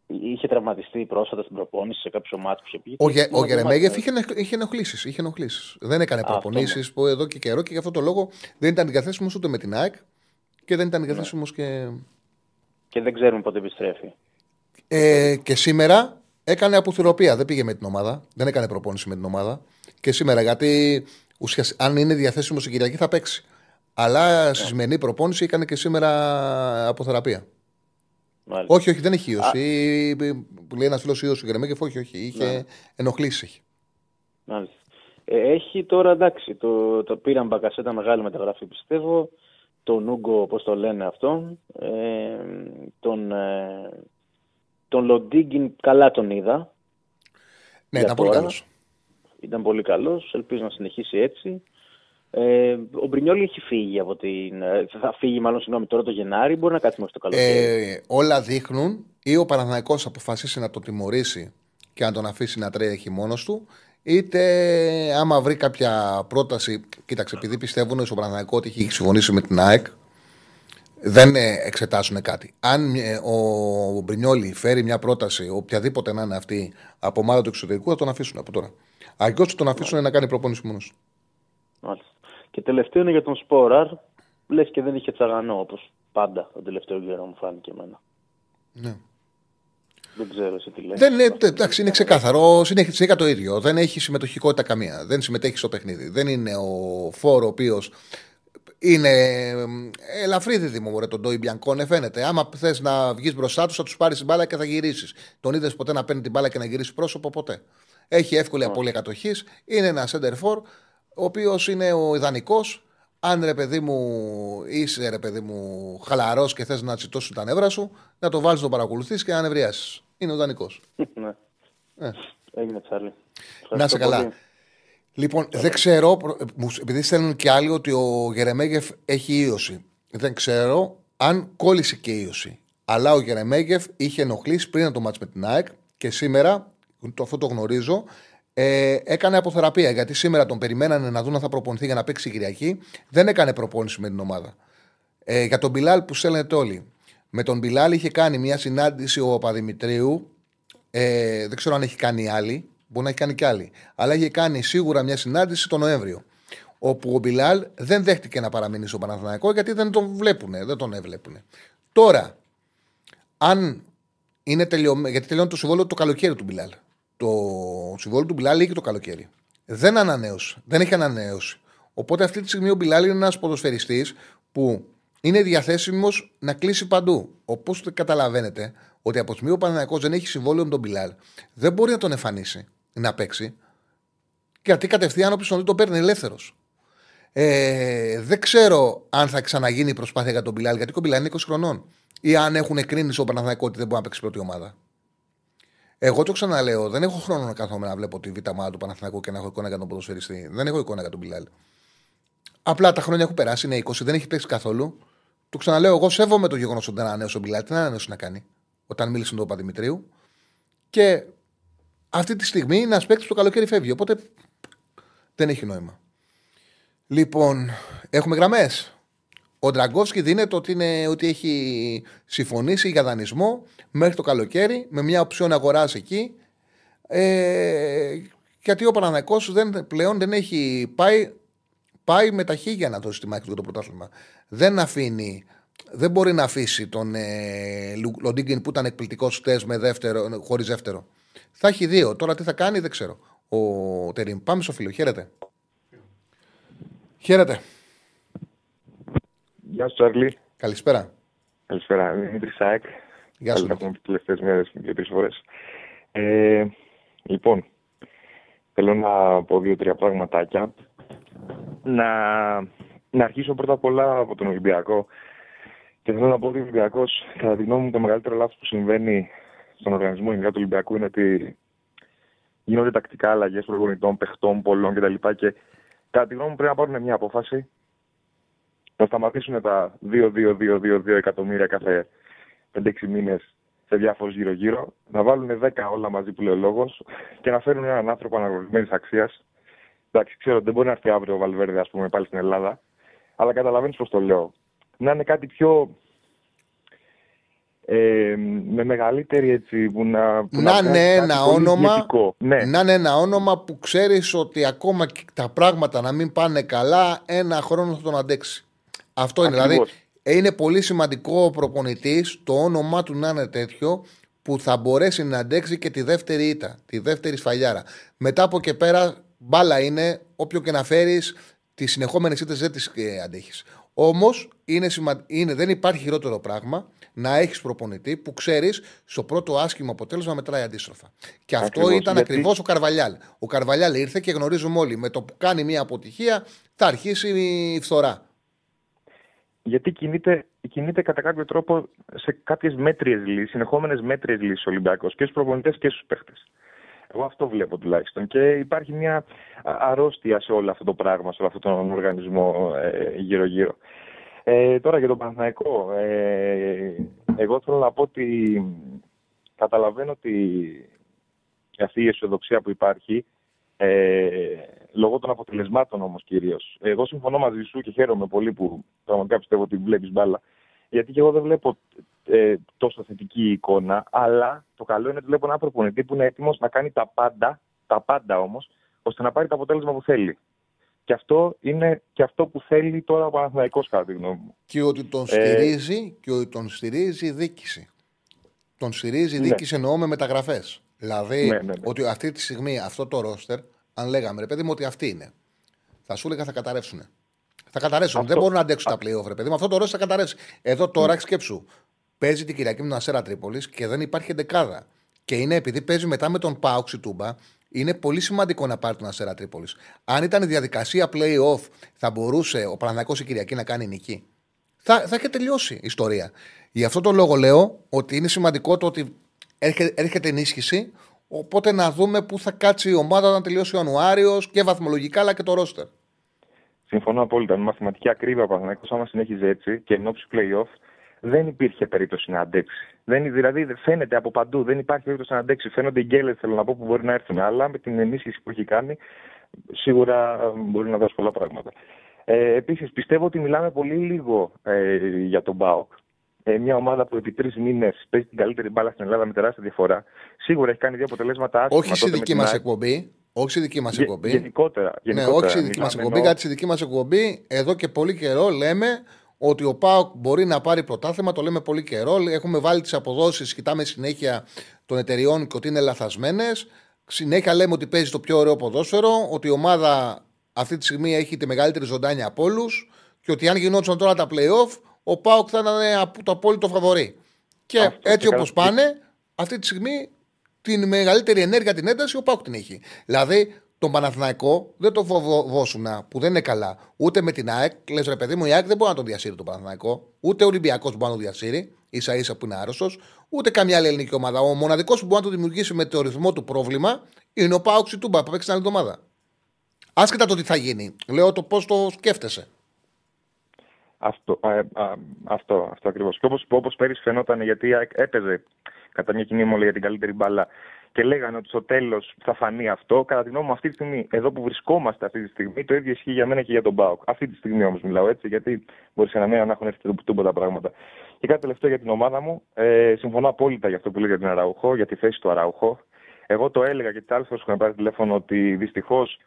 Είχε τραυματιστεί πρόσφατα στην προπόνηση σε κάποιο μάτι που είχε πει. Ο, Γε, Δεν ο Γερεμέγεφ μάθαμε. είχε, ενοχ- είχε ενοχλήσεις. Είχε ενοχλήσεις. Δεν έκανε αυτό προπονήσεις που εδώ και καιρό και γι' αυτό το λόγο δεν ήταν διαθέσιμος ούτε με την ΑΕΚ και δεν ήταν διαθέσιμος και. Και δεν ξέρουμε πότε επιστρέφει. Ε, και σήμερα έκανε αποθυροπία. Δεν πήγε με την ομάδα. Δεν έκανε προπόνηση με την ομάδα. Και σήμερα γιατί ουσιασ... αν είναι διαθέσιμο η Κυριακή θα παίξει. Αλλά στη σημερινή προπόνηση έκανε και σήμερα αποθεραπεία. Μάλιστα. Όχι, όχι, δεν έχει ίωση. Που λέει ένας φίλος ίωση του Γερεμέγεφ, όχι, όχι. Είχε Ναι. ενοχλήσεις. Έχει. Μάλιστα. Ε, έχει τώρα εντάξει, το, το πήραν μπακασέτα μεγάλη μεταγραφή πιστεύω. Τον Ούγκο, όπως το λένε αυτόν. Ε, τον, ε, τον Λοντίγκιν καλά τον είδα. Ναι, Για ήταν πολύ τώρα. καλός. Ήταν πολύ καλός. Ελπίζω να συνεχίσει έτσι. Ε, ο Μπρινιόλη έχει φύγει από την. ε, Θα φύγει, μάλλον συγγνώμη, τώρα το Γενάρη. Μπορεί να κάτσει μέχρι το καλοκαίρι. Ε, όλα δείχνουν ή ο Παναθηναϊκός αποφασίσει να το τιμωρήσει και να τον αφήσει να τρέχει μόνος του, είτε άμα βρει κάποια πρόταση. Κοίταξε, επειδή πιστεύουν στον Παναθηναϊκό ότι έχει συμφωνήσει με την ΑΕΚ, δεν ε, εξετάσουν κάτι. Αν ε, ο Μπρινιόλη φέρει μια πρόταση, οποιαδήποτε να είναι αυτή, από ομάδα του εξωτερικού, θα τον αφήσουν από τώρα. Αλλιώ θα τον αφήσουν να κάνει προπόνηση μόνος. Μάλιστα. Και τελευταίο είναι για τον Σπόραρ. Λες και δεν είχε τσαγανό όπως πάντα τον τελευταίο καιρό μου φάνηκε εμένα. Ναι. Δεν ξέρω εσύ τι λες. Δεν είναι, εντάξει, είναι ξεκάθαρο. Συνέχεια συνέχεια το ίδιο. Δεν έχει συμμετοχικότητα καμία. Δεν συμμετέχει στο παιχνίδι. Δεν είναι ο φόρο ο οποίος είναι εμ, ελαφρύ δίδυμο μωρέ τον Ντόι Μπιανκόνε φαίνεται. Άμα θες να βγεις μπροστά του, θα τους πάρεις την μπάλα και θα γυρίσεις. Τον είδες ποτέ να παίρνει την μπάλα και να γυρίσεις πρόσωπο, ποτέ. Έχει εύκολη απώλεια κατοχής. Είναι ένα center for, ο οποίος είναι ο ιδανικός. Αν ρε παιδί μου είσαι ρε παιδί μου χαλαρός και θες να τσιτώσεις τα νεύρα σου, να το βάλεις να το παρακολουθείς και να νευριάσεις. Είναι ο ιδανικό. ναι. Ε. Έγινε Τσάρλι. Να είσαι καλά. Λοιπόν, δεν ξέρω, προ- μου- επειδή στέλνουν και άλλοι ότι ο Γερεμέγεφ έχει ίωση. Δεν ξέρω αν κόλλησε και ίωση. Αλλά ο Γερεμέγεφ είχε ενοχλήσει πριν από το μάτς με την ΑΕΚ και σήμερα, το, αυτό το γνωρίζω, ε, έκανε αποθεραπεία. Γιατί σήμερα τον περιμένανε να δουν αν θα προπονηθεί για να παίξει η Κυριακή. Δεν έκανε προπόνηση με την ομάδα. Ε, για τον Μπιλάλ που στέλνετε όλοι. Με τον Μπιλάλ είχε κάνει μια συνάντηση ο Παπαδημητρίου ε, δεν ξέρω αν έχει κάνει άλλη. Μπορεί να έχει κάνει κι άλλη. Αλλά είχε κάνει σίγουρα μια συνάντηση τον Νοέμβριο. Όπου ο Μπιλάλ δεν δέχτηκε να παραμείνει στο Παναθηναϊκό γιατί δεν τον βλέπουν. Δεν τον έβλεπουν. Τώρα, αν είναι τελειωμένο. Γιατί τελειώνει το συμβόλαιο το καλοκαίρι του Μπιλάλ. Το συμβόλαιο του Μπιλάλ λύγει το καλοκαίρι. Δεν ανανέωσε. Δεν έχει ανανέωση. Οπότε αυτή τη στιγμή ο Μπιλάλ είναι ένας ποδοσφαιριστής που είναι διαθέσιμος να κλείσει παντού. Όπως καταλαβαίνετε, ότι από τη στιγμή ο Παναθηναϊκός δεν έχει συμβόλαιο με τον Μπιλάλ, δεν μπορεί να τον εμφανίσει να παίξει. Γιατί κατευθείαν όποιο τον δει τον παίρνει ελεύθερος. Ε, δεν ξέρω αν θα ξαναγίνει η προσπάθεια για τον Μπιλάλ, γιατί ο Μπιλάλ είναι 20 χρονών. Ή αν έχουν κρίνει στο Παναθηναϊκό ότι δεν μπορεί να παίξει πρώτη ομάδα. Εγώ το ξαναλέω, δεν έχω χρόνο να κάθομαι να βλέπω τη β' ομάδα του Παναθηναϊκού και να έχω εικόνα για τον ποδοσφαιριστή. Δεν έχω εικόνα για τον Μπιλάλ. Απλά τα χρόνια έχουν περάσει, είναι 20, δεν έχει παίξει καθόλου. Το ξαναλέω, εγώ σέβομαι το γεγονός ότι δεν ανανέωσε ο Μπιλάλ. Τι να ανανέωσε να κάνει, όταν μίλησε με τον Παπαδημητρίου. Και αυτή τη στιγμή ένας παίκτης το καλοκαίρι φεύγει. Οπότε δεν έχει νόημα. Λοιπόν, έχουμε γραμμές. Ο Ντραγκόφσκι δίνεται ότι, είναι, ότι έχει συμφωνήσει για δανεισμό μέχρι το καλοκαίρι με μια οψιόν αγοράς εκεί. Ε, γιατί ο Παναναναϊκός δεν, πλέον δεν έχει πάει, πάει με τα χίλια να δώσει τη μάχη του για το πρωτάθλημα. Δεν αφήνει, δεν μπορεί να αφήσει τον ε, Λοντίγκιν που ήταν εκπληκτικός χτες χωρίς δεύτερο. Θα έχει δύο. Τώρα τι θα κάνει δεν ξέρω. Ο Τερήμ. Πάμε στο φίλο. Χαίρετε. Χαίρετε. Γεια σου, Τσάρλι. Καλησπέρα. Καλησπέρα. Δημήτρη Σάεκ. Γεια σου. Τα πούμε τις τελευταίες μέρες δύο-τρει φορές. Ε, λοιπόν, θέλω να πω δύο-τρία πραγματάκια. Να, να αρχίσω πρώτα απ' όλα από τον Ολυμπιακό. Και θέλω να πω ότι ο Ολυμπιακός, κατά τη γνώμη μου, το μεγαλύτερο λάθος που συμβαίνει στον οργανισμό γενικά του Ολυμπιακού είναι ότι γίνονται τακτικά αλλαγές προπονητών, παιχτών, πολλών κτλ. Και κατά τη γνώμη μου πρέπει να πάρουν μια απόφαση να σταματήσουν τα 2-2-2-2 εκατομμύρια κάθε 5-6 μήνες σε διάφορους γύρω-γύρω, να βάλουν 10 όλα μαζί που λέει ο λόγος και να φέρουν έναν άνθρωπο αναγνωρισμένης αξίας. Εντάξει, ξέρω ότι δεν μπορεί να έρθει αύριο ο Βαλβέρδε, ας πούμε, πάλι στην Ελλάδα, αλλά καταλαβαίνεις πώς το λέω. Να είναι κάτι πιο ε, με μεγαλύτερη έτσι που να, που να, να είναι ένα όνομα ναι. να είναι ένα όνομα που ξέρεις ότι ακόμα και τα πράγματα να μην πάνε καλά ένα χρόνο θα τον αντέξει αυτό είναι δηλαδή είναι πολύ σημαντικό ο προπονητής το όνομά του να είναι τέτοιο που θα μπορέσει να αντέξει και τη δεύτερη ήττα, τη δεύτερη σφαλιάρα. Μετά από και πέρα, μπάλα είναι, όποιο και να φέρεις, τι συνεχόμενε ήττε δεν τι ε, αντέχεις. Όμως είναι είναι, δεν υπάρχει χειρότερο πράγμα να έχεις προπονητή που ξέρεις στο πρώτο άσχημο αποτέλεσμα μετράει αντίστροφα. Και αυτό Ακριβώς, ήταν γιατί- ακριβώς ο Καρβαλιάλ. Ο Καρβαλιάλ ήρθε και γνωρίζουμε όλοι με το που κάνει μια αποτυχία θα αρχίσει η φθορά. γιατί κινείται, κινείται κατά κάποιο τρόπο σε κάποιες μέτριες λύσεις, συνεχόμενες μέτριες λύσεις ο Ολυμπιακός και στους προπονητές και στους παίχτες. Εγώ αυτό βλέπω τουλάχιστον. Και υπάρχει μια α- αρρώστια σε όλο αυτό το πράγμα, σε όλο αυτόν τον οργανισμό ε, γύρω-γύρω. Ε, τώρα για τον Παναθηναϊκό. Ε, εγώ θέλω να πω ότι καταλαβαίνω ότι αυτή η αισιοδοξία που υπάρχει ε, λόγω των αποτελεσμάτων όμως κυρίως. Εγώ συμφωνώ μαζί σου και χαίρομαι πολύ που πραγματικά πιστεύω ότι βλέπεις μπάλα. Γιατί και εγώ δεν βλέπω ε, τόσο θετική εικόνα, αλλά το καλό είναι ότι βλέπω έναν προπονητή που είναι έτοιμος να κάνει τα πάντα, τα πάντα όμως, ώστε να πάρει το αποτέλεσμα που θέλει. Και αυτό είναι και αυτό που θέλει τώρα ο Παναθηναϊκός κατά τη γνώμη μου. Και ότι τον Ε, στηρίζει και ότι τον στηρίζει η διοίκηση. Τον στηρίζει η Ναι. διοίκηση εννοώ με μεταγραφές. Δηλαδή Ναι, ναι, ναι. ότι αυτή τη στιγμή αυτό το ρόστερ, αν λέγαμε ρε παιδί μου ότι αυτή είναι, θα σου έλεγα θα καταρρεύσουν. Θα καταρρεύσουν. Αυτό- Δεν μπορούν να αντέξουν τα playoff, ρε παιδί μου. Αυτό το ρόστερ θα καταρρεύσει. Εδώ τώρα Ναι. σκέψου. Παίζει την Κυριακή με τον Αστέρα Τρίπολης και δεν υπάρχει εντεκάδα. Και είναι επειδή παίζει μετά με τον Πάουξ η Τούμπα, είναι πολύ σημαντικό να πάρει τον Αστέρα Τρίπολης. Αν ήταν η διαδικασία playoff, θα μπορούσε ο Παναγιακό η Κυριακή να κάνει νική. Θα, θα είχε τελειώσει η ιστορία. Γι' αυτό το λόγο λέω ότι είναι σημαντικό το ότι έρχεται, έρχεται ενίσχυση. Οπότε να δούμε πού θα κάτσει η ομάδα όταν τελειώσει ο Ιανουάριος και βαθμολογικά αλλά και το ρόστερ. Συμφωνώ απόλυτα. Με μαθηματική ακρίβεια ο Παναθηναϊκός άμα συνέχιζε έτσι και εν ώψη play-off δεν υπήρχε περίπτωση να αντέξει. Δεν, δηλαδή δεν φαίνεται από παντού, δεν υπάρχει περίπτωση να αντέξει. Φαίνονται οι γκέλες, θέλω να πω, που μπορεί να έρθουν. Αλλά με την ενίσχυση που έχει κάνει, σίγουρα ε, μπορεί να δώσει πολλά πράγματα. Ε, Επίσης, πιστεύω ότι μιλάμε πολύ λίγο ε, για τον Μπάουκ. Ε, μια ομάδα που επί τρεις μήνες παίζει την καλύτερη μπάλα στην Ελλάδα με τεράστια διαφορά. Σίγουρα έχει κάνει δύο αποτελέσματα άσχημα. Όχι στη τότε με δική την μας ΑΕΚ. εκπομπή. Όχι στη δική μας Γε- εκπομπή. Γενικότερα. Ναι, γενικότερα. όχι στη δική μας Μιλάμε εκπομπή. ενώ- Γιατί στη δική μας εκπομπή, εδώ και πολύ καιρό λέμε ότι ο Πάοκ μπορεί να πάρει πρωτάθλημα. Το λέμε πολύ καιρό. Έχουμε βάλει τις αποδόσεις, κοιτάμε συνέχεια των εταιριών και ότι είναι λαθασμένες. Συνέχεια λέμε ότι παίζει το πιο ωραίο ποδόσφαιρο, ότι η ομάδα αυτή τη στιγμή έχει τη μεγαλύτερη ζωντάνια από όλους και ότι αν γινόντουσαν τώρα τα playoff, ο Πάοκ θα ήταν απ- το απόλυτο φαβορή. Και Αυτό, έτσι και όπως καλά- πάνε, αυτή τη στιγμή την μεγαλύτερη ενέργεια, την ένταση, ο Πάοκ την έχει. Δηλαδή, τον Παναθηναϊκό δεν το φοβόσουν που δεν είναι καλά. Ούτε με την ΑΕΚ. Λες ρε παιδί μου, η ΑΕΚ δεν μπορεί να τον διασύρει τον Παναθηναϊκό. Ούτε ο Ολυμπιακός μπορεί να τον διασύρει, ίσα ίσα που είναι άρρωστος. Ούτε καμιά άλλη ελληνική ομάδα. Ο μοναδικός που μπορεί να το δημιουργήσει με το ρυθμό του πρόβλημα είναι ο Πάουξ Τούμπα που παίξει την άλλη εβδομάδα. Άσχετα το τι θα γίνει. Λέω το πώς το σκέφτεσαι. Αυτό, α, α, αυτό, αυτό ακριβώς. Και όπως όπως πέρυσι φαινόταν, γιατί έπαιζε κατά μια κοινή μόλι για την καλύτερη μπάλα και λέγανε ότι στο τέλος θα φανεί αυτό. Κατά τη γνώμη μου, αυτή τη στιγμή, εδώ που βρισκόμαστε αυτή τη στιγμή, το ίδιο ισχύει για μένα και για τον Μπάουκ. Αυτή τη στιγμή όμως μιλάω έτσι, γιατί μπορεί σε ένα μήνα να έχουν έρθει τίποτα πράγματα. Και κάτι τελευταίο για την ομάδα μου. Ε, συμφωνώ απόλυτα για αυτό που λέει για την Αραούχο, για τη θέση του Αραούχο. Εγώ το έλεγα και τις άλλες φορές που είχαμε πάρει τηλέφωνο ότι δυστυχώς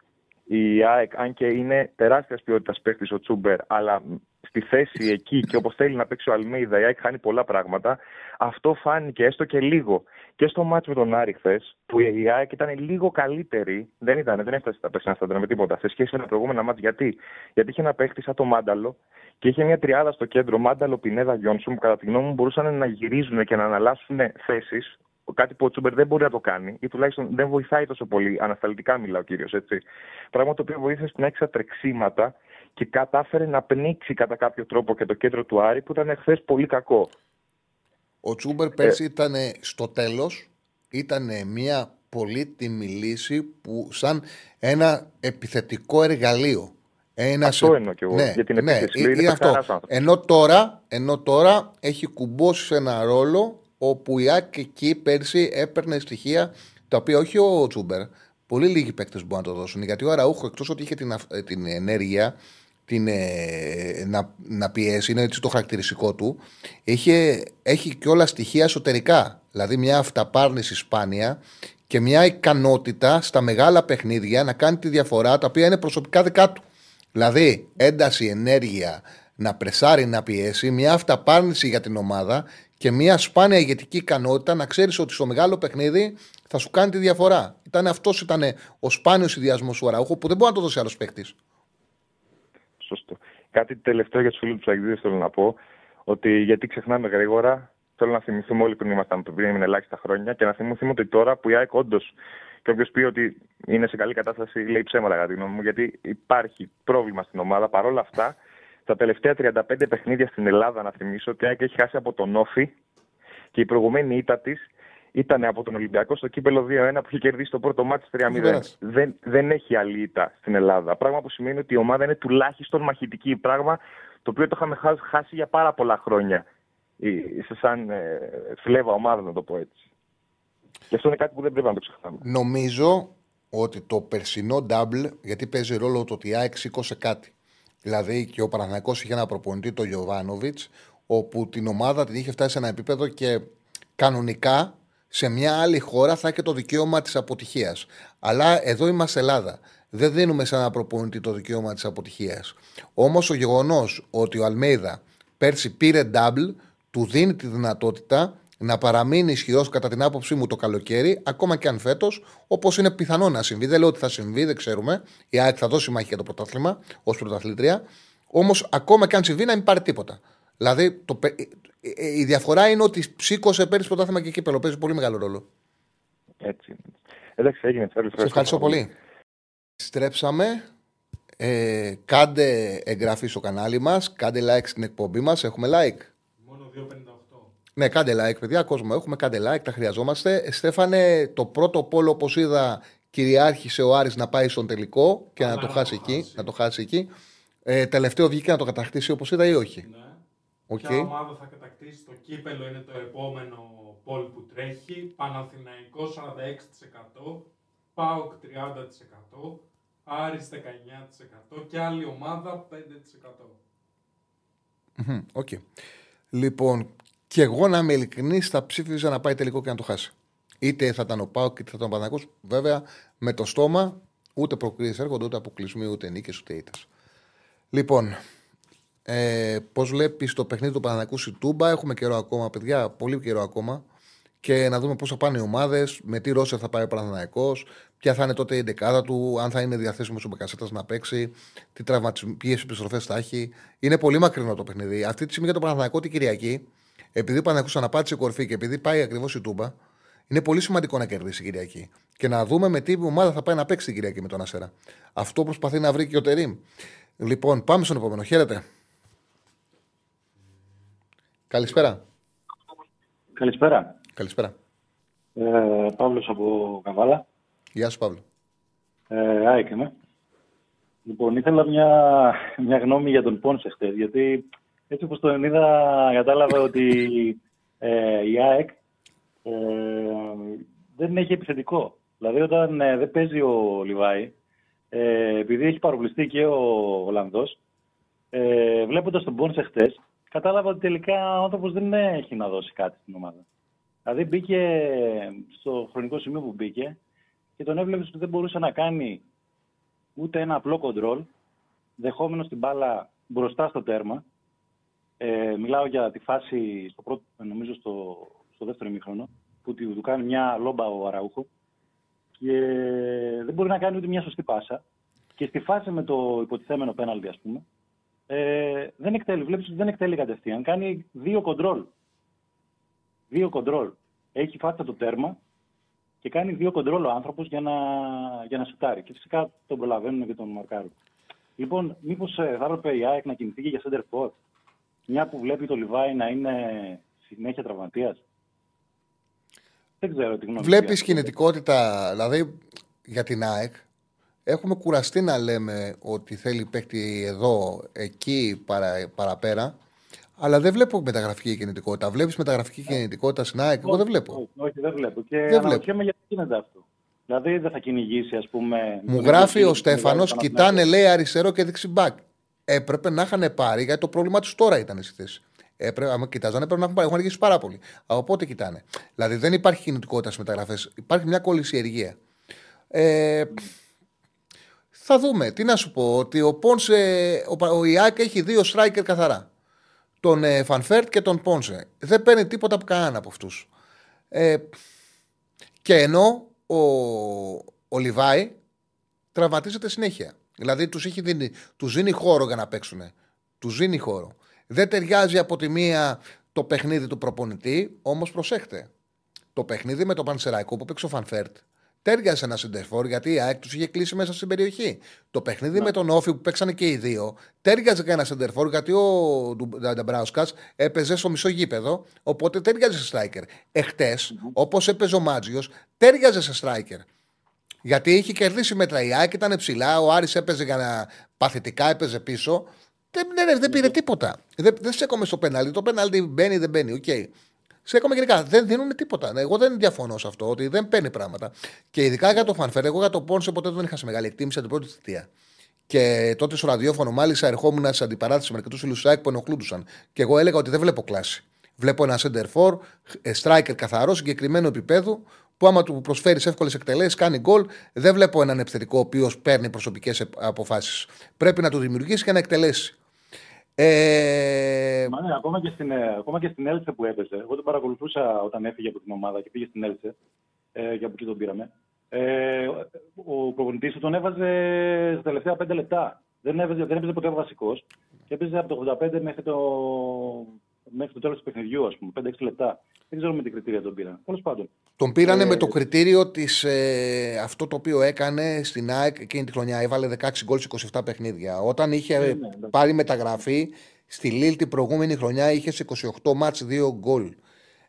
η ΑΕΚ, αν και είναι τεράστιας ποιότητας παίχτη ο Τσούμπερ, αλλά στη θέση εκεί και όπως θέλει να παίξει ο Αλμέιδα, η ΑΕΚ χάνει πολλά πράγματα. Αυτό φάνηκε έστω και λίγο και στο μάτσο με τον Άρη χθες, που η ΑΕΚ ήταν λίγο καλύτερη. Δεν ήταν, δεν έφτασε τα περσινά στάντρα με τίποτα. Σε σχέση με τα προηγούμενα μάτια. Γιατί; Γιατί είχε ένα παίχτη σαν το Μάνταλο και είχε μια τριάδα στο κέντρο Μάνταλο Πινέδα Γιόνσου που κατά τη γνώμη μου μπορούσαν να γυρίζουν και να αναλάσουν θέσεις κάτι που ο Τσούμπερ δεν μπορεί να το κάνει ή τουλάχιστον δεν βοηθάει τόσο πολύ. Ανασταλτικά μιλά ο κύριο, έτσι. Πράγμα το οποίο βοήθησε στην έξα τρεξίματα και κατάφερε να πνίξει κατά κάποιο τρόπο και το κέντρο του Άρη που ήταν χθε πολύ κακό. Ο Τσούμπερ πέρσι ε. ήταν στο τέλος, ήταν μια πολύτιμη λύση που σαν ένα επιθετικό εργαλείο. Ένα αυτό εννοώ και εγώ ναι, για την ναι, επίθεση. Είναι αυτό. Ενώ τώρα, ενώ τώρα έχει κουμπώσει σε ένα ρόλο όπου η ΑΕΚ εκεί πέρσι έπαιρνε στοιχεία τα οποία όχι ο Τσούμπερ, πολύ λίγοι παίκτες μπορούν να το δώσουν. Γιατί ο Αραούχο, εκτός ότι είχε την, την ενέργεια την, ε, να, να πιέσει, είναι έτσι το χαρακτηριστικό του, είχε, έχει και όλα στοιχεία εσωτερικά. Δηλαδή μια αυταπάρνηση σπάνια και μια ικανότητα στα μεγάλα παιχνίδια να κάνει τη διαφορά τα οποία είναι προσωπικά δικά του. Δηλαδή ένταση, ενέργεια, να πρεσάρει, να πιέσει, μια αυταπάρνηση για την ομάδα και μια σπάνια ηγετική ικανότητα να ξέρεις ότι στο μεγάλο παιχνίδι θα σου κάνει τη διαφορά. Ήταν αυτός ήταν ο σπάνιος ιδιασμός του Αραούχου που δεν μπορεί να το δώσει άλλος παίκτης. Σωστό. Κάτι τελευταίο για τους φίλους του Αγγλίδε θέλω να πω. Ότι γιατί ξεχνάμε γρήγορα, θέλω να θυμηθούμε όλοι πριν ήμασταν πριν ελάχιστα χρόνια και να θυμηθούμε ότι τώρα που η ΑΕΚ όντως και όποιος πει ότι είναι σε καλή κατάσταση λέει ψέματα κατά τη γνώμη μου, γιατί υπάρχει πρόβλημα στην ομάδα. Παρ' όλα αυτά, τα τελευταία 35 παιχνίδια στην Ελλάδα, να θυμίσω, ότι έχει χάσει από τον Όφη και η προηγουμένη ήττα της ήταν από τον Ολυμπιακό στο κύπελο 2-1 που είχε κερδίσει το πρώτο μάτι 3-0. Δεν, δεν έχει άλλη ήττα στην Ελλάδα. Πράγμα που σημαίνει ότι η ομάδα είναι τουλάχιστον μαχητική. Πράγμα το οποίο το είχαμε χάσει για πάρα πολλά χρόνια. Σε σαν ε, φλέβα ομάδα, να το πω έτσι. Και αυτό είναι κάτι που δεν πρέπει να το ξεχνάμε. Νομίζω ότι το περσινό double, γιατί παίζει ρόλο το ότι η ΑΕΚ σήκωσε κάτι. Δηλαδή και ο Παναθανικό είχε ένα προπονητή, τον Γιωβάνοβιτς, όπου την ομάδα την είχε φτάσει σε ένα επίπεδο και κανονικά σε μια άλλη χώρα θα έχει το δικαίωμα της αποτυχίας. Αλλά εδώ είμαστε Ελλάδα. Δεν δίνουμε σε ένα προπονητή το δικαίωμα της αποτυχίας. Όμως ο γεγονός ότι ο Αλμέιδα πέρσι πήρε double, του δίνει τη δυνατότητα να παραμείνει ισχυρός κατά την άποψή μου το καλοκαίρι, ακόμα και αν φέτος, όπως είναι πιθανό να συμβεί. Δεν λέω ότι θα συμβεί, δεν ξέρουμε. Η ΑΕΚ θα δώσει μάχη για το πρωτάθλημα ως πρωταθλήτρια. Όμως, ακόμα και αν συμβεί, να μην πάρει τίποτα. Δηλαδή, το, η διαφορά είναι ότι σήκωσε πέρυσι πρωτάθλημα και κύπελο. Παίζει πολύ μεγάλο ρόλο. Έτσι. Εντάξει, έγινε. Σε ευχαριστώ πολύ. Στρέψαμε. Ε, κάντε εγγραφή στο κανάλι μας, κάντε like στην εκπομπή μας, έχουμε like. Μόνο 2,58. Ναι, κάντε like, παιδιά. Κόσμο έχουμε, κάντε like, τα χρειαζόμαστε. Στέφανε, το πρώτο πόλο, όπως είδα, κυριάρχησε ο Άρης να πάει στον τελικό και να, το, χάσει εκεί, να το χάσει εκεί. Ε, τελευταίο βγήκε να το κατακτήσει όπως είδα ή όχι; Ναι. Okay. Ποια ομάδα θα κατακτήσει το κύπελλο είναι το επόμενο poll που τρέχει. Παναθηναϊκός 46%, ΠΑΟΚ 30%, Άρης 19% και άλλη ομάδα 5%. OK. Okay. Λοιπόν, και εγώ να είμαι ειλικρινής, θα ψήφιζα να πάει τελικό και να το χάσει. Είτε θα ήταν ο Πάοκ είτε θα ήταν ο Παναγό. Βέβαια, με το στόμα ούτε προκρίσεις έρχονται, ούτε αποκλεισμοί, ούτε νίκες, ούτε ήττες. Λοιπόν, ε, πώς βλέπεις το παιχνίδι του Παναγικού στη Τούμπα, έχουμε καιρό ακόμα, παιδιά, πολύ καιρό ακόμα. Και να δούμε πώς θα πάνε οι ομάδες, με τι ρόσερ θα πάει ο Παναναναϊκό, ποια θα είναι τότε η δεκάδα του, αν θα είναι διαθέσιμος ο Μπεκασέτας να παίξει, τι ποιες επιστροφές θα έχει. Είναι πολύ μακρινό το παιχνίδι. Αυτή τη στιγμή για το Παναναναϊκό την Κυριακή επειδή ο Παναγιώτο αναπάτησε κορφή και επειδή πάει ακριβώς η Τούμπα, Είναι πολύ σημαντικό να κερδίσει η Κυριακή. Και να δούμε με τι ομάδα θα πάει να παίξει την Κυριακή με τον Αστέρα. Αυτό προσπαθεί να βρει και ο Τερήμ. Λοιπόν, πάμε στον επόμενο. Χαίρετε. Καλησπέρα. Καλησπέρα. Καλησπέρα. Ε, Παύλος από Καβάλα. Γεια σου, Παύλο. Ε, ΑΕΚ είμαι. Λοιπόν, ήθελα μια, μια γνώμη για τον Πόνσε χτες, γιατί έτσι όπως τον είδα κατάλαβα ότι ε, η ΑΕΚ ε, δεν έχει επιθετικό. Δηλαδή όταν ε, δεν παίζει ο Λιβάη, ε, επειδή έχει παροπληστεί και ο Ολλανδός, ε, βλέποντας τον Πόνσε χτες, κατάλαβα ότι τελικά ο άνθρωπος δεν έχει να δώσει κάτι στην ομάδα. Δηλαδή μπήκε στο χρονικό σημείο που μπήκε και τον έβλεπες ότι δεν μπορούσε να κάνει ούτε ένα απλό κοντρόλ, δεχόμενος την μπάλα μπροστά στο τέρμα. Ε, μιλάω για τη φάση, στο πρώτο, νομίζω στο, στο δεύτερο ημίχρονο, που του, του κάνει μια λόμπα ο Αραούχο και δεν μπορεί να κάνει ούτε μια σωστή πάσα. Και στη φάση με το υποτιθέμενο πέναλτι, ας πούμε, ε, δεν εκτέλει, βλέπεις ότι δεν εκτέλει κατευθείαν. Κάνει δύο κοντρόλ. Δύο κοντρόλ. Έχει φάσει το τέρμα και κάνει δύο κοντρόλ ο άνθρωπος για να, για να σουτάρει. Και φυσικά τον προλαβαίνουν και τον μαρκάρουν. Λοιπόν, μήπως ε, θα έπρεπε η ΑΕΚ να κινηθεί και για center for, μια που βλέπει το Λιβάη να είναι συνέχεια τραυματίας. Δεν ξέρω τι γνώμη Βλέπεις κινητικότητα, δηλαδή για την ΑΕΚ. Έχουμε κουραστεί να λέμε ότι θέλει παίκτη εδώ, εκεί, παρα, παραπέρα. Αλλά δεν βλέπω μεταγραφική κινητικότητα. Βλέπεις μεταγραφική κινητικότητα στην ΑΕΚ; Εγώ δεν βλέπω. Όχι, όχι, δεν βλέπω. Και Δεν αναρωτιέμαι γιατί γίνεται αυτό. Δηλαδή δεν θα κυνηγήσει, ας πούμε. Μου τον γράφει ο Ευρωκίνη, Στέφανος, τον κοιτάνε λέει αριστερό και δεξιμπάκ. Έπρεπε να είχαν πάρει, γιατί το πρόβλημα τους τώρα ήταν στη θέση. Έπρεπε, άμα κοιτάζανε, πρέπει να έχουν πάρει. Έχουν αργήσει πάρα πολύ. Από πότε κοιτάνε. Δηλαδή δεν υπάρχει κινητικότητα στις μεταγραφές. Υπάρχει μια κολυσιεργία. Ε, θα δούμε. Τι να σου πω, ότι ο Πόνσε, ο, ο Ιάκ έχει δύο striker καθαρά. Τον ε, Φαν Βέερτ και τον Πόνσε. Δεν παίρνει τίποτα από κανέναν από αυτούς. Ε, και ενώ ο, ο Λιβάι τραυματίζεται συνέχεια. Δηλαδή τους δίνει, τους δίνει χώρο για να παίξουν. Τους δίνει χώρο. Δεν ταιριάζει από τη μία το παιχνίδι του προπονητή, όμως προσέξτε. Το παιχνίδι με τον Πανσεραϊκό που παίξε ο Φαν Βέερτ ταίριαζε ένα σεντερφόρ γιατί η ΑΕΚ τους είχε κλείσει μέσα στην περιοχή. Το παιχνίδι με τον ΟΦΗ που παίξανε και οι δύο ταίριαζε και ένα σεντερφόρ γιατί ο Νταμπράουσκας έπαιζε στο μισό γήπεδο, οπότε ταίριαζε σε striker. Εχθές, όπως έπαιζε ο Μάντζιος, ταίριαζε σε striker. Γιατί είχε κερδίσει μέτρα η ΑΕΚ, ήταν ψηλά, ο Άρης έπαιζε για να παθητικά, έπαιζε πίσω. Δεν, ναι, ναι, δεν πήρε τίποτα. Δεν, δεν στέκομαι στο πέναλτι. Το πέναλτι μπαίνει, δεν μπαίνει. OK. Okay. Στέκομαι γενικά. Δεν δίνουν τίποτα. Εγώ δεν διαφωνώ σε αυτό, ότι δεν παίρνει πράγματα. Και ειδικά για το φανφέρ, εγώ για το Πόνσε ποτέ δεν είχα σε μεγάλη εκτίμηση την πρώτη θητεία. Και τότε στο ραδιόφωνο, μάλιστα, ερχόμουν σε αντιπαράθεση με αρκετούς φίλους που ενοχλούντουσαν. Και εγώ έλεγα ότι δεν βλέπω κλάση. Βλέπω ένα center for, striker καθαρό, συγκεκριμένου επίπεδου, που άμα του προσφέρεις εύκολες εκτελέσεις, κάνει γκολ. Δεν βλέπω έναν επιθετικό ο οποίος παίρνει προσωπικές αποφάσεις. Πρέπει να του δημιουργήσει και να εκτελέσει. Ε... Μα ναι, ακόμα, και στην, ε, ακόμα και στην Έλτσε που έπαιζε. Εγώ τον παρακολουθούσα όταν έφυγε από την ομάδα και πήγε στην Έλτσε. Ε, και από εκεί τον πήραμε. Ε, ο προπονητής του τον έβαζε στα τελευταία πέντε λεπτά. Δεν, έβαζε, δεν έπαιζε ποτέ βασικός. Και έπαιζε από το 85 μέχρι το, μέχρι το τέλος του παιχνιδιού, ας πούμε, 5-6 λεπτά. Δεν ξέρω με τι κριτήρια τον πήραν. Τέλος πάντων. Τον πήρανε Ε, με το κριτήριο της ε, αυτό το οποίο έκανε στην ΑΕΚ εκείνη τη χρονιά. Έβαλε 16 γκολ σε 27 παιχνίδια. Όταν είχε ναι, εντάξει. πάρει μεταγραφή στη Λίλ την προηγούμενη χρονιά είχε σε 28 μάτς 2 γκολ.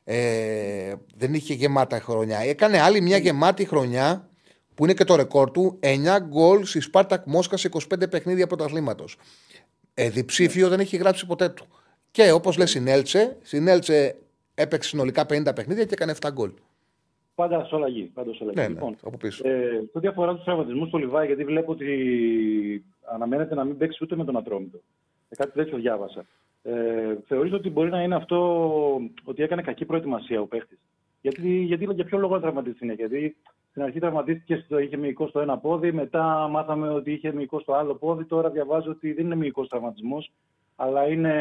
Ε, δεν είχε γεμάτα χρονιά. Έκανε άλλη μια γεμάτη χρονιά που είναι και το ρεκόρ του 9 γκολ στη Σπάρτακ Μόσχα σε 25 παιχνίδια πρωταθλήματος. Ε, διψήφιο δεν έχει γράψει ποτέ του. Και όπως λες στην Έλτσε, στην Έλτσε έπαιξε συνολικά 50 παιχνίδια και έκανε 7 γκολ. Πάντα σε όλα γη. Πάντα σε όλα γη. Ναι, ναι, Λοιπόν, από πίσω. ε, σε ό,τι αφορά τους τραυματισμούς στο Λιβάη, γιατί βλέπω ότι αναμένεται να μην παίξει ούτε με τον Ατρόμητο. Ε, κάτι τέτοιο διάβασα. Ε, θεωρείς ότι μπορεί να είναι αυτό ότι έκανε κακή προετοιμασία ο παίχτης; Γιατί, γιατί για ποιο λόγο να τραυματίσει συνέχεια. Γιατί στην αρχή τραυματίστηκε, στο, είχε μυϊκό στο ένα πόδι, μετά μάθαμε ότι είχε μυϊκό στο άλλο πόδι. Τώρα διαβάζω ότι δεν είναι μυϊκός τραυματισμός, αλλά είναι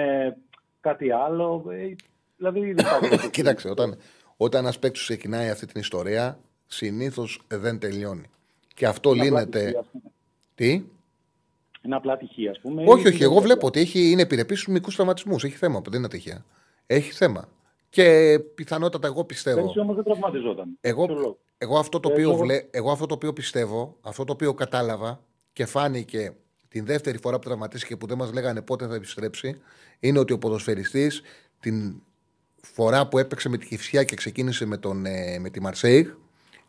κάτι άλλο. Ε, δηλαδή δεν υπάρχει. Κοίταξε, όταν, όταν ένας παίκτης ξεκινάει αυτή την ιστορία, συνήθως δεν τελειώνει. Και αυτό Είναι απλά λύνεται. τυχαία, ας πούμε. Τι; Είναι απλά τυχαία, ας πούμε. Όχι, ή όχι. Εγώ είναι βλέπω ότι έχει, είναι επιρρεπής στους μικρούς τραυματισμούς. Έχει θέμα, δεν είναι ατυχία. Έχει θέμα. Και πιθανότατα εγώ πιστεύω. Πέρσι όμως δεν τραυματιζόταν. Εγώ, Ποιο λόγο; εγώ, αυτό το Ε, οποίο εγώ- βλέ, εγώ αυτό το οποίο πιστεύω, αυτό το οποίο κατάλαβα και φάνηκε την δεύτερη φορά που τραυματίστηκε που δεν μας λέγανε πότε θα επιστρέψει, είναι ότι ο ποδοσφαιριστής την φορά που έπαιξε με τη Κυφσιά και ξεκίνησε με, τον, ε, με τη Μαρσέιγ,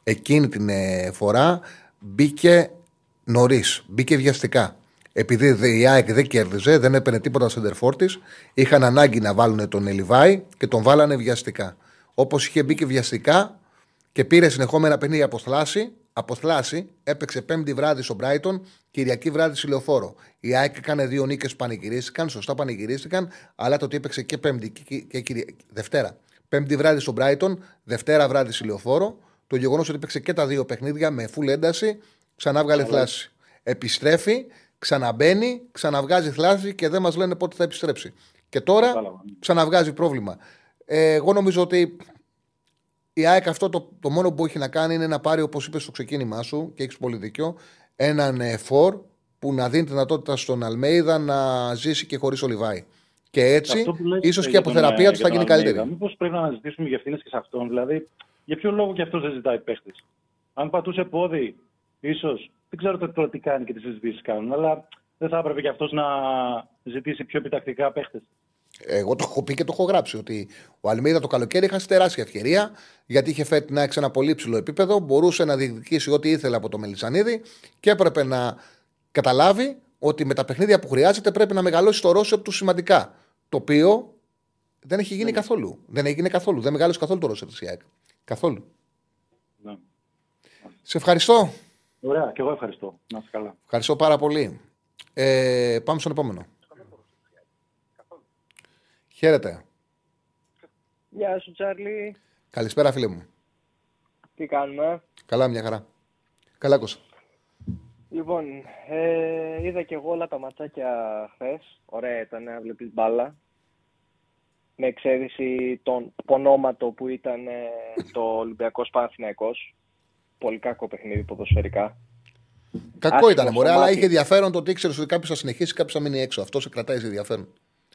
εκείνη την ε, φορά μπήκε νωρίς, μπήκε βιαστικά. Επειδή δε- η ΑΕΚ δεν κέρδιζε, δεν έπαιρνε τίποτα σεντερφόρ της, είχαν ανάγκη να βάλουν τον Ελιβάη και τον βάλανε βιαστικά. Όπως είχε μπει και βιαστικά και πήρε συνεχόμενα παιχνίδια από θλάση, από θλάση, έπαιξε πέμπτη βράδυ στο Μπράιτον, Κυριακή βράδυ στη Λεωφόρο. Η ΑΕΚ έκανε δύο νίκες που πανηγυρίστηκαν, σωστά πανηγυρίστηκαν, αλλά το ότι έπαιξε και πέμπτη και, και, και Κυρια- Δευτέρα. Πέμπτη βράδυ στο Μπράιτον, Δευτέρα βράδυ στη Λεωφόρο. Το γεγονός ότι έπαιξε και τα δύο παιχνίδια με full ένταση, ξανά βγάλε θλάση. Επιστρέφει, ξαναμπαίνει, ξαναβγάζει θλάση και δεν μας λένε πότε θα επιστρέψει. Και τώρα Κατάλαβα. ξαναβγάζει πρόβλημα. Ε, εγώ νομίζω ότι η ΑΕΚ αυτό το, το μόνο που έχει να κάνει είναι να πάρει, όπως είπες στο ξεκίνημά σου, και έχεις πολύ δίκιο, έναν ε, φορ που να δίνει τη δυνατότητα στον Αλμέιδα να ζήσει και χωρίς Ολιβάη. Και έτσι, Αυτό που λες, ίσως ε, και η για τον, αποθεραπεία ε, του για θα τον γίνει Αλμέιδα, καλύτερη. Μήπως πρέπει να αναζητήσουμε για ευθύνες και σε αυτόν. Δηλαδή, για ποιο λόγο και αυτός δεν ζητάει παίχτης. Αν πατούσε πόδι, ίσως. Δεν ξέρω το- τώρα τι κάνει και τις συζητήσεις κάνουν, αλλά δεν θα έπρεπε και αυτός να ζητήσει πιο επιτακτικά παίχτες. Εγώ το έχω πει και το έχω γράψει ότι ο Αλμίδα το καλοκαίρι είχα τεράστια ευκαιρία γιατί είχε φέρει την ΑΕΚ σε ένα πολύ ψηλό επίπεδο. Μπορούσε να διεκδικήσει ό,τι ήθελε από το Μελισανίδη και έπρεπε να καταλάβει ότι με τα παιχνίδια που χρειάζεται πρέπει να μεγαλώσει το ρόσερ τους σημαντικά. Το οποίο δεν έχει γίνει καθόλου. Δεν έγινε καθόλου. Δεν μεγάλωσε καθόλου το ρόσερ τη ΑΕΚ. Καθόλου. Ναι. Σε ευχαριστώ. Ωραία, και εγώ ευχαριστώ. Να είστε καλά. Ευχαριστώ πάρα πολύ. Ε, πάμε στον επόμενο. Χαίρετε. Γεια σου Τσάρλι, Καλησπέρα, φίλε μου. τι κάνουμε; Καλά, μια χαρά. Καλά, Κώστα. Λοιπόν, ε, είδα και εγώ όλα τα ματσάκια χθες. Ωραία ήταν να βλέπεις μπάλα. Με εξαίρεση τον πονόματο που ήταν ε, το Ολυμπιακός Παναθηναϊκός. Πολύ κακό παιχνίδι ποδοσφαιρικά. Κακό Άσχημο ήταν, μωρέ, στο αλλά μάτι. είχε ενδιαφέρον το ότι ήξερε ότι κάποιος θα συνεχίσει, κάποιος θα μείνει έξω. Αυτό σε κρατάει σε ενδιαφέρον.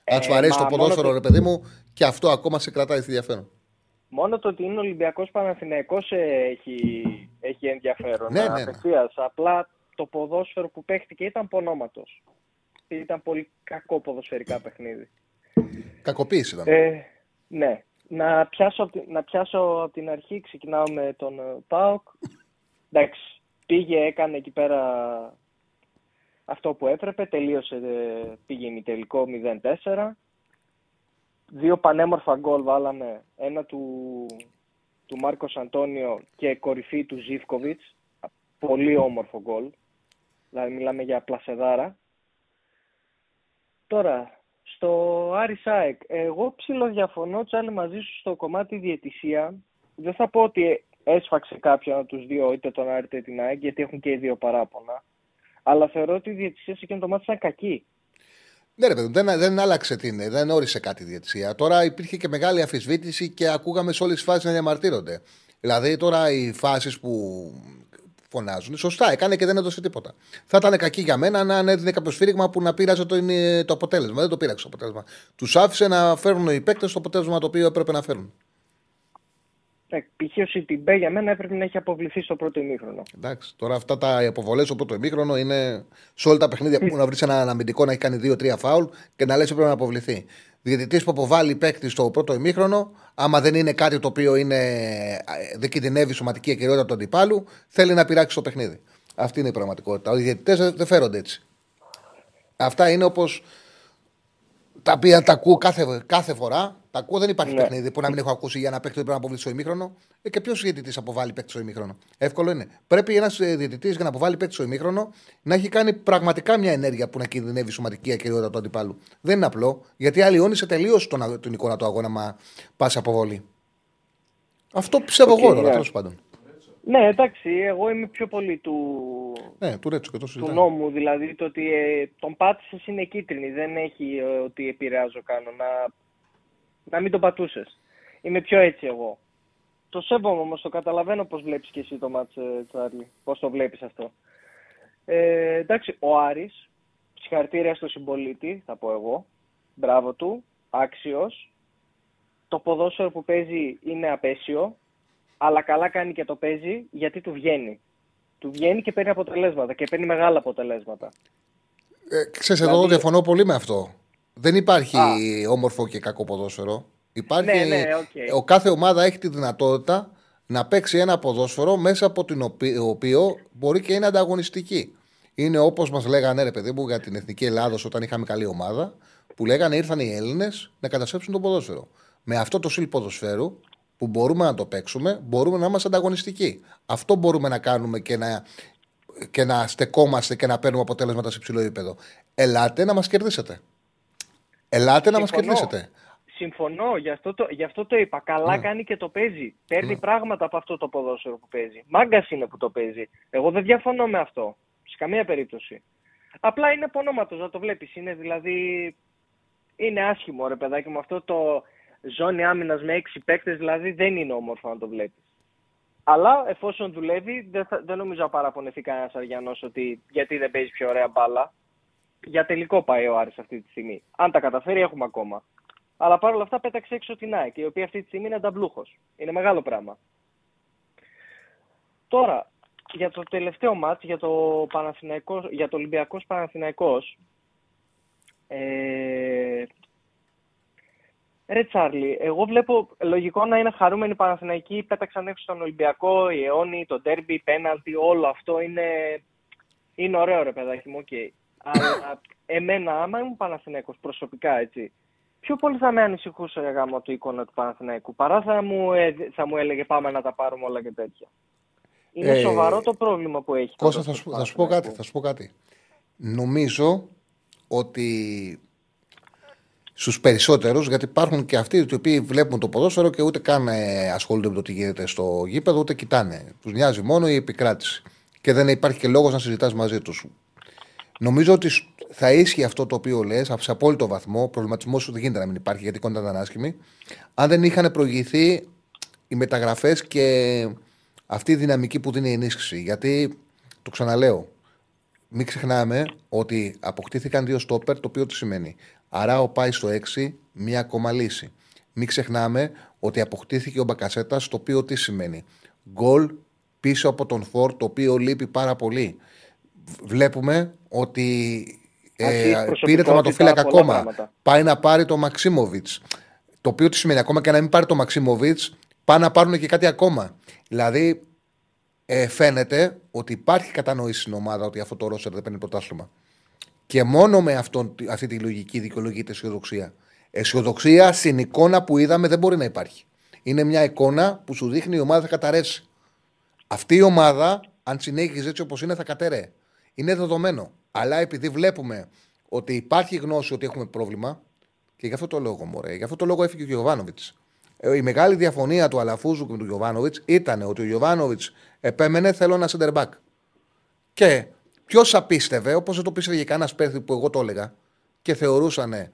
Αν Ε, σου αρέσει μα το ποδόσφαιρο, μόνο ρε παιδί μου, και αυτό ακόμα σε κρατάει σε ενδιαφέρον. Μόνο το ότι είναι Ολυμπιακός Παναθηναϊκός ε, έχει, έχει ενδιαφέρον. Ναι, ναι, ναι. απευθείας. Απλά το ποδόσφαιρο που παίχτηκε ήταν πονόματος. Ήταν πολύ κακό ποδοσφαιρικά παιχνίδι. Κακοποίηση ήταν. Ε, ναι. Να πιάσω, απ' τη- να πιάσω από την αρχή, ξεκινάω με τον ε, ΠΑΟΚ. Εντάξει, πήγε, έκανε εκεί πέρα αυτό που έπρεπε, τελείωσε, ε, πήγε ημιτελικό 0-4. Δύο πανέμορφα γκολ βάλαμε, ένα του, του Μάρκος Αντώνιο και κορυφή του Ζίβκοβιτς. Πολύ όμορφο γκολ. Δηλαδή μιλάμε για πλασεδάρα. Τώρα, στο Άρη Σάεκ, εγώ ψιλοδιαφωνώ Τσάλι μαζί σου στο κομμάτι διαιτησία. Δεν θα πω ότι έσφαξε κάποιον από τους δύο, είτε τον Άρη είτε την ΑΕΚ, γιατί έχουν και οι δύο παράπονα. Αλλά θεωρώ ότι η διαιτησία σε εκείνο το μάτι ήταν κακή. Ναι, ρε παιδί, μου, δεν, δεν άλλαξε την, δεν όρισε κάτι η διαιτησία. Τώρα υπήρχε και μεγάλη αμφισβήτηση και ακούγαμε σε όλες τις φάσεις να διαμαρτύρονται. Δηλαδή τώρα οι φάσεις που φωνάζουν, σωστά έκανε και δεν έδωσε τίποτα. Θα ήταν κακή για μένα αν έδινε κάποιο σφύριγμα που να πείραζε το, το αποτέλεσμα. Δεν το πείραξε το αποτέλεσμα. Τους άφησε να φέρουν οι παίκτες το αποτέλεσμα το οποίο έπρεπε να φέρουν. Ε, Π.χ. ο Σιτιμπέ για μένα έπρεπε να έχει αποβληθεί στο πρώτο ημίχρονο. Εντάξει, τώρα αυτά τα αποβολές στο πρώτο ημίχρονο είναι σε όλα τα παιχνίδια που να βρεις έναν αμυντικό να έχει κάνει 2-3 φάουλ και να λες πρέπει να αποβληθεί. Διαιτητής που αποβάλλει παίκτη στο πρώτο ημίχρονο, άμα δεν είναι κάτι το οποίο είναι, ε, δεν κινδυνεύει η σωματική ακυρεότητα του αντιπάλου, θέλει να πειράξει το παιχνίδι. Αυτή είναι η πραγματικότητα. Οι διαιτητές δεν φέρονται έτσι. Αυτά είναι όπως τα οποία τα ακούω κάθε, κάθε φορά. Τα ακούω, δεν υπάρχει Ναι. παιχνίδι που να μην έχω ακούσει για να παίξει πρέπει να αποβληθεί στο ημίχρονο. Ε, και ποιος διαιτητής αποβάλλει παίκτη στο ημίχρονο; Εύκολο είναι. Πρέπει ένας διαιτητής για να αποβάλει παίκτη στο ημίχρονο να έχει κάνει πραγματικά μια ενέργεια που να κινδυνεύει η σωματική ακεραιότητα του αντιπάλου. Δεν είναι απλό, γιατί αλλοιώνει τελείως τον, αγ- την εικόνα του αγώνα, μα πας αποβολή. Αυτό πιστεύω Οκ, εγώ τώρα, ναι. τέλος πάντων. Ναι, εντάξει, εγώ είμαι πιο πολύ του, Ναι, του Ρέτσου και το του συζητάμε. νόμου. Δηλαδή το ότι ε, τον πάτησες είναι κίτρινη. Δεν έχει ε, ότι επηρεάζω κάνω. Να, να μην τον πατούσες. Είμαι πιο έτσι εγώ. Το σέβομαι όμως, το καταλαβαίνω πώς βλέπεις και εσύ το μάτς, ε, Τσάρλι. Πώς το βλέπεις αυτό. Ε, εντάξει, ο Άρης, συγχαρητήρια στο συμπολίτη, θα πω εγώ. Μπράβο του, άξιος. το ποδόσφαιρο που παίζει είναι απέσιο, αλλά καλά κάνει και το παίζει γιατί του βγαίνει. Του βγαίνει και παίρνει αποτελέσματα και παίρνει μεγάλα αποτελέσματα. Ε, ξέρεις, εδώ Δηλαδή- διαφωνώ πολύ με αυτό. Δεν υπάρχει Α. όμορφο και κακό ποδόσφαιρο. Υπάρχει, Ναι, ναι, οκ. Ο κάθε ομάδα έχει τη δυνατότητα να παίξει ένα ποδόσφαιρο μέσα από το οποίο μπορεί και είναι ανταγωνιστική. Είναι όπως μας λέγανε, ρε παιδί μου, για την εθνική Ελλάδα όταν είχαμε καλή ομάδα, που λέγανε ήρθαν οι Έλληνες να καταστρέψουν το ποδόσφαιρο. Με αυτό το στυλ ποδοσφαίρου που μπορούμε να το παίξουμε, μπορούμε να είμαστε ανταγωνιστικοί. Αυτό μπορούμε να κάνουμε και να, και να στεκόμαστε και να παίρνουμε αποτέλεσματα σε υψηλό επίπεδο. Ελάτε να μας κερδίσετε. Ελάτε να μας Συμφωνώ. κερδίσετε. Συμφωνώ, γι' αυτό το, γι αυτό το είπα. Καλά Ναι. κάνει και το παίζει. Παίρνει Ναι. πράγματα από αυτό το ποδόσφαιρο που παίζει. Μάγκας είναι που το παίζει. Εγώ δεν διαφωνώ με αυτό. Σε καμία περίπτωση. Απλά είναι πονόματος να το βλέπεις. Είναι δηλαδή. Είναι άσχημο ρε παιδάκι μου. Αυτό το ζώνη άμυνας με έξι παίκτες δηλαδή δεν είναι όμορφο να το βλέπεις. Αλλά εφόσον δουλεύει, δεν, θα, δεν νομίζω να παραπονεθεί κανένας Αριανός ότι γιατί δεν παίζει πιο ωραία μπάλα. Για τελικό πάει ο Άρης αυτή τη στιγμή. Αν τα καταφέρει, έχουμε ακόμα. Αλλά παρόλα αυτά πέταξε έξω την ΑΕΚ, η οποία αυτή τη στιγμή είναι ανταμπλούχος. Είναι μεγάλο πράγμα. Τώρα, για το τελευταίο μάτς, για το, Παναθηναϊκός, για το Ολυμπιακός Παναθηναϊκός, ε, Ρε Τσάρλι, εγώ βλέπω λογικό να είναι χαρούμενοι οι Παναθηναϊκοί, πέταξαν έξω τον Ολυμπιακό, οι αιώνιοι, το ντέρμπι, πέναλτι, όλο αυτό είναι, είναι ωραίο ρε παιδάκι μου, οκ. Αλλά εμένα, άμα ήμουν Παναθηναϊκός προσωπικά, έτσι, πιο πολύ θα με ανησυχούσε ρε γαμώτο η εικόνα του Παναθηναϊκού, παρά θα μου, ε, θα μου έλεγε πάμε να τα πάρουμε όλα και τέτοια. Είναι Ε, σοβαρό το πρόβλημα που έχει. Κώστα, το θα σου, θα σου πω κάτι. Παναθηναϊκού. Θα σου πω κάτι. Νομίζω ότι στους περισσότερους, γιατί υπάρχουν και αυτοί οι οποίοι βλέπουν το ποδόσφαιρο και ούτε καν ε, ασχολούνται με το τι γίνεται στο γήπεδο, ούτε κοιτάνε. Τους νοιάζει μόνο η επικράτηση. Και δεν υπάρχει και λόγος να συζητάς μαζί τους. Νομίζω ότι σ- θα ίσχυε αυτό το οποίο λες σε απόλυτο βαθμό. Ο προβληματισμός σου δεν γίνεται να μην υπάρχει γιατί η εικόνα ήταν άσχημη. Αν δεν είχαν προηγηθεί οι μεταγραφές και αυτή η δυναμική που δίνει η ενίσχυση. Γιατί το ξαναλέω, μην ξεχνάμε ότι αποκτήθηκαν δύο στόπερ, το οποίο τι σημαίνει. Αράο πάει στο 6, μία ακόμα λύση. Μην ξεχνάμε ότι αποκτήθηκε ο Μπακασέτα, το οποίο τι σημαίνει; Γκολ πίσω από τον Φορ, το οποίο λείπει πάρα πολύ. Βλέπουμε ότι Αρχίζει ε, προσωπικότητα, πήρε τερματοφύλακα πολλά ακόμα. πράγματα. Πάει να πάρει το Μαξίμοβιτς. Το οποίο τι σημαίνει, ακόμα και να μην πάρει το Μαξίμοβιτς, πάνε να πάρουν και κάτι ακόμα. Δηλαδή, ε, φαίνεται ότι υπάρχει κατανόηση στην ομάδα ότι αυτό το Ρώσερ δεν παίρνει πρωτάθλημα. Και μόνο με αυτόν, αυτή τη λογική δικαιολογείται αισιοδοξία. Αισιοδοξία στην εικόνα που είδαμε δεν μπορεί να υπάρχει. Είναι μια εικόνα που σου δείχνει η ομάδα θα καταρρεύσει. Αυτή η ομάδα, αν συνέχιζε έτσι όπως είναι, θα κατέρεε. Είναι δεδομένο. Αλλά επειδή βλέπουμε ότι υπάρχει γνώση ότι έχουμε πρόβλημα, και γι' αυτό το λόγο, μωρέ, γι' αυτό το λόγο έφυγε ο Γιωβάνοβιτς. Η μεγάλη διαφωνία του Αλαφούζου και του Γιωβάνοβιτς ήταν ότι ο Γιωβάνοβιτς επέμενε θέλω ένα center back. Και ποιος απίστευε, όπως δεν το πίστευε κανένας παίχτη που εγώ το έλεγα, και θεωρούσαν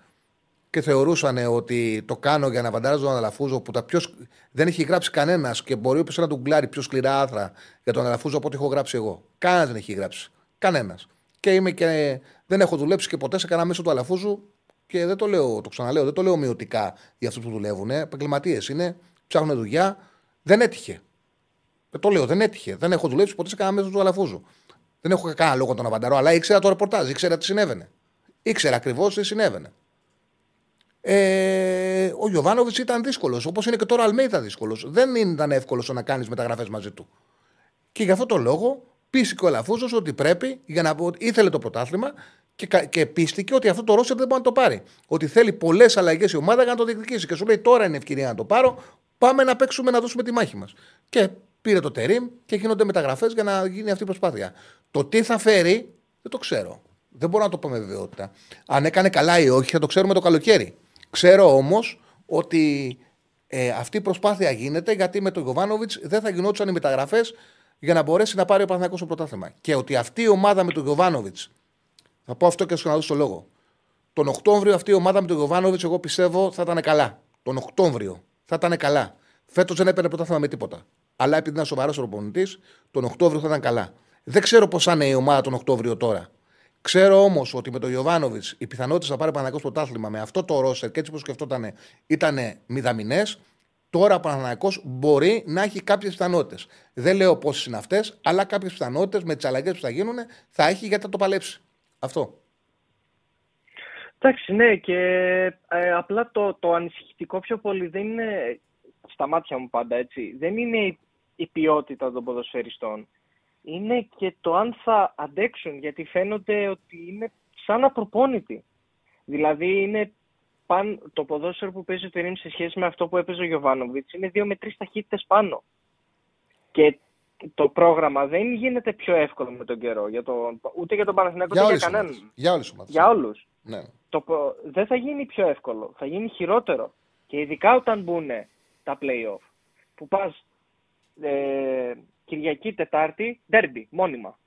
και θεωρούσαν ότι το κάνω για να βαντάρω τον Αλαφούζο που τα πιο... σκ- δεν έχει γράψει κανένας και μπορεί όποιο να του γκλάρει πιο σκληρά άθρα για τον Αλαφούζο από ό,τι έχω γράψει εγώ. Κανένας δεν έχει γράψει. Κανένας. Και, είμαι και δεν έχω δουλέψει και ποτέ σε κανένα μέσο του Αλαφούζου και δεν το λέω, το ξαναλέω, δεν το λέω μειωτικά για αυτούς που δουλεύουν. Επαγγελματίες είναι, ψάχνουν δουλειά. Δεν έτυχε. Δεν το λέω, δεν έτυχε. Δεν έχω δουλέψει ποτέ σε κανένα μέσο του Αλαφούζου. Δεν έχω κανένα λόγο τον Αβανταρό, αλλά ήξερα το ρεπορτάζ, ήξερα τι συνέβαινε. Ήξερα ακριβώς τι συνέβαινε. Ε, ο Γιωβάνοβιτς ήταν δύσκολος, όπως είναι και τώρα ο Αλμέιδα δύσκολος. Δεν ήταν εύκολο να κάνεις μεταγραφές μαζί του. Και γι' αυτό το λόγο πίστηκε ο Αλαφούζο ότι πρέπει, για να πω ότι ήθελε το πρωτάθλημα και, κα- και πίστηκε ότι αυτό το Ρώσερ δεν μπορεί να το πάρει. Ότι θέλει πολλές αλλαγές η ομάδα για να το διεκδικήσει. Και σου λέει τώρα είναι ευκαιρία να το πάρω. Πάμε να παίξουμε να δώσουμε τη μάχη μας. Και πήρε το τερίμ και γίνονται μεταγραφές για να γίνει αυτή η προσπάθεια. Το τι θα φέρει δεν το ξέρω. Δεν μπορώ να το πω με βεβαιότητα. Αν έκανε καλά ή όχι θα το ξέρουμε το καλοκαίρι. Ξέρω όμως ότι ε, αυτή η προσπάθεια γίνεται γιατί με τον Γιωβάνοβιτς δεν θα γινόντουσαν οι μεταγραφές για να μπορέσει να πάρει ο Παναθηναϊκός το πρωτάθλημα. Και ότι αυτή η ομάδα με τον Γιωβάνοβιτς. Θα πω αυτό και σου να δώσω το λόγο. Τον Οκτώβριο αυτή η ομάδα με τον Γιωβάνοβιτς, εγώ πιστεύω θα ήταν καλά. Τον Οκτώβριο θα ήταν καλά. Φέτος δεν έπαιρνε πρωτάθλημα με τίποτα. Αλλά επειδή ήταν σοβαρός ο προπονητής, τον Οκτώβριο θα ήταν καλά. Δεν ξέρω πώς θα είναι η ομάδα τον Οκτώβριο τώρα. Ξέρω όμως ότι με τον Γιωβάνοβιτ οι πιθανότητες να πάρει Παναγιώ πρωτάθλημα με αυτό το ρόσερ και έτσι όπως σκεφτόταν ήταν μηδαμινές. Τώρα ο Παναγιώ μπορεί να έχει κάποιες πιθανότητες. Δεν λέω πόσες είναι αυτές, αλλά κάποιες πιθανότητες με τις αλλαγές που θα γίνουν θα έχει γιατί θα το παλέψει. Αυτό. Εντάξει, ναι, και ε, απλά το, το ανησυχητικό πιο πολύ δεν είναι, στα μάτια μου πάντα έτσι, δεν είναι η, η ποιότητα των ποδοσφαιριστών. Είναι και το αν θα αντέξουν, γιατί φαίνονται ότι είναι σαν απροπόνητοι. Δηλαδή είναι παν, το ποδόσφαιρο που παίζει ο Τερίμ σε σχέση με αυτό που έπαιζε ο Γιωβάνοβιτς είναι δύο με τρεις ταχύτητες πάνω. Και το πρόγραμμα δεν γίνεται πιο εύκολο με τον καιρό, για το, ούτε για τον Παναθηναϊκό ούτε για κανέναν. Για όλους ομάδες. Για όλους. Ναι. Το, δεν θα γίνει πιο εύκολο, θα γίνει χειρότερο. Και ειδικά όταν μπουν τα play-off, που πας ε, Κυριακή, Τετάρτη, ντέρμπι, μόνιμα.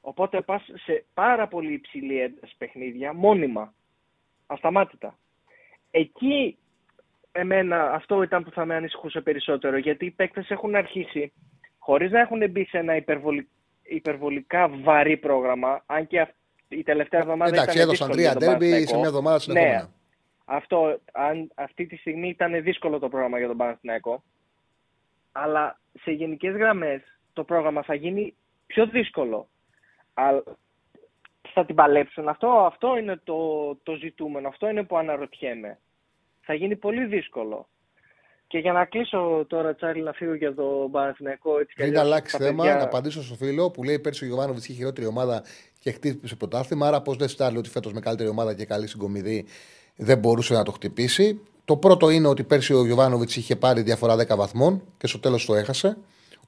Οπότε πας σε πάρα πολύ υψηλή ένταση παιχνίδια, μόνιμα, ασταμάτητα. Εκεί εμένα αυτό ήταν που θα με ανησυχούσε περισσότερο, γιατί οι παίκτες έχουν αρχίσει, χωρίς να έχουν μπει σε ένα υπερβολι, υπερβολικά βαρύ πρόγραμμα, αν και αυ, η τελευταία εβδομάδα Εντάξει, ήταν έδωσαν δύσκολη τρία για τον ντέρμπι σε Παναθηναϊκό. μια εβδομάδα συνεχόμενα. Ναι, αυτό, αν, αυτή τη στιγμή ήταν δύσκολο το πρόγραμμα για τον Παναθηναϊκό. Αλλά σε γενικές γραμμές το πρόγραμμα θα γίνει πιο δύσκολο. Αλλά θα την παλέψουν. Αυτό, αυτό είναι το, το ζητούμενο. Αυτό είναι που αναρωτιέμαι. Θα γίνει πολύ δύσκολο. Και για να κλείσω τώρα, Τσάρλι, να φύγω για το Παναθηναϊκό. Έτσι κι Πριν αλλιώς, αλλάξει τα θέμα, παιδιά- να απαντήσω στο φίλο που λέει πέρσι ο Γιωβάνοβιτς είχε χειρότερη ομάδα και χτύπησε πρωτάθλημα. Άρα, πώς δεν στάλει ότι φέτος με καλύτερη ομάδα και καλή συγκομιδή δεν μπορούσε να το χτυπήσει. Το πρώτο είναι ότι πέρσι ο Γιωβάνοβιτς είχε πάρει διαφορά 10 βαθμών και στο τέλος το έχασε.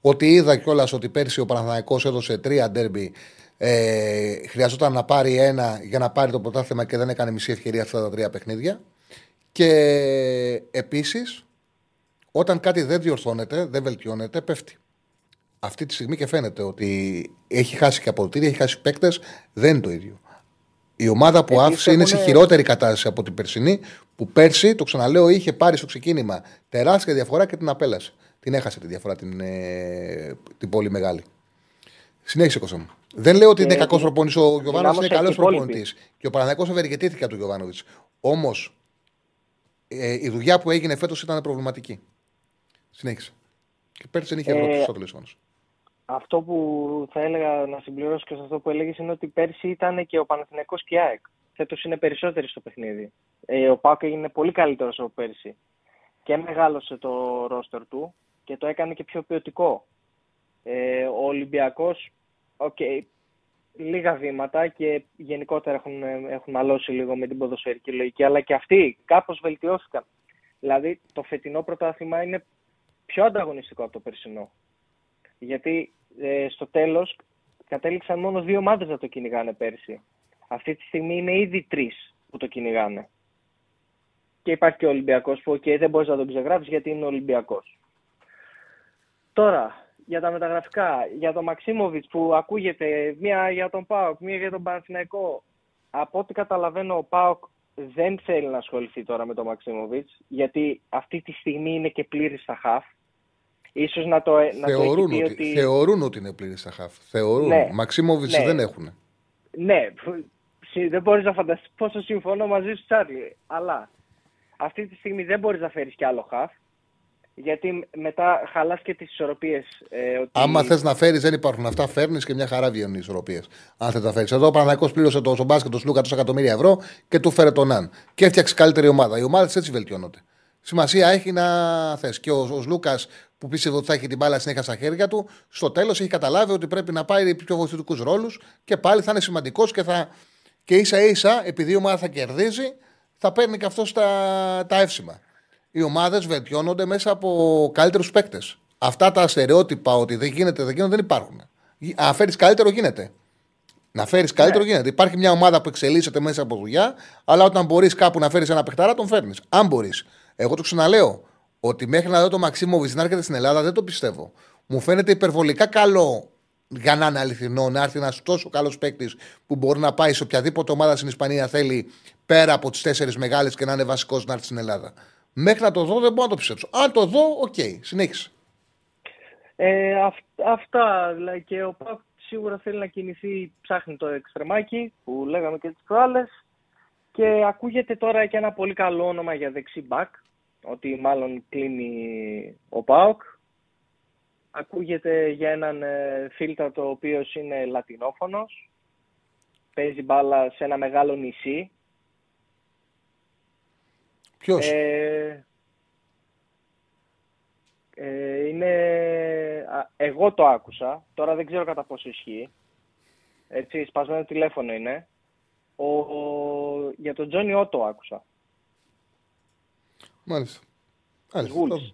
Ότι είδα κιόλας ότι πέρσι ο Παναθηναϊκός έδωσε τρία ντέρμπι. Ε, χρειαζόταν να πάρει ένα για να πάρει το πρωτάθλημα και δεν έκανε μισή ευκαιρία αυτά τα τρία παιχνίδια. Και επίσης, όταν κάτι δεν διορθώνεται, δεν βελτιώνεται, πέφτει. Αυτή τη στιγμή και φαίνεται ότι έχει χάσει και αποδοτήρια, έχει χάσει παίκτες, δεν είναι το ίδιο. Η ομάδα που Επίσης άφησε είναι σε έχουνε- χειρότερη κατάσταση από την περσινή, που πέρσι, το ξαναλέω, είχε πάρει στο ξεκίνημα τεράστια διαφορά και την απέλασε. Την έχασε τη διαφορά την, ε, την πολύ μεγάλη. Συνέχισε, Κώστα μου. Δεν λέω ότι Και είναι κακός δυνα- προπονητής. Ο Γιωβάνοβιτ είναι δυνάμωσε καλός και οι υπόλοιποι. προπονητής. Και ο Παναγιακό ευεργετήθηκε από τον Γιωβάνοβιτς. Όμως ε, η δουλειά που έγινε φέτος ήταν προβληματική. Συνέχισε. Και πέρσι δεν είχε Ε, Ευρώπη στο τέλο πάντων. Αυτό που θα έλεγα να συμπληρώσω και σε αυτό που έλεγες είναι ότι πέρσι ήταν και ο Παναθηναϊκός και η ΑΕΚ. Φέτος είναι περισσότεροι στο παιχνίδι. Ε, ο ΠΑΟΚ έγινε πολύ καλύτερος από πέρσι. Και μεγάλωσε το ρόστερ του και το έκανε και πιο ποιοτικό. Ε, ο Ολυμπιακός, οκ, λίγα βήματα και γενικότερα έχουν, έχουν μαλώσει λίγο με την ποδοσφαιρική λογική, αλλά και αυτοί κάπως βελτιώθηκαν. Δηλαδή το φετινό πρωτάθλημα είναι πιο ανταγωνιστικό από το περσινό. Γιατί ε, στο τέλος κατέληξαν μόνο δύο ομάδες να το κυνηγάνε πέρσι. Αυτή τη στιγμή είναι ήδη τρεις που το κυνηγάνε. Και υπάρχει και ο Ολυμπιακός που okay, δεν μπορείς να τον ξεγράψεις γιατί είναι ο Ολυμπιακός. Τώρα, για τα μεταγραφικά, για τον Μαξίμοβιτς που ακούγεται μία για τον ΠΑΟΚ, μία για τον Παναθηναϊκό. Από ό,τι καταλαβαίνω ο ΠΑΟΚ δεν θέλει να ασχοληθεί τώρα με τον Μαξίμοβιτς γιατί αυτή τη στιγμή είναι και πλήρης στα χαφ. Ίσως να το, να το έχει Θεωρούν, πει ότι, ότι... θεωρούν ότι είναι πλήρης στα χαφ. Θεωρούν. Ναι. Μαξίμοβιτς Ναι. δεν έχουν. Ναι, συ- δεν μπορείς να φανταστείς πόσο συμφωνώ μαζί σου, Τσάρλι. Αλλά αυτή τη στιγμή δεν μπορείς να φέρεις κι άλλο χαφ. Γιατί μετά χαλάς και τις ισορροπίες. Ε, ότι... Άμα θες να φέρεις, δεν υπάρχουν αυτά. Φέρνεις και μια χαρά βγαίνουν οι ισορροπίες. Αν θες να φέρεις. Εδώ ο Παναγιακό πλήρωσε το, στον μπάσκετ τον Σλούκα τόσα εκατομμύρια ευρώ και του φέρε τον Αν. Και έφτιαξε καλύτερη ομάδα. Οι ομάδες έτσι βελτιώνονται. Σημασία έχει να θες. Και ο, ο Λούκα που πίστευε ότι θα έχει την μπάλα συνέχεια στα χέρια του, στο τέλος έχει καταλάβει ότι πρέπει να πάρει πιο βοηθητικούς ρόλους και πάλι θα είναι σημαντικός και, θα... και ίσα ίσα, επειδή η ομάδα θα κερδίζει, θα παίρνει και αυτό τα, τα εύσημα. Οι ομάδες βελτιώνονται μέσα από καλύτερους παίκτες. Αυτά τα στερεότυπα ότι δεν γίνεται, δεν γίνονται, δεν υπάρχουν. Αν φέρεις καλύτερο, γίνεται. Να φέρεις καλύτερο γίνεται. Υπάρχει μια ομάδα που εξελίσσεται μέσα από δουλειά, αλλά όταν μπορείς κάπου να φέρεις ένα παιχταρά, τον φέρνεις. Αν μπορείς. Εγώ το ξαναλέω ότι μέχρι να δω το Μαξίμοβιτς να έρχεται στην Ελλάδα δεν το πιστεύω. Μου φαίνεται υπερβολικά καλό για να είναι αληθινό να έρθει ένας τόσο καλός παίκτης που μπορεί να πάει σε οποιαδήποτε ομάδα στην Ισπανία θέλει πέρα από τις τέσσερις μεγάλες και να είναι βασικός να έρθει στην Ελλάδα. Μέχρι να το δω δεν μπορώ να το πιστέψω. Αν το δω, οκ, συνέχισε. Ε, αυ- αυτά, δηλαδή και ο ΠΑΟΚ σίγουρα θέλει να κινηθεί, ψάχνει το εξτρεμάκι που λέγαμε και τις προάλλες και ακούγεται τώρα και ένα πολύ καλό όνομα για δεξί μπακ, ότι μάλλον κλείνει ο ΠΑΟΚ. Ακούγεται για έναν ε, φίλτρα το οποίος είναι λατινόφωνος, παίζει μπάλα σε ένα μεγάλο νησί. Ποιος; Ε, ε, είναι... α, Εγώ το άκουσα, τώρα δεν ξέρω κατά πόσο ισχύει. Έτσι, σπασμένο τηλέφωνο είναι. Ο... Για τον Τζόνι Ότο άκουσα. Μάλιστα. Μάλιστα. Wolves. Θα δούμε.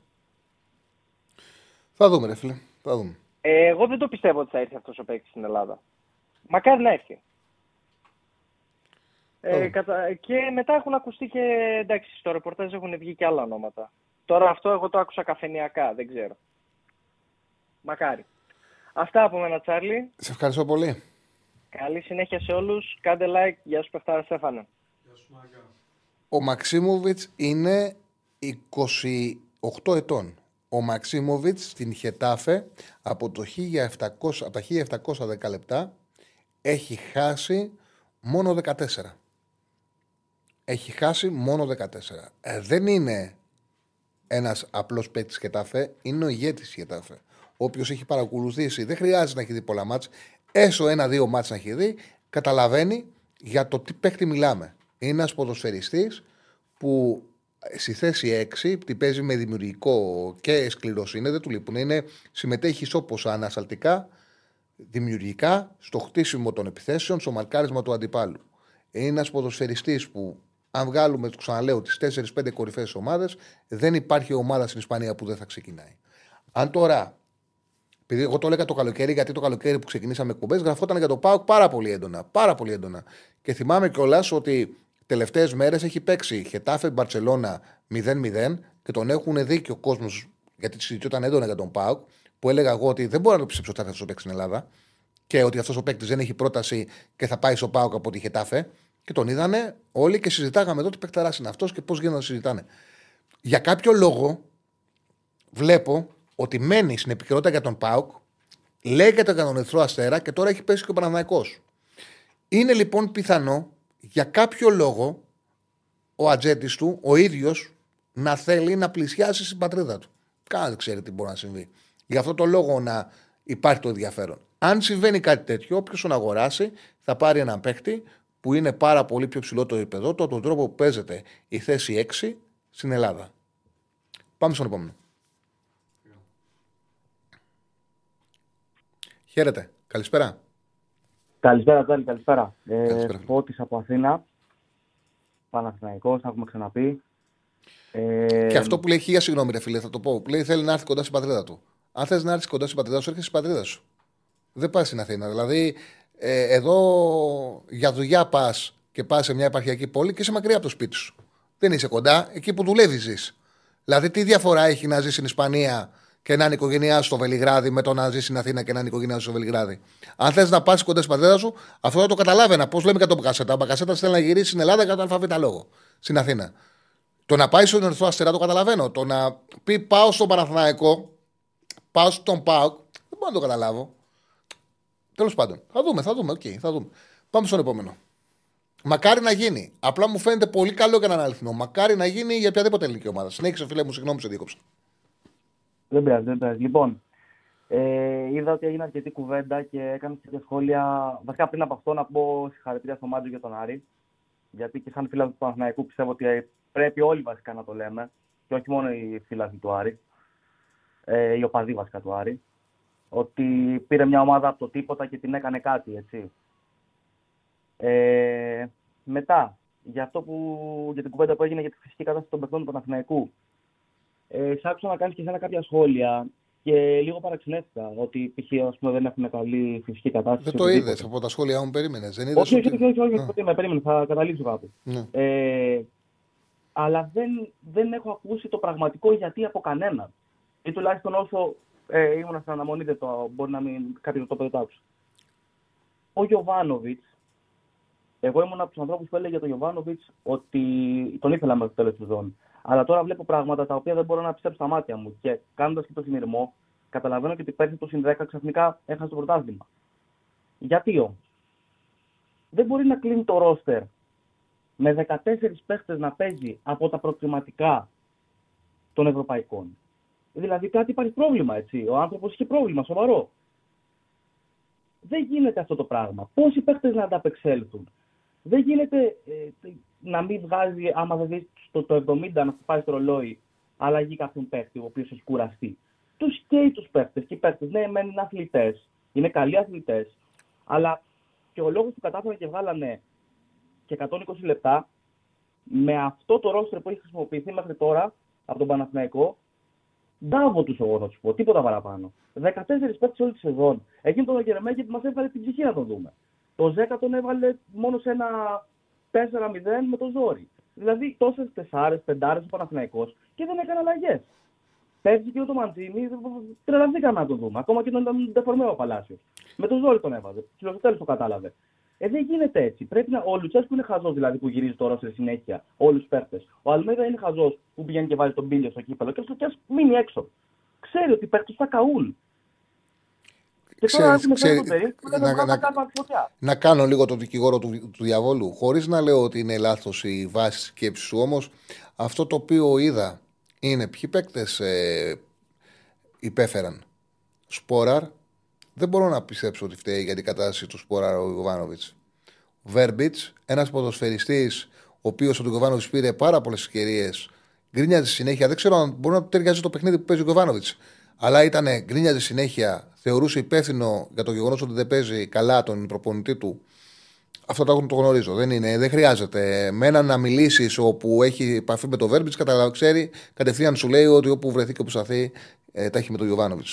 Θα δούμε, ρε φίλε. Θα δούμε. Ε, εγώ δεν το πιστεύω ότι θα έρθει αυτός ο παίκτης στην Ελλάδα. Μακάρι να έρθει. Ε, Ωραία. κατα... Και μετά έχουν ακουστεί και εντάξει, στο ρεπορτάζ έχουν βγει και άλλα ονόματα. Τώρα αυτό εγώ το άκουσα καφενιακά, δεν ξέρω. Μακάρι. Αυτά από μένα, Τσάρλι. Σε ευχαριστώ πολύ. Καλή συνέχεια σε όλους. Κάντε like. Γεια σου, Πεφτάρα Στέφανε. Γεια σου Μάγκα. Ο Μαξίμοβιτς είναι 28 ετών. Ο Μαξίμοβιτς στην Χετάφε από, το 1700, από τα 1710 λεπτά έχει χάσει μόνο 14. Έχει χάσει μόνο 14. Ε, δεν είναι ένας απλός παίκτης Χετάφε, είναι ο ηγέτης Χετάφε. Όποιο έχει παρακολουθήσει, δεν χρειάζεται να έχει δει πολλά μάτς, έσω ένα-δύο μάτς να έχει δει, καταλαβαίνει για το τι παίκτη μιλάμε. Είναι ένας ποδοσφαιριστής που στη θέση 6 την παίζει με δημιουργικό και σκληροσύνη, δεν του λείπουν. Είναι, συμμετέχει όπως ανασταλτικά, δημιουργικά, στο χτίσιμο των επιθέσεων, στο μαρκάρισμα του αντιπάλου. Είναι ένας ποδοσφαιριστής που, αν βγάλουμε, τους ξαναλέω, τις 4-5 κορυφαίες ομάδες, δεν υπάρχει ομάδα στην Ισπανία που δεν θα ξεκινάει. Αν τώρα επειδή εγώ το έλεγα το καλοκαίρι, γιατί το καλοκαίρι που ξεκινήσαμε εκπομπές γραφόταν για το ΠΑΟΚ πάρα πολύ έντονα. Πάρα πολύ έντονα. Και θυμάμαι κιόλας ότι τελευταίες μέρες έχει παίξει Χετάφε Μπαρσελόνα 0-0 και τον έχουν δει και ο κόσμος, γιατί συζητιόταν έντονα για τον ΠΑΟΚ, που έλεγα εγώ ότι δεν μπορώ να το πιστέψω ότι θα αυτό παίξει στην Ελλάδα και ότι αυτός ο παίκτης δεν έχει πρόταση και θα πάει στο ΠΑΟΚ από τη Χετάφε. Και τον είδανε όλοι και συζητάγαμε εδώ τι παικταράς είναι αυτός και πώς γίνονται να συζητάνε. Για κάποιο λόγο βλέπω ότι μένει στην επικαιρότητα για τον ΠΑΟΚ, λέγεται για τον Ερυθρό Αστέρα και τώρα έχει πέσει και ο Παναναναϊκός. Είναι λοιπόν πιθανό για κάποιο λόγο ο ατζέντης του, ο ίδιος, να θέλει να πλησιάσει στην πατρίδα του. Κανένα δεν ξέρει τι μπορεί να συμβεί. Γι' αυτό το λόγο να υπάρχει το ενδιαφέρον. Αν συμβαίνει κάτι τέτοιο, όποιος τον αγοράσει θα πάρει έναν παίχτη που είναι πάρα πολύ πιο ψηλό το επίπεδο του από τον τρόπο που παίζεται η θέση 6 στην Ελλάδα. Πάμε στον επόμενο. Χαίρετε. Καλησπέρα. Καλησπέρα, Τζάλι, καλησπέρα. Καλησπέρα. Ε, Φώτης από Αθήνα. Παναθηναϊκός, θα έχουμε ξαναπεί. Ε, Και αυτό που λέει χίλια συγγνώμη, ρε φίλε, θα το πω. Που λέει θέλει να έρθει κοντά στην πατρίδα του. Αν θες να έρθεις κοντά στην πατρίδα σου, έρχεσαι στην πατρίδα σου. Δεν πας στην Αθήνα. Δηλαδή, ε, εδώ για δουλειά πας και πας σε μια επαρχιακή πόλη και είσαι μακριά από το σπίτι σου. Δεν είσαι κοντά, εκεί που δουλεύεις ζεις. Δηλαδή, τι διαφορά έχει να ζεις στην Ισπανία και να είναι η οικογένειά σου στο Βελιγράδι με το να ζεις στην Αθήνα και να είναι η οικογένειά σου στο Βελιγράδι. Αν θες να πας κοντά στην πατρίδα σου, αυτό θα το καταλάβαινα. Πώς λέμε για τον Μπακασέτα. Ο Μπακασέτας θέλει να γυρίσει στην Ελλάδα για τον αλφαβήτα λόγο. Στην Αθήνα. Το να πάει στον Ερυθρό Αστέρα το καταλαβαίνω. Το να πει πάω στον Παναθηναϊκό, πάω στον ΠΑΟΚ, δεν μπορώ να το καταλάβω. Τέλος πάντων, θα δούμε, θα δούμε, οκ, θα δούμε. Πάμε στον επόμενο. Μακάρι να γίνει. Απλά μου φαίνεται πολύ καλό για να είναι αληθινό. Μακάρι να γίνει για οποιαδήποτε ελληνική ομάδα. Συνέχισε, φίλε μου, συγγνώμη, σε διέκοψα. Δεν πειράζει, δεν πειράζει. Λοιπόν, ε, είδα ότι έγινε αρκετή κουβέντα και έκανε κάποια σχόλια. Βασικά πριν από αυτό να πω συγχαρητήρια στο Μάτζο για τον Άρη. Γιατί και σαν φίλαθλοι του Παναθηναϊκού πιστεύω ότι ε, πρέπει όλοι βασικά να το λέμε. Και όχι μόνο οι φίλαθλοι του Άρη. Ε, οι οπαδοί βασικά του Άρη. Ότι πήρε μια ομάδα από το τίποτα και την έκανε κάτι, έτσι. Ε, μετά, για, αυτό που, για την κουβέντα που έγινε για τη φυσική κατάσταση των παιχτών του Παναθηναϊκού. Ε, σ' άκουσα να κάνεις και εσένα κάποια σχόλια και λίγο παραξενεύτηκα ότι π.χ. ας πούμε, δεν έχουν καλή φυσική κατάσταση. Δεν το οτιδήποτε. είδες από τα σχόλια μου, περίμενες. Δεν είδες. Όχι, όχι, όχι, όχι, όχι, όχι, με περίμενε, θα καταλήξω κάπου. Ναι. Ε, αλλά δεν, δεν έχω ακούσει το πραγματικό γιατί από κανέναν. Ή τουλάχιστον όσο ε, ήμουν στην αναμονή, δεν το, μπορεί να μην κάποιος το το άκουσε. Ο Γιωβάνοβιτς, εγώ ήμουν από τους ανθρώπους που έλεγε για τον Γιωβάνοβιτς ότι τον ήθελα μέχρι το τέλος της σεζόν. Αλλά τώρα βλέπω πράγματα τα οποία δεν μπορώ να πιστέψω στα μάτια μου. Και κάνοντας και το συνειρμό, καταλαβαίνω ότι πέρσι το συν 10 ξαφνικά έχασε το πρωτάθλημα. Γιατί όμως; Δεν μπορεί να κλείνει το ρόστερ με 14 παίχτες να παίζει από τα προκριματικά των Ευρωπαϊκών. Δηλαδή κάτι υπάρχει πρόβλημα, έτσι. Ο άνθρωπος έχει πρόβλημα σοβαρό. Δεν γίνεται αυτό το πράγμα. Πόσοι παίχτες να ανταπεξέλθουν; Δεν γίνεται ε, να μην βγάζει, άμα δεν δεις το, το 70 να πάει στο ρολόι, αλλαγή κάποιον παίχτη, ο οποίος έχει κουραστεί. Τους καίει τους παίχτε. Και οι παίχτε, ναι, μένουν είναι αθλητές, είναι καλοί αθλητές, αλλά και ο λόγος που κατάφεραν και βγάλανε και 120 λεπτά, με αυτό το ρόστρε που έχει χρησιμοποιηθεί μέχρι τώρα από τον Παναθηναϊκό, Μπράβο τους, εγώ θα του πω. Τίποτα παραπάνω. 14 παίκτες όλη τη σεζόν. Εκείνο τον Γερεμέγη που μας έβαλε την ψυχή να τον δούμε. Το Ζέκα τον έβαλε μόνο σε ένα 4-0 με το ζόρι. Δηλαδή τόσες τεσσάρες, πεντάρες ο Παναθυναϊκό και δεν έκανε αλλαγές. Πέρσι και το Μαντζίνη τρελαθήκαμε να τον δούμε. Ακόμα και τον ήταν ντεφορμέο ο Παλάσιος. Με το ζόρι τον έβαζε. Και στο τέλο το κατάλαβε. Ε, δεν γίνεται έτσι. Πρέπει να... Ο Λουτσέσκου είναι χαζός δηλαδή που γυρίζει τώρα σε συνέχεια. Όλους τους παίχτε. Ο Αλμέδα είναι χαζός που πηγαίνει και βάζει τον πύλιο στο κύπελο και στο μείνει έξω. Ξέρει ότι οι παίχτε θα καούν. Και τώρα έχουμε ξέρεις, το να, να, να, να, κάνω λίγο τον δικηγόρο του, του διαβόλου. Χωρίς να λέω ότι είναι λάθος η βάση σκέψης σου, όμως αυτό το οποίο είδα είναι ποιοι παίκτες ε, υπέφεραν. Σπόραρ, δεν μπορώ να πιστέψω ότι φταίει για την κατάσταση του Σπόραρ ο Ιωβάνοβιτ. Βέρμπιτς, ένας ποδοσφαιριστής, ο οποίος ο Ιωβάνοβιτ πήρε πάρα πολλές ευκαιρίες, γκρίνιαζε συνέχεια. Δεν ξέρω αν μπορεί να ταιριάζει το παιχνίδι που παίζει ο Ιωβάνοβιτ. Αλλά ήταν γκρίνιαζε συνέχεια, θεωρούσε υπεύθυνο για το γεγονός ότι δεν παίζει καλά τον προπονητή του. Αυτό το, το γνωρίζω. Δεν, είναι, δεν χρειάζεται. Με έναν να μιλήσεις όπου έχει επαφή με το Βέρμπιτς, ξέρει κατευθείαν σου λέει ότι όπου βρεθεί και όπου σταθεί, ε, τα έχει με τον Ιωβάνοβιτ.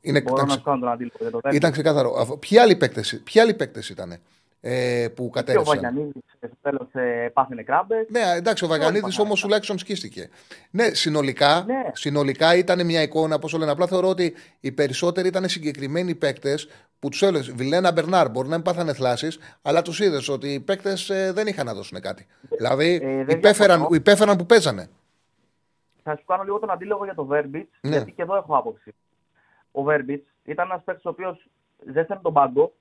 Είναι, Μπορώ να κάνω τον αντίλογο για το Ήταν ξεκάθαρο. Ποιοι άλλοι παίκτε ήταν ε, που κατέρευσαν. Και ο Βαγιανίδης στο τέλος ε, πάθαινε κράμπες. Ναι, εντάξει, ο Βαγιανίδης όμως τουλάχιστον σκίστηκε. Ναι, συνολικά, ναι. συνολικά ήταν μια εικόνα, πώ λένε. Απλά θεωρώ ότι οι περισσότεροι ήταν συγκεκριμένοι παίκτες που τους έλεγες Βιλένα Μπερνάρ. Μπορεί να μην πάθανε θλάσεις, αλλά τους είδες ότι οι παίκτες ε, δεν είχαν να δώσουν κάτι. δηλαδή ε, υπέφεραν, υπέφεραν που παίζανε. Θα σου κάνω λίγο τον αντίλογο για το Βέρμπιτς, ναι. γιατί και εδώ έχω άποψη ο Βέρμπιτς ήταν ένας παίκτης ο οποίος ζέστανε τον πάγκο,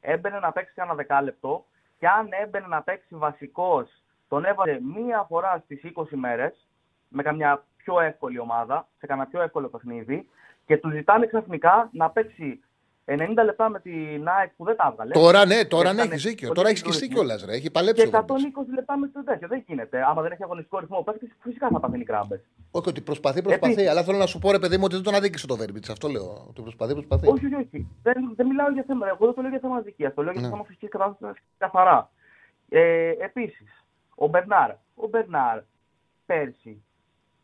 έμπαινε να παίξει ένα δεκάλεπτο και αν έμπαινε να παίξει βασικός, τον έβαζε μία φορά στις 20 μέρες με καμιά πιο εύκολη ομάδα, σε κανένα πιο εύκολο παιχνίδι και του ζητάνε ξαφνικά να παίξει 90 λεπτά με την ΑΕΚ που δεν τα έβγαλε. Τώρα ναι, τώρα ναι, έχεις δίκιο. Τώρα έχεις σκιστεί κιόλα. Έχει παλέψει. Και 120 λεπτά με το τέτοιο. Δεν γίνεται. Άμα δεν έχει αγωνιστικό ρυθμό, παίχτη φυσικά θα παθαίνει κράμπε. Όχι, ότι προσπαθεί, προσπαθεί. Επίσης, αλλά θέλω να σου πω, ρε παιδί μου, ότι δεν τον αδίκησε το Βέρμπιτς. Αυτό λέω. Ότι προσπαθεί, προσπαθεί. Όχι, όχι, όχι. Δεν, δεν μιλάω για θέμα. Εγώ δεν το λέω για θέμα αδικίας. Το λέω για ναι. θέμα φυσικής κατάστασης καθαρά. Ε, Επίσης, ο Μπερνάρ. Ο Μπερνάρ πέρσι.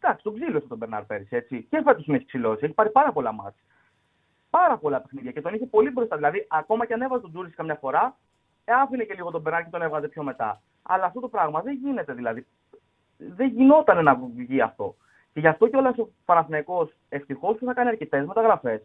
Εντάξει, τον ξύλωσε τον Μπερνάρ πέρσι. Έτσι. Και φέτος τον έχει ξυλώσει. Έχει πάρει πάρα πολλά μάτια πάρα πολλά παιχνίδια και τον είχε πολύ μπροστά. Δηλαδή, ακόμα και αν έβαζε τον Τζούρι καμιά φορά, ε, άφηνε και λίγο τον Μπερνάρ και τον έβγαζε πιο μετά. Αλλά αυτό το πράγμα δεν γίνεται δηλαδή. Δεν γινόταν να βγει αυτό. Και γι' αυτό και όλα ο Παναθυναϊκό ευτυχώς που θα κάνει αρκετές μεταγραφές.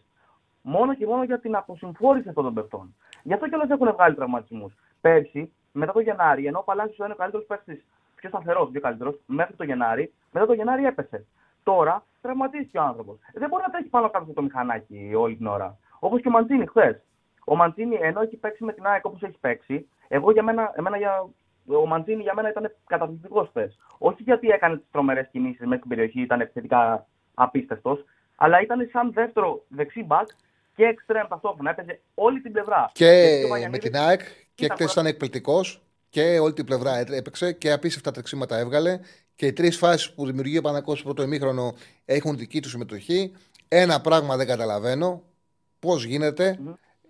Μόνο και μόνο για την αποσυμφόρηση αυτών των παιχτών. Γι' αυτό και όλα έχουν βγάλει τραυματισμούς. Πέρσι, μετά το Γενάρη, ενώ ο Παλάσιος είναι ο καλύτερος παίκτης, πιο σταθερός, πιο καλύτερος, μέχρι το Γενάρη, μετά το Γενάρη έπεσε. Τώρα τραυματίστηκε ο άνθρωπος. Δεν μπορεί να τρέχει πάνω κάτω από το μηχανάκι όλη την ώρα. Όπως και ο Μαντζίνη χθες. Ο Μαντζίνη, ενώ έχει παίξει με την ΑΕΚ όπως έχει παίξει, εγώ για μένα, εμένα για, ο Μαντζίνη για μένα ήταν καταπληκτικός χθες. Όχι γιατί έκανε τις τρομερές κινήσεις μέσα στην περιοχή, ήταν επιθετικά απίστευτος, αλλά ήταν σαν δεύτερο δεξί μπακ και εξτρέμ ταυτόχρονα. Έπαιζε όλη την πλευρά. Και, και με την ΑΕΚ και χθες ήταν εκπληκτικός και όλη την πλευρά έπαιξε και απίστευτα τρεξίματα έβγαλε. Και οι τρεις φάσεις που δημιουργεί ο Πανακό στο πρώτο ημίχρονο έχουν δική τους συμμετοχή. Ένα πράγμα δεν καταλαβαίνω. Πώς γίνεται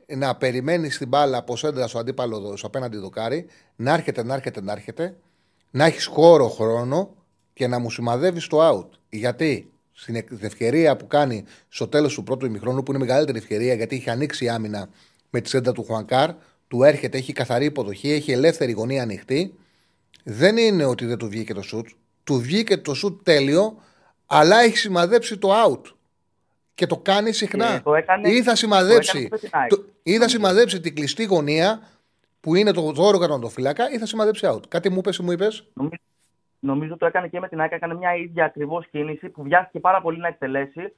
να περιμένεις την μπάλα από σέντρα στο αντίπαλο στο απέναντι δοκάρι, να έρχεται, να έρχεται, να έρχεται, να έχεις χώρο χρόνο και να μου σημαδεύεις το out. Γιατί στην ευκαιρία που κάνει στο τέλος του πρώτου ημιχρόνου, που είναι μεγαλύτερη ευκαιρία γιατί έχει ανοίξει η άμυνα με τη σέντα του Χουανκάρ, του έρχεται, έχει καθαρή υποδοχή, έχει ελεύθερη γωνία ανοιχτή. Δεν είναι ότι δεν του βγήκε το σουτ. Του βγήκε το σουτ τέλειο, αλλά έχει σημαδέψει το out. Και το κάνει συχνά. το έκανε, ή θα σημαδέψει, το, ή θα σημαδέψει την κλειστή γωνία που είναι το δώρο κατά το φυλάκα ή θα σημαδέψει out. Κάτι μου είπες ή μου είπες; Νομίζω, νομίζω το έκανε και με την ΑΕΚ. Έκανε μια ίδια ακριβώς κίνηση που βιάστηκε πάρα πολύ να εκτελέσει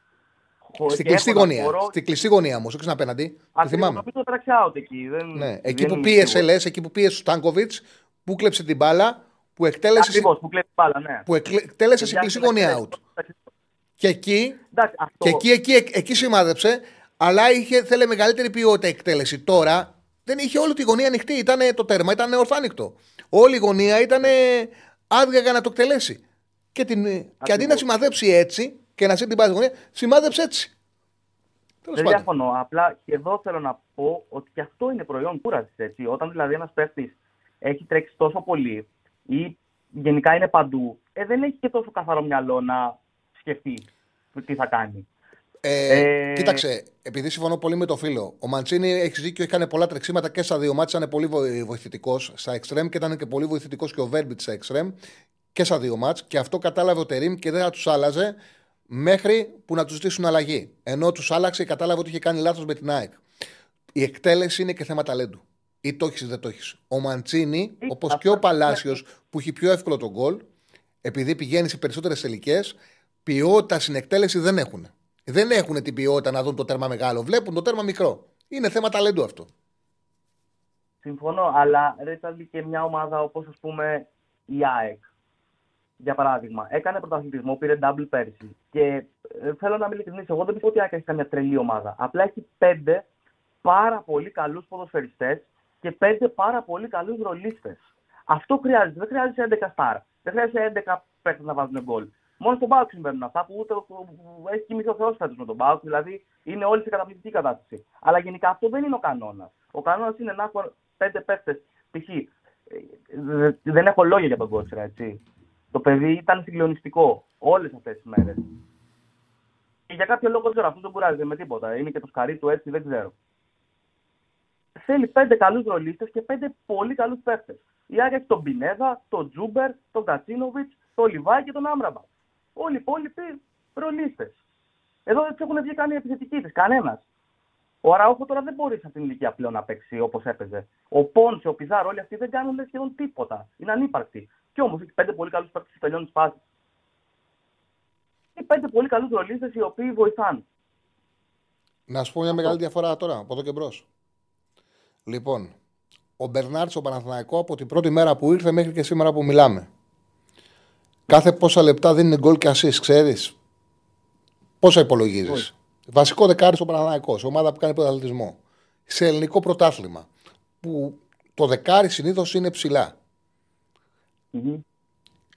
χω- Στην και κλειστή έχω να γωνία. σκορώ. Στην κλειστή γωνία όμως, όχι απέναντι. Τη Ακριβώς, θυμάμαι. νομίζω το πέταξε out εκεί. Δεν, Ναι. Εκεί δεν που είμαι πίεσε, σίγουρος. λες, εκεί που πίεσε ο Στάνκοβιτς, που κλέψε την μπάλα, που εκτέλεσε, Ακριβώς, που κλέβει μπάλα, ναι. που εκλε- εκτέλεσες Και στην κλειστή διάχυσε γωνία να out. εκτελέσει. Και εκεί, Εντάξει, αυτό. και εκεί, εκεί, εκεί, εκεί σημάδεψε, αλλά είχε, θέλε μεγαλύτερη ποιότητα εκτέλεση. Τώρα δεν είχε όλη τη γωνία ανοιχτή. Ήταν το τέρμα, ήταν ορθάνικτο. Όλη η γωνία ήταν άδεια για να το εκτελέσει. Και, την, και αντί να σημαδέψει έτσι και να σε την πάει στη γωνία, σημάδεψε έτσι. Τέλος Δεν πάντων. διαφωνώ. Απλά και εδώ θέλω να πω ότι και αυτό είναι προϊόν κούρασης. Όταν δηλαδή ένας παίχτη έχει τρέξει τόσο πολύ ή γενικά είναι παντού, ε, δεν έχει και τόσο καθαρό μυαλό να σκεφτεί τι θα κάνει. Ε, Ε, Κοίταξε, επειδή συμφωνώ πολύ με το φίλο, ο Μαντσίνη έχει δίκιο, έχει κάνει πολλά τρεξίματα και στα δύο μάτια. Ήταν πολύ βοηθητικός στα εξτρέμ και ήταν και πολύ βοηθητικός και ο Βέρμπιτ στα εξτρέμ και στα δύο μάτια. Και αυτό κατάλαβε ο Τερήμ και δεν θα τους άλλαζε μέχρι που να τους ζητήσουν αλλαγή. Ενώ τους άλλαξε, κατάλαβε ότι είχε κάνει λάθος με την ΑΕΚ. Η εκτέλεση είναι και θέμα ταλέντου. Ή το έχεις ή δεν το έχεις. Ο Μαντσίνη, Ε, όπως αυτό και ο είναι- Παλάσιος, που έχει πιο εύκολο τον γκολ, επειδή πηγαίνει σε περισσότερες τελικές, ποιότητα στην εκτέλεση δεν έχουν. Δεν έχουν την ποιότητα να δουν το τέρμα μεγάλο. Βλέπουν το τέρμα μικρό. Είναι θέμα ταλέντου αυτό. Συμφωνώ, αλλά ρε Τσάρλι, και μια ομάδα όπως ας πούμε η ΑΕΚ, για παράδειγμα, έκανε πρωταθλητισμό, πήρε double πέρσι. Και ε, θέλω να είμαι ειλικρινής, εγώ δεν πιστεύω ότι η ΑΕΚ έχει καμιά τρελή ομάδα. Απλά έχει πέντε πάρα πολύ καλούς ποδοσφαιριστές και πέντε πάρα πολύ καλούς ρολίστες. Αυτό χρειάζεται. Δεν χρειάζεται 11 στάρ. Δεν χρειάζεται 11 παίκτες να βάζουν γκολ. Μόνο στον Πάουκ συμβαίνουν αυτά που ούτε που έχει κοιμηθεί ο Θεός φέτος με τον Πάουκ. Δηλαδή είναι όλοι σε καταπληκτική κατάσταση. Αλλά γενικά αυτό δεν είναι ο κανόνας. Ο κανόνας είναι να έχουν πέντε παίκτες. Π.χ. ε, δε- δεν έχω λόγια για τον Κότσερα, έτσι. Το παιδί ήταν συγκλονιστικό όλες αυτές τις μέρες. Και για κάποιο λόγο δεν ξέρω, αυτός δεν κουράζεται με τίποτα. Είναι και το σκαρί του έτσι, δεν ξέρω. Θέλει πέντε καλούς ρολίστες και πέντε πολύ καλούς παίχτε. Η Άγια έχει τον Πινέδα, τον Τζούμπερ, τον Κατσίνοβιτς, τον Λιβάη και τον Άμραμπα. Όλοι οι υπόλοιποι ρολίστες. Εδώ δεν τους έχουν βγει καν οι επιθετικοί της, κανένας. Ο Αραούχο τώρα δεν μπορεί σε αυτήν την ηλικία πλέον να παίξει όπως έπαιζε. Ο Πόνσε, ο Πιζάρο, όλοι αυτοί δεν κάνουν σχεδόν τίποτα. Είναι ανύπαρκτοι. Κι όμως έχει πέντε πολύ καλούς παίκτες που τελειώνουν τι φάσει. Έχει πέντε πολύ καλούς ρολίστες οι οποίοι βοηθάνε. Να σου πω μια μεγάλη διαφορά τώρα, από εδώ και μπρος. Λοιπόν, ο Μπερνάρτς στο Παναθηναϊκός από την πρώτη μέρα που ήρθε μέχρι και σήμερα που μιλάμε. Κάθε πόσα λεπτά δίνει γκολ και assist, ξέρεις; Πόσα υπολογίζεις; Βασικό δεκάρι στο Παναθηναϊκός, σε ομάδα που κάνει πρωταθλητισμό. Σε ελληνικό πρωτάθλημα. Που το δεκάρι συνήθως είναι ψηλά.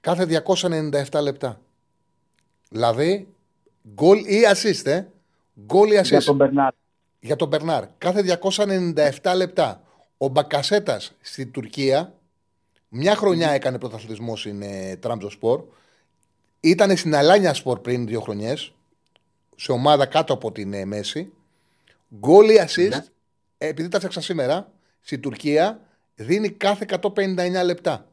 Κάθε 297 λεπτά. Δηλαδή, γκολ ή assist, ε; Γκολ ή assist. Για τον Μπερνάρ. Για τον Μπερνάρ. Κάθε 297 λεπτά. Ο Μπακασέτας στην Τουρκία, μια χρονιά έκανε πρωταθλητισμός στην ε, Τράμπζο Σπορ. Ήταν στην Αλάνια Σπορ πριν δύο χρονιές, σε ομάδα κάτω από την ε, μέση. Γκολ ή assist, ε, επειδή τα φτιάξα σήμερα, στην Τουρκία δίνει κάθε 159 λεπτά.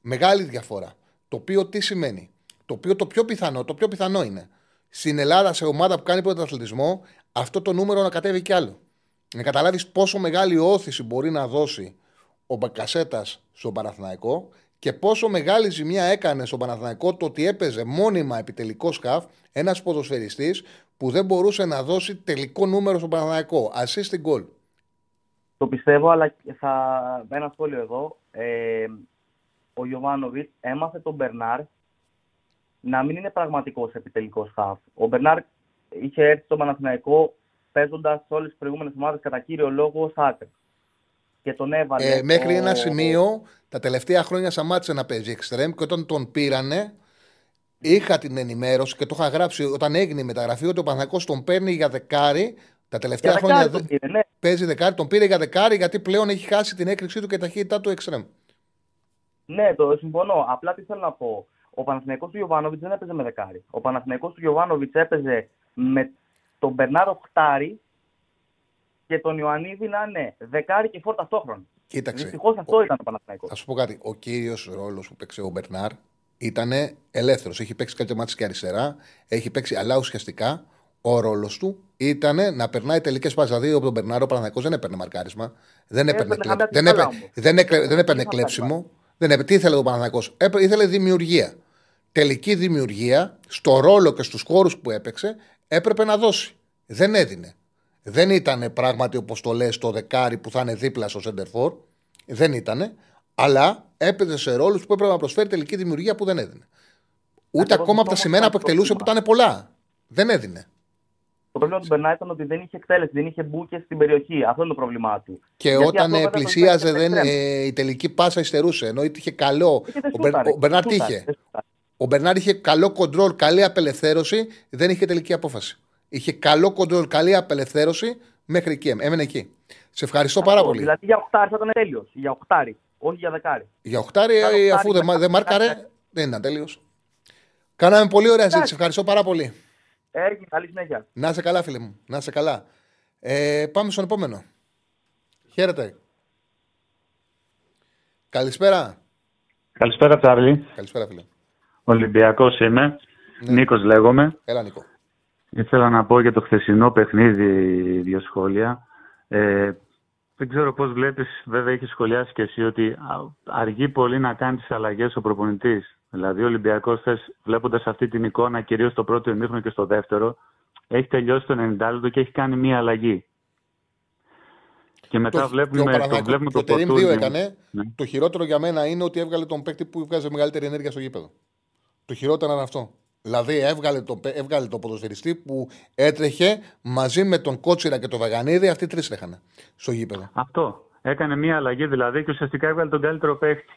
Μεγάλη διαφορά. Το οποίο τι σημαίνει; Το οποίο το πιο πιθανό, το πιο πιθανό είναι στην Ελλάδα σε ομάδα που κάνει πρωταθλητισμό αυτό το νούμερο να κατέβει κι άλλο. Να καταλάβεις πόσο μεγάλη όθηση μπορεί να δώσει ο Μπακασέτας στον Παναθηναϊκό και πόσο μεγάλη ζημιά έκανε στον Παναθηναϊκό το ότι έπαιζε μόνιμα επιτελικό σκαφ ένας ποδοσφαιριστής που δεν μπορούσε να δώσει τελικό νούμερο στον Παναθηναϊκό. Assist goal. Το πιστεύω, αλλά θα... ένα σχόλιο εδώ. Ε, ο Γιωβάνοβιτς έμαθε τον Μπερνάρ να μην είναι πραγματικός επιτελικό χαφ. Ο Μπερνάρ είχε έρθει στο Παναθηναϊκό παίζοντας σε όλες τις προηγούμενες ομάδες κατά κύριο λόγο ως άκρη. Και τον έβαλε. Ε, μέχρι ο- ένα σημείο τα τελευταία χρόνια σταμάτησε να παίζει εξτρέμ και όταν τον πήρανε είχα την ενημέρωση και το είχα γράψει όταν έγινε η μεταγραφή ότι ο Παναθηναϊκός τον παίρνει για δεκάρι. Τα τελευταία Για χρόνια δεκάρι δεν- τον πήρε, ναι. παίζει δεκάρι, τον πήρε για δεκάρι γιατί πλέον έχει χάσει την έκρηξή του και ταχύτητά του εξτρέμ. Ναι, το συμφωνώ. Απλά τι θέλω να πω. Ο Παναθηναϊκός του Γιωβάνοβιτ δεν έπαιζε με δεκάρι. Ο Παναθηναϊκός του Γιωβάνοβιτ έπαιζε με τον Μπερνάρο Χτάρι και τον Ιωαννίδη να είναι δεκάρι και φόρ ταυτόχρονα. Κοίταξε. Δυστυχώς αυτό ήταν το Παναθηναϊκός. Θα σου πω κάτι. Ο κύριος ρόλος που παίξε ο Μπερνάρ ήταν ελεύθερος. Έχει παίξει κάποια μάτια και αριστερά. Έχει παίξει, αλλά ουσιαστικά ο ρόλος του ήταν να περνάει τελικές πάσει. Δηλαδή, ο τον Μπερνάρ ο Παναθηναϊκός δεν έπαιρνε μαρκάρισμα. Δεν έπαιρνε, Έπαιρνε κλε... χαμηλά δεν την έπαιρνε, μπάλα όμως. δεν έκλε- δεν έπαιρνε Είχα κλέψιμο. Δεν έπαιρνε. Τι ήθελε ο Παναθηναϊκός; Έπαι- Ήθελε δημιουργία. Τελική δημιουργία στο ρόλο και στους χώρους που έπαιξε έπρεπε να δώσει. Δεν έδινε. Δεν ήταν πράγματι όπως το λες το δεκάρι που θα είναι δίπλα στο Σέντερφορ. Δεν ήταν. Αλλά έπαιζε σε ρόλους που έπρεπε να προσφέρει τελική δημιουργία που δεν έδινε. Ούτε Ακριβώς ακόμα από τα αυτό σημαίνα που όμως εκτελούσε που πρόβλημα. ήταν πολλά. Δεν έδινε. Το πρόβλημα του Μπερνά ήταν ότι δεν είχε εκτέλεση, δεν είχε μπουκε στην περιοχή. Αυτό είναι το πρόβλημά του. Και Γιατί όταν αυτό ε, βέβαια τον πλησίαζε, φέρνει δεν, σε εξτρέμ. ε, η τελική πάσα υστερούσε. Ενώ είχε καλό. Είχε δεν Ο, Μπερ, σούταρε, ο Μπερνάρ τι σούταρε, είχε. δεν σούταρε. Ο Μπερνάρ είχε καλό κοντρόλ, καλή απελευθέρωση, δεν είχε τελική απόφαση. Είχε καλό κοντρόλ, καλή απελευθέρωση μέχρι εκεί. Έμενε εκεί. Σε ευχαριστώ πάρα Αυτό, πολύ. Δηλαδή για οχτάρι θα ήταν τέλειος. Για οχτάρι, όχι για δεκάρι. Για οχτάρι, Κάνω ε, οχτάρι αφού δεν μετά. δεν μάρκαρε, δεν ήταν τέλειος. Κάναμε πολύ ωραία συζήτηση. Ευχαριστώ πάρα πολύ. Έγινε, καλή συνέχεια. Να είσαι καλά, φίλε μου. Να είσαι καλά. Ε, πάμε στον επόμενο. Χαίρετε. Καλησπέρα. Καλησπέρα, Τσάρλι. Καλησπέρα, φίλε. Ολυμπιακός είμαι. Ναι. Νίκος λέγομαι. Έλα, Νίκο. Ήθελα να πω για το χθεσινό παιχνίδι δύο σχόλια. Ε, δεν ξέρω πώς βλέπεις, βέβαια έχεις σχολιάσει και εσύ, ότι α- αργεί πολύ να κάνεις τις αλλαγές ο προπονητής. Δηλαδή ο Ολυμπιακός, θες, βλέποντας αυτή την εικόνα, κυρίως στο πρώτο ημίχρονο και στο δεύτερο, έχει τελειώσει το 90 λεπτό και έχει κάνει μία αλλαγή. Και μετά Το- βλέπουμε, και ο το, Παναθηναϊκός- βλέπουμε και το ο Τερίμ Φορτούνι. δύο έκανε. Ναι. Το χειρότερο για μένα είναι ότι έβγαλε τον παίκτη που βγάζει μεγαλύτερη ενέργεια στο γήπεδο. Το χειρότερο είναι αυτό. Δηλαδή έβγαλε τον, παι- έβγαλε τον ποδοσφαιριστή που έτρεχε μαζί με τον Κότσιρα και τον Βαγανίδη. Αυτοί τρεις τρέχανε στο γήπεδο. Αυτό. Έκανε μία αλλαγή δηλαδή και ουσιαστικά έβγαλε τον καλύτερο παίχτη.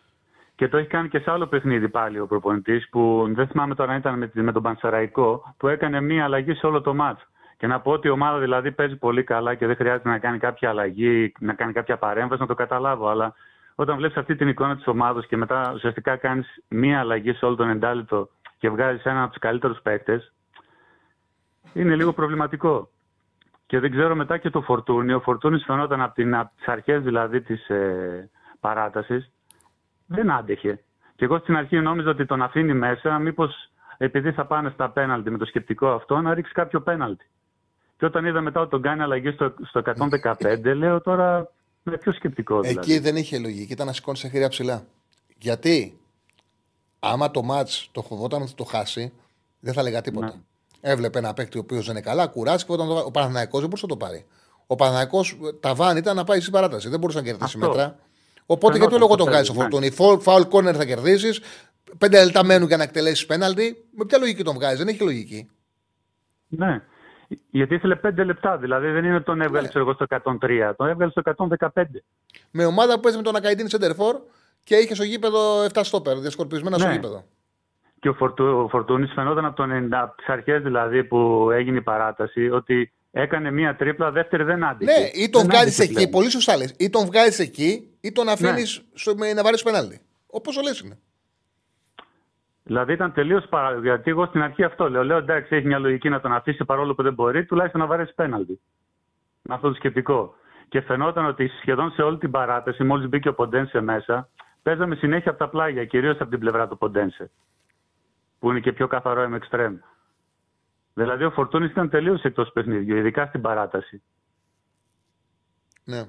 Και το έχει κάνει και σε άλλο παιχνίδι πάλι ο προπονητής που δεν θυμάμαι τώρα αν ήταν με, τη- με τον Πανσεραϊκό που έκανε μία αλλαγή σε όλο το μάτς. Και να πω ότι η ομάδα δηλαδή παίζει πολύ καλά και δεν χρειάζεται να κάνει κάποια αλλαγή, να κάνει κάποια παρέμβαση, να το καταλάβω. Αλλά όταν βλέπεις αυτή την εικόνα της ομάδας και μετά ουσιαστικά κάνεις μία αλλαγή σε όλο τον εντάλιτο και βγάζεις έναν από τους καλύτερους παίκτες, είναι λίγο προβληματικό. Και δεν ξέρω μετά και το Φορτούνι. Ο Φορτούνη φαινόταν από, την, από τις αρχές δηλαδή της ε, παράτασης δεν άντεχε. Και εγώ στην αρχή νόμιζα ότι τον αφήνει μέσα μήπως επειδή θα πάνε στα πέναλτι με το σκεπτικό αυτό να ρίξει κάποιο πέναλτι. Και όταν είδα μετά ότι τον κάνει αλλαγή στο, στο 115 λέω τώρα με ποιο σκεπτικό δηλαδή; Εκεί δεν είχε λογική, ήταν να σηκώνει σε χέρια ψηλά. Γιατί; Άμα το μάτς το φοβόταν ότι το χάσει, δεν θα λέγα τίποτα. Ναι. Έβλεπε ένα παίκτη ο οποίος δεν είναι καλά, κουράστηκε. Όταν το... Ο Παναθηναϊκός δεν μπορούσε να το πάρει. Ο Παναθηναϊκός τα βάν ήταν να πάει στην παράταση. Δεν μπορούσε να κερδίσει Αυτό. μέτρα. Οπότε Φαινόταν γιατί λόγος το τον βγάζει στο θέλει, φορτούνι; Φάουλ, φάουλ κόρνερ θα κερδίσεις. Πέντε λεπτά μένουν για να εκτελέσεις πέναλτι. Με ποια λογική τον βγάζεις, δεν έχει λογική. Ναι. Γιατί ήθελε 5 λεπτά, δηλαδή δεν είναι τον έβγαλε Ναι. ξέρω εγώ, στο 103, τον έβγαλε στο 115. Με ομάδα που παίζει με τον Ακαϊντίνη Σεντερφόρ και είχε στο γήπεδο 7 στόπερ, διασκορπισμένα στο Ναι. γήπεδο. Και ο, Φορτου, ο Φορτούνης φαινόταν από, το 90, από τις αρχές δηλαδή που έγινε η παράταση ότι έκανε μία τρίπλα, δεύτερη δεν άντυχε. Ναι, ή τον Δεν βγάζεις άντυχε εκεί, πλέον. πολύ σωστά λες. Ή τον βγάζεις εκεί, ή τον αφήνεις Ναι. να βάλεις πέναλτι. Όπως το λες είναι. Δηλαδή ήταν τελείως παρά. Γιατί εγώ στην αρχή αυτό λέω. Λέω εντάξει, έχει μια λογική να τον αφήσει παρόλο που δεν μπορεί, τουλάχιστον να βαρέσει πέναλτι. Με αυτό το σκεπτικό. Και φαινόταν ότι σχεδόν σε όλη την παράταση, μόλις μπήκε ο Ποντένσε μέσα, παίζαμε συνέχεια από τα πλάγια, κυρίως από την πλευρά του Ποντένσε. Που είναι και πιο καθαρό με εξτρέμ. Δηλαδή ο Φορτούνης ήταν τελείως εκτός παιχνιδιού, ειδικά στην παράταση. Ναι.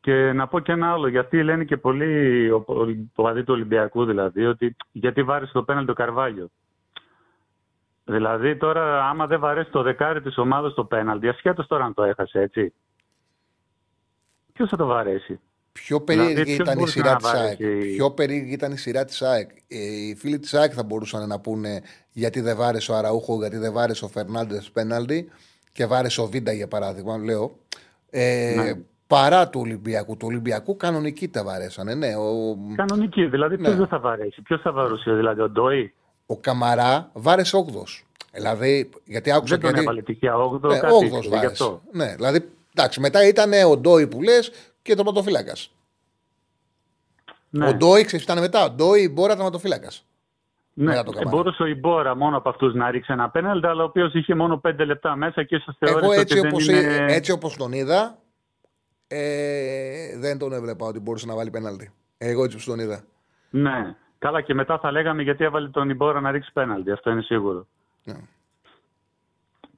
Και να πω και ένα άλλο, γιατί λένε και πολλοί ο- ο- οπαδοί του Ολυμπιακού δηλαδή, ότι γιατί βάρεσε το πέναλτι το Καρβάλιο. Δηλαδή τώρα, άμα δεν βαρέσει το δεκάρι της ομάδας το πέναλτι, ασχέτως τώρα αν το έχασε, έτσι. Ποιος θα το βαρέσει; Πιο περίεργη Δηλαδή, ποιος ήταν η μπορούσε σειρά να της ΑΕΚ. βαρέσει- Πιο περίεργη ήταν η σειρά της ΑΕΚ. Ε, Οι φίλοι της ΑΕΚ θα μπορούσαν να πούνε γιατί δεν βάρεσε ο Αραούχο, γιατί δεν βάρεσε ο Φερνάντες πέναλτι και βάρεσε ο Βίντα για παράδειγμα. Λέω. Ε, Ναι. Παρά του Ολυμπιακού. Του Ολυμπιακού κανονικοί τα βαρέσανε. Ναι, ο, Κανονική, δηλαδή ποιος Ναι. δεν θα βαρέσει. Ποιος θα βαρούσε, δηλαδή ο Ντόι; ο Καμαρά βάρεσε 8. Δηλαδή, γιατί άκουσα Δεν τον γιατί- έβαλε τυχαία 8, Ναι, κάτι όγδος είχε, γι' βάρεσε. αυτό. Ναι, δηλαδή, εντάξει, μετά ήταν ο Ντόι που λες και το πρωτοφύλακα. Ναι. Ο Ντόι, ξέρεις ήταν μετά. Ο Ντόι, η Μπόρα τερματοφύλακα. Ναι, μετά το ε, Καμαρά. μπορούσε ο Ιμπόρα μόνο από αυτούς να ρίξει ένα πέναλτι, αλλά ο οποίος είχε μόνο 5 λεπτά μέσα και ίσως Εγώ θεώρησε έτσι ότι όπως, δεν είναι. έτσι όπως τον είδα, ε, δεν τον έβλεπα ότι μπορούσε να βάλει πέναλτι. Εγώ έτσι όπως τον είδα. Ναι. Καλά, και μετά θα λέγαμε γιατί έβαλε τον Ιμπόρα να ρίξει πέναλτι. Αυτό είναι σίγουρο. Ναι.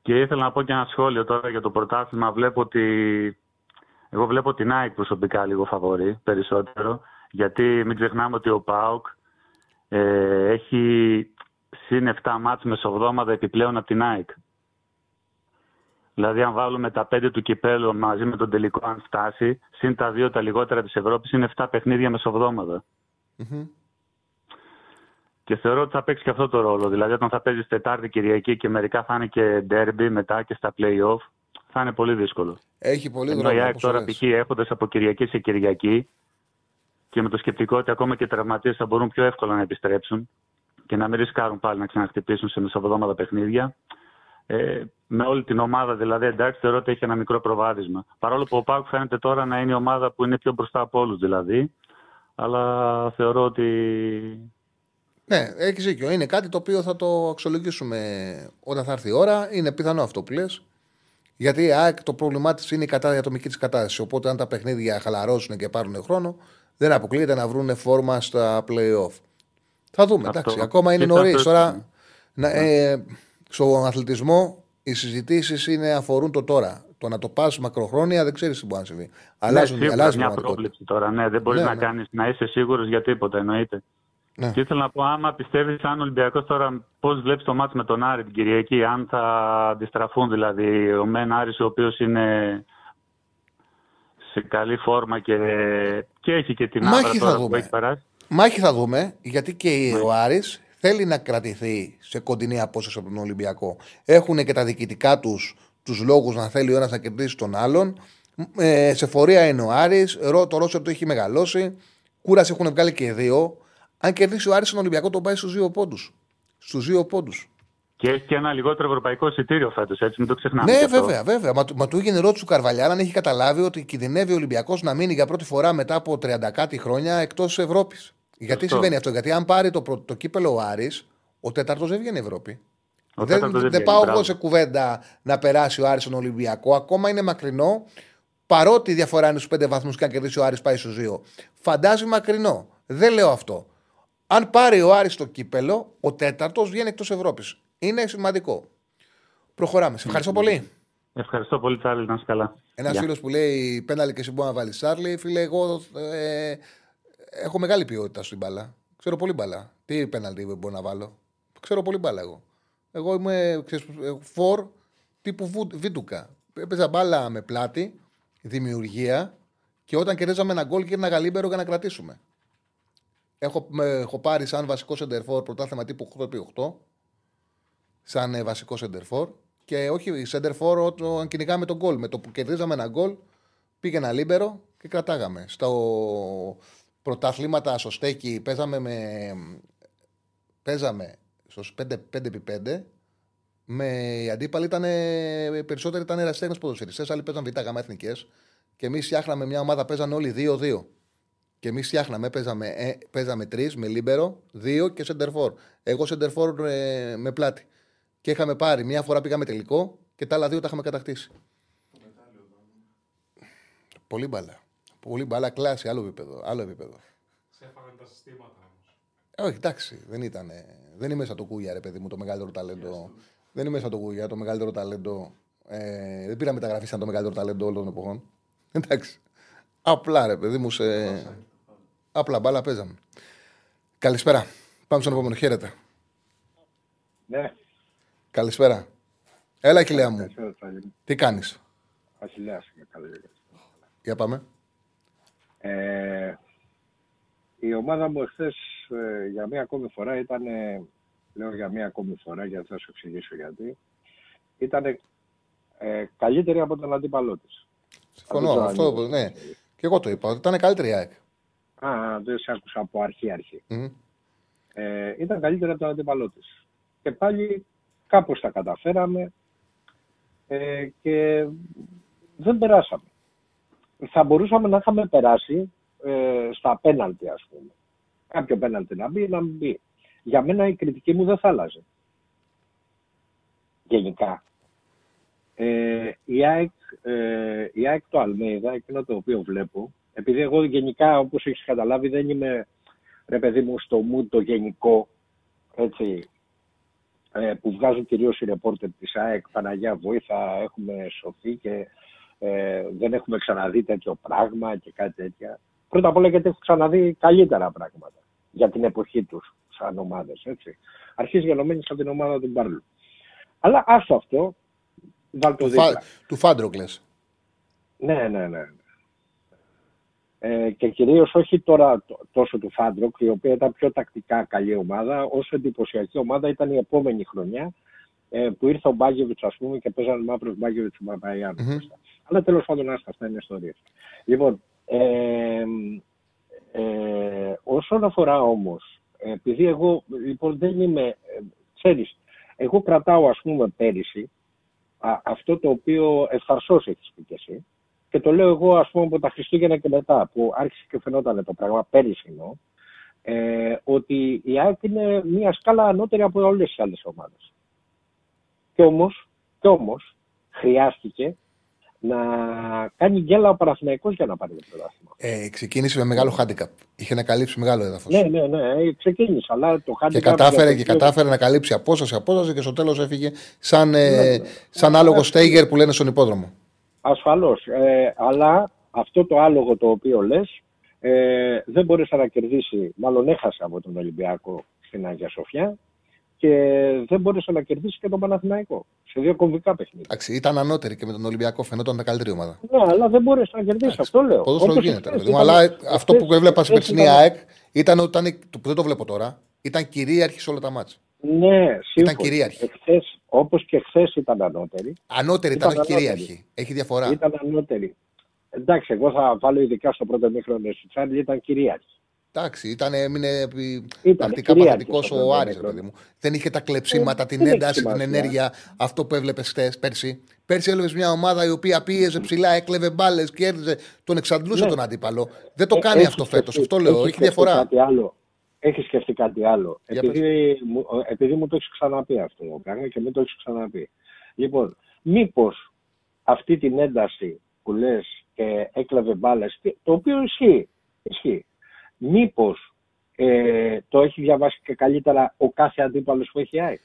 Και ήθελα να πω και ένα σχόλιο τώρα για το πρωτάθλημα. Βλέπω ότι. Εγώ βλέπω την ΑΕΚ προσωπικά λίγο φαβορή περισσότερο. Γιατί μην ξεχνάμε ότι ο ΠΑΟΚ ε, έχει συν 7 μάτς μεσοβδόμαδα επιπλέον από την ΑΕΚ. Δηλαδή, αν βάλουμε τα πέντε του κυπέλου μαζί με τον τελικό, αν φτάσει, συν τα δύο τα λιγότερα της Ευρώπης, είναι 7 παιχνίδια μεσοβδόμαδα. Μμμ. Και θεωρώ ότι θα παίξει και αυτό το ρόλο. Δηλαδή, όταν θα παίζεις Τετάρτη Κυριακή και μερικά θα είναι και derby μετά και στα play-off, θα είναι πολύ δύσκολο. Έχει πολύ Ενώ δρόμο. η ΑΕΚ όπως τώρα λες. π.χ. έχοντας από Κυριακή σε Κυριακή και με το σκεπτικό ότι ακόμα και οι τραυματίες θα μπορούν πιο εύκολα να επιστρέψουν και να μην ρισκάρουν πάλι να ξαναχτυπήσουν σε μεσοβδόμαδα παιχνίδια. Ε, με όλη την ομάδα δηλαδή, εντάξει, θεωρώ ότι έχει ένα μικρό προβάδισμα. Παρόλο που ο Πάουκ φαίνεται τώρα να είναι η ομάδα που είναι πιο μπροστά από όλους δηλαδή. Αλλά θεωρώ ότι. Ναι, έχεις δίκιο. Είναι κάτι το οποίο θα το αξιολογήσουμε όταν θα έρθει η ώρα. Είναι πιθανό αυτό που λες. Γιατί η ΑΕΚ το πρόβλημά της είναι η, κατά, η ατομική της κατάσταση. Οπότε αν τα παιχνίδια χαλαρώσουν και πάρουν χρόνο, δεν αποκλείεται να βρουν φόρμα στα playoff. Θα δούμε. Αυτό. Εντάξει. Ακόμα είναι Κοίτα, νωρίς. αυτό- Τώρα, να, ε, στον αθλητισμό οι συζητήσεις αφορούν το τώρα. Το να το πας μακροχρόνια δεν ξέρεις τι μπορεί να συμβεί. Αλλάζουν, ναι, σίγουρα αλλάζουν μια πραγματικότητα. πρόβλεψη τώρα. Ναι, δεν μπορείς Ναι, να ναι. κάνεις, να είσαι σίγουρος για τίποτα, εννοείται. Ναι. Και ήθελα να πω, άμα πιστεύεις, αν ο Ολυμπιακός τώρα πώς βλέπεις το μάτι με τον Άρη την Κυριακή, αν θα αντιστραφούν δηλαδή ο Μεν Άρης ο οποίος είναι σε καλή φόρμα και, και έχει και την Μάχη άβρα θα τώρα που δούμε. έχει περάσει. Μάχη θα δούμε, γιατί και Ναι. ο Άρης θέλει να κρατηθεί σε κοντινή απόσταση από τον Ολυμπιακό. Έχουν και τα διοικητικά τους τους λόγους να θέλει ο ένας να κερδίσει τον άλλον. Ε, σε φορεία είναι ο Άρης, Ρο- το Ρώσο το έχει μεγαλώσει. Κούραση έχουν βγάλει και δύο. Αν κερδίσει ο Άρης τον Ολυμπιακό, τον πάει στους δύο πόντους. Στους δύο πόντους. Και έχει και ένα λιγότερο ευρωπαϊκό εισιτήριο φέτος, έτσι, μην το ξεχνάμε. Ναι, και αυτό. βέβαια, βέβαια. Μα, του- μα του έγινε ερώτηση του Καρβαλιάρα αν έχει καταλάβει ότι κινδυνεύει ο Ολυμπιακός να μείνει για πρώτη φορά μετά από 30 κάτι χρόνια εκτός Ευρώπης. Γιατί Σωστό. συμβαίνει αυτό, Γιατί αν πάρει το, πρω- το κύπελο ο Άρης, ο τέταρτος δεν βγαίνει Ευρώπη. Ο δεν τέταρτος δεν βγαίνει, πάω μπράβο. εγώ σε κουβέντα να περάσει ο Άρης στον Ολυμπιακό. Ακόμα είναι μακρινό. Παρότι η διαφορά είναι στους 5 βαθμούς και αν κερδίσει ο Άρης πάει στους 2. Φαντάζει μακρινό. Δεν λέω αυτό. Αν πάρει ο Άρης το κύπελο, ο τέταρτος βγαίνει εκτός Ευρώπης. Είναι σημαντικό. Προχωράμε. Σε ευχαριστώ πολύ. Ευχαριστώ πολύ, Τσάρλι, να είσαι καλά. Ένας Γεια. φίλος που λέει πέναλι και εσύ μπορεί να βάλεις Σάρλι. Φίλε, εγώ ε, έχω μεγάλη ποιότητα στην μπάλα. Ξέρω πολύ μπάλα. Τι πέναλτι μπορώ να βάλω. Ξέρω πολύ μπάλα εγώ. Εγώ είμαι ξέρεις, ε, φορ τύπου βου- βίντουκα. Έπαιζα μπάλα με πλάτη, δημιουργία και όταν κερδίζαμε ένα γκολ και ένα γαλίμπερο για να κρατήσουμε. Έχω, με, έχω πάρει σαν βασικό σεντερφόρ πρωτάθλημα τύπου 8x8 σαν ε, βασικό σεντερφόρ. Και όχι σεντερφόρ όταν κυνηγάμε τον γκολ. Με το που κερδίζαμε ένα γκολ, πήγαινα λίμπερο και κρατάγαμε. Στο πρωταθλήματα στο στέκι παίζαμε με. Παίζαμε στους 5, 5x5. Με, οι αντίπαλοι ήταν περισσότεροι ήταν ερασιτέχνε ποδοσφαιριστές, άλλοι παίζαν β' γάμα εθνικές. Και εμείς φτιάχναμε μια ομάδα, παίζανε όλοι 2-2. Και εμείς φτιάχναμε, παίζαμε, ε, παίζαμε τρεις με λίμπερο, δύο και σεντερφόρ. Εγώ σεντερφόρ ε, με πλάτη. Και είχαμε πάρει, μια φορά πήγαμε τελικό και τα άλλα δύο τα είχαμε κατακτήσει. Πολύ μπαλά. Πολύ μπαλά, κλάση, άλλο επίπεδο. Άλλο επίπεδο. Ξέφαγαν τα συστήματα όμως. Ε, όχι, εντάξει, δεν ήταν. Δεν είμαι σαν το Κούγια, ρε παιδί μου, το μεγαλύτερο ταλέντο. Δεν είμαι σαν το Κούγια, το μεγαλύτερο ταλέντο. Ε, δεν πήρα μεταγραφή σαν το μεγαλύτερο ταλέντο όλων των εποχών. Εντάξει. Απλά, ρε παιδί μου, σε. Απλά μπάλα παίζαμε. Καλησπέρα. Πάμε στον επόμενο. Χαίρετε. Ναι, Καλησπέρα. Έλα, κοιλιά μου. καλησπέρα, Τσάγη. Τι κάνεις; Βασιλιάς, είμαι καλή. Για πάμε. Ε, η ομάδα μου εχθές ε, για μία ακόμη φορά ήταν, ε, λέω για μία ακόμη φορά γιατί θα σου εξηγήσω γιατί, ήταν ε, καλύτερη από τον αντίπαλό της. Συμφωνώ. Αυτό Αυτό, το ναι. Και εγώ το είπα. Ότι ήταν καλύτερη η ΑΕΚ. Α, δεν σε άκουσα από αρχή-αρχή. Μμμ. Ε, ήταν καλύτερη από τον αντίπαλό της. Και πάλι κάπως τα καταφέραμε ε, και δεν περάσαμε. Θα μπορούσαμε να είχαμε περάσει ε, στα πέναλτι, ας πούμε. Κάποιο πέναλτι να μπει, να μην μπει. Για μένα η κριτική μου δεν θα άλλαζε. Γενικά. Ε, η, ΑΕΚ, ε, η ΑΕΚ το Αλμέιδα, εκείνο το οποίο βλέπω, επειδή εγώ γενικά, όπως έχεις καταλάβει, δεν είμαι, ρε παιδί μου, στο mood το γενικό, έτσι, ε, που βγάζουν κυρίως οι ρεπόρτερ της ΑΕΚ, Παναγιά Βόηθα, έχουμε σωθεί και ε, δεν έχουμε ξαναδεί τέτοιο πράγμα και κάτι τέτοια. Πρώτα απ' όλα γιατί έχω ξαναδεί καλύτερα πράγματα για την εποχή τους σαν ομάδες, έτσι. Αρχής γενομένης από την ομάδα του Μπάρλου. Αλλά άστο αυτό, βάλ το Του, δίπλα. φα... του Φάντρονκ λες. Ναι, ναι, ναι. Ε, και κυρίως όχι τώρα τ- τόσο του Φάντρονκ, η οποία ήταν πιο τακτικά καλή ομάδα, όσο εντυπωσιακή ομάδα ήταν η επόμενη χρονιά ε, που ήρθε ο Μπάγκεβιτς, ας πούμε, και παίζανε μαύρος Μπάγκεβιτς του Μπαμπαϊάν. Μμμ. Αλλά τέλος πάντων, άστα, αυτά είναι ιστορίες. Λοιπόν, ε, ε, όσον αφορά όμως, επειδή εγώ λοιπόν δεν είμαι. Ε, ξέρεις, εγώ κρατάω ας πούμε πέρυσι α, αυτό το οποίο ευθαρσώς έχεις πει και εσύ και το λέω εγώ ας πούμε από τα Χριστούγεννα και μετά που άρχισε και φαινόταν το πράγμα πέρυσι εννοώ, ε, ότι η ΑΕΚ είναι μια σκάλα ανώτερη από όλες τις άλλες ομάδες. Και όμως, και όμως χρειάστηκε να κάνει γκέλα ο Παναθηναϊκός για να πάρει το πρωτάθλημα. Ε, ξεκίνησε με μεγάλο handicap. Είχε να καλύψει μεγάλο έδαφος. Ναι, ναι, ναι, ε, ξεκίνησε, αλλά το handicap... Και κατάφερε, για και το οποίο- κατάφερε να καλύψει απόσταση, απόσταση και στο τέλος έφυγε σαν, ε, Ναι, ναι. σαν άλογο στέιγερ που λένε στον υπόδρομο. Ασφαλώς. Ε, αλλά αυτό το άλογο το οποίο λες ε, δεν μπόρεσε να κερδίσει, μάλλον έχασε από τον Ολυμπιακό στην Αγία Σοφιά και δεν μπόρεσε να κερδίσει και τον Παναθηναϊκό σε δύο κομβικά παιχνίδια. Εντάξει, ήταν ανώτερη και με τον Ολυμπιακό φαινόταν τα καλύτερη ομάδα. Ναι, αλλά δεν μπόρεσε να κερδίσει, αυτό λέω. Ποδόσφαιρο Όπως γίνεται. ρε εχθές παιδί μου. ήταν- Αλλά αυτό εχθές- που έβλεπα στην εχθές περσινή ήταν- ΑΕΚ ήταν ότι ήταν, που δεν το βλέπω τώρα, ήταν κυρίαρχη σε όλα τα μάτια. Ναι, σύμφωνα. κυρίαρχη. Εχθές, όπως και χθες ήταν ανώτερη. Ανώτερη ήταν, όχι ανώτερη. κυρίαρχη. Έχει διαφορά. Ήταν ανώτερη. Εντάξει, εγώ θα βάλω ειδικά στο πρώτο μήχρονο στη Τσάρλι, ήταν κυρίαρχη. Εντάξει, ήταν, έμεινε επί- Ήταν τακτικά κυρίαρχη παθητικός στο ο πρώτο Άρης, ρε μικρό. παιδί μου. Δεν είχε τα κλεψίματα, Ε, την δεν έχει ένταση, την σημασία. ενέργεια, αυτό που έβλεπες χθες πέρσι. Πέρσι έβλεπες μια ομάδα η οποία πίεζε ψηλά, έκλεβε μπάλες, κέρδιζε, τον εξαντλούσε Ναι. τον αντίπαλο. Δεν το Ε, κάνει έχει αυτό σκεφτεί- φέτος. Αυτό λέω. Έχει σκεφτεί διαφορά. Κάτι άλλο. Έχει σκεφτεί κάτι άλλο. Για Επειδή μου, επειδή μου το έχεις ξαναπεί αυτό το πράγμα και μην το έχεις ξαναπεί. Λοιπόν, μήπως αυτή την ένταση που λες και έκλεβε μπάλες, το οποίο ισχύει. ισχύει. Μήπως ε, το έχει διαβάσει και καλύτερα ο κάθε αντίπαλος που έχει ΑΕΚ;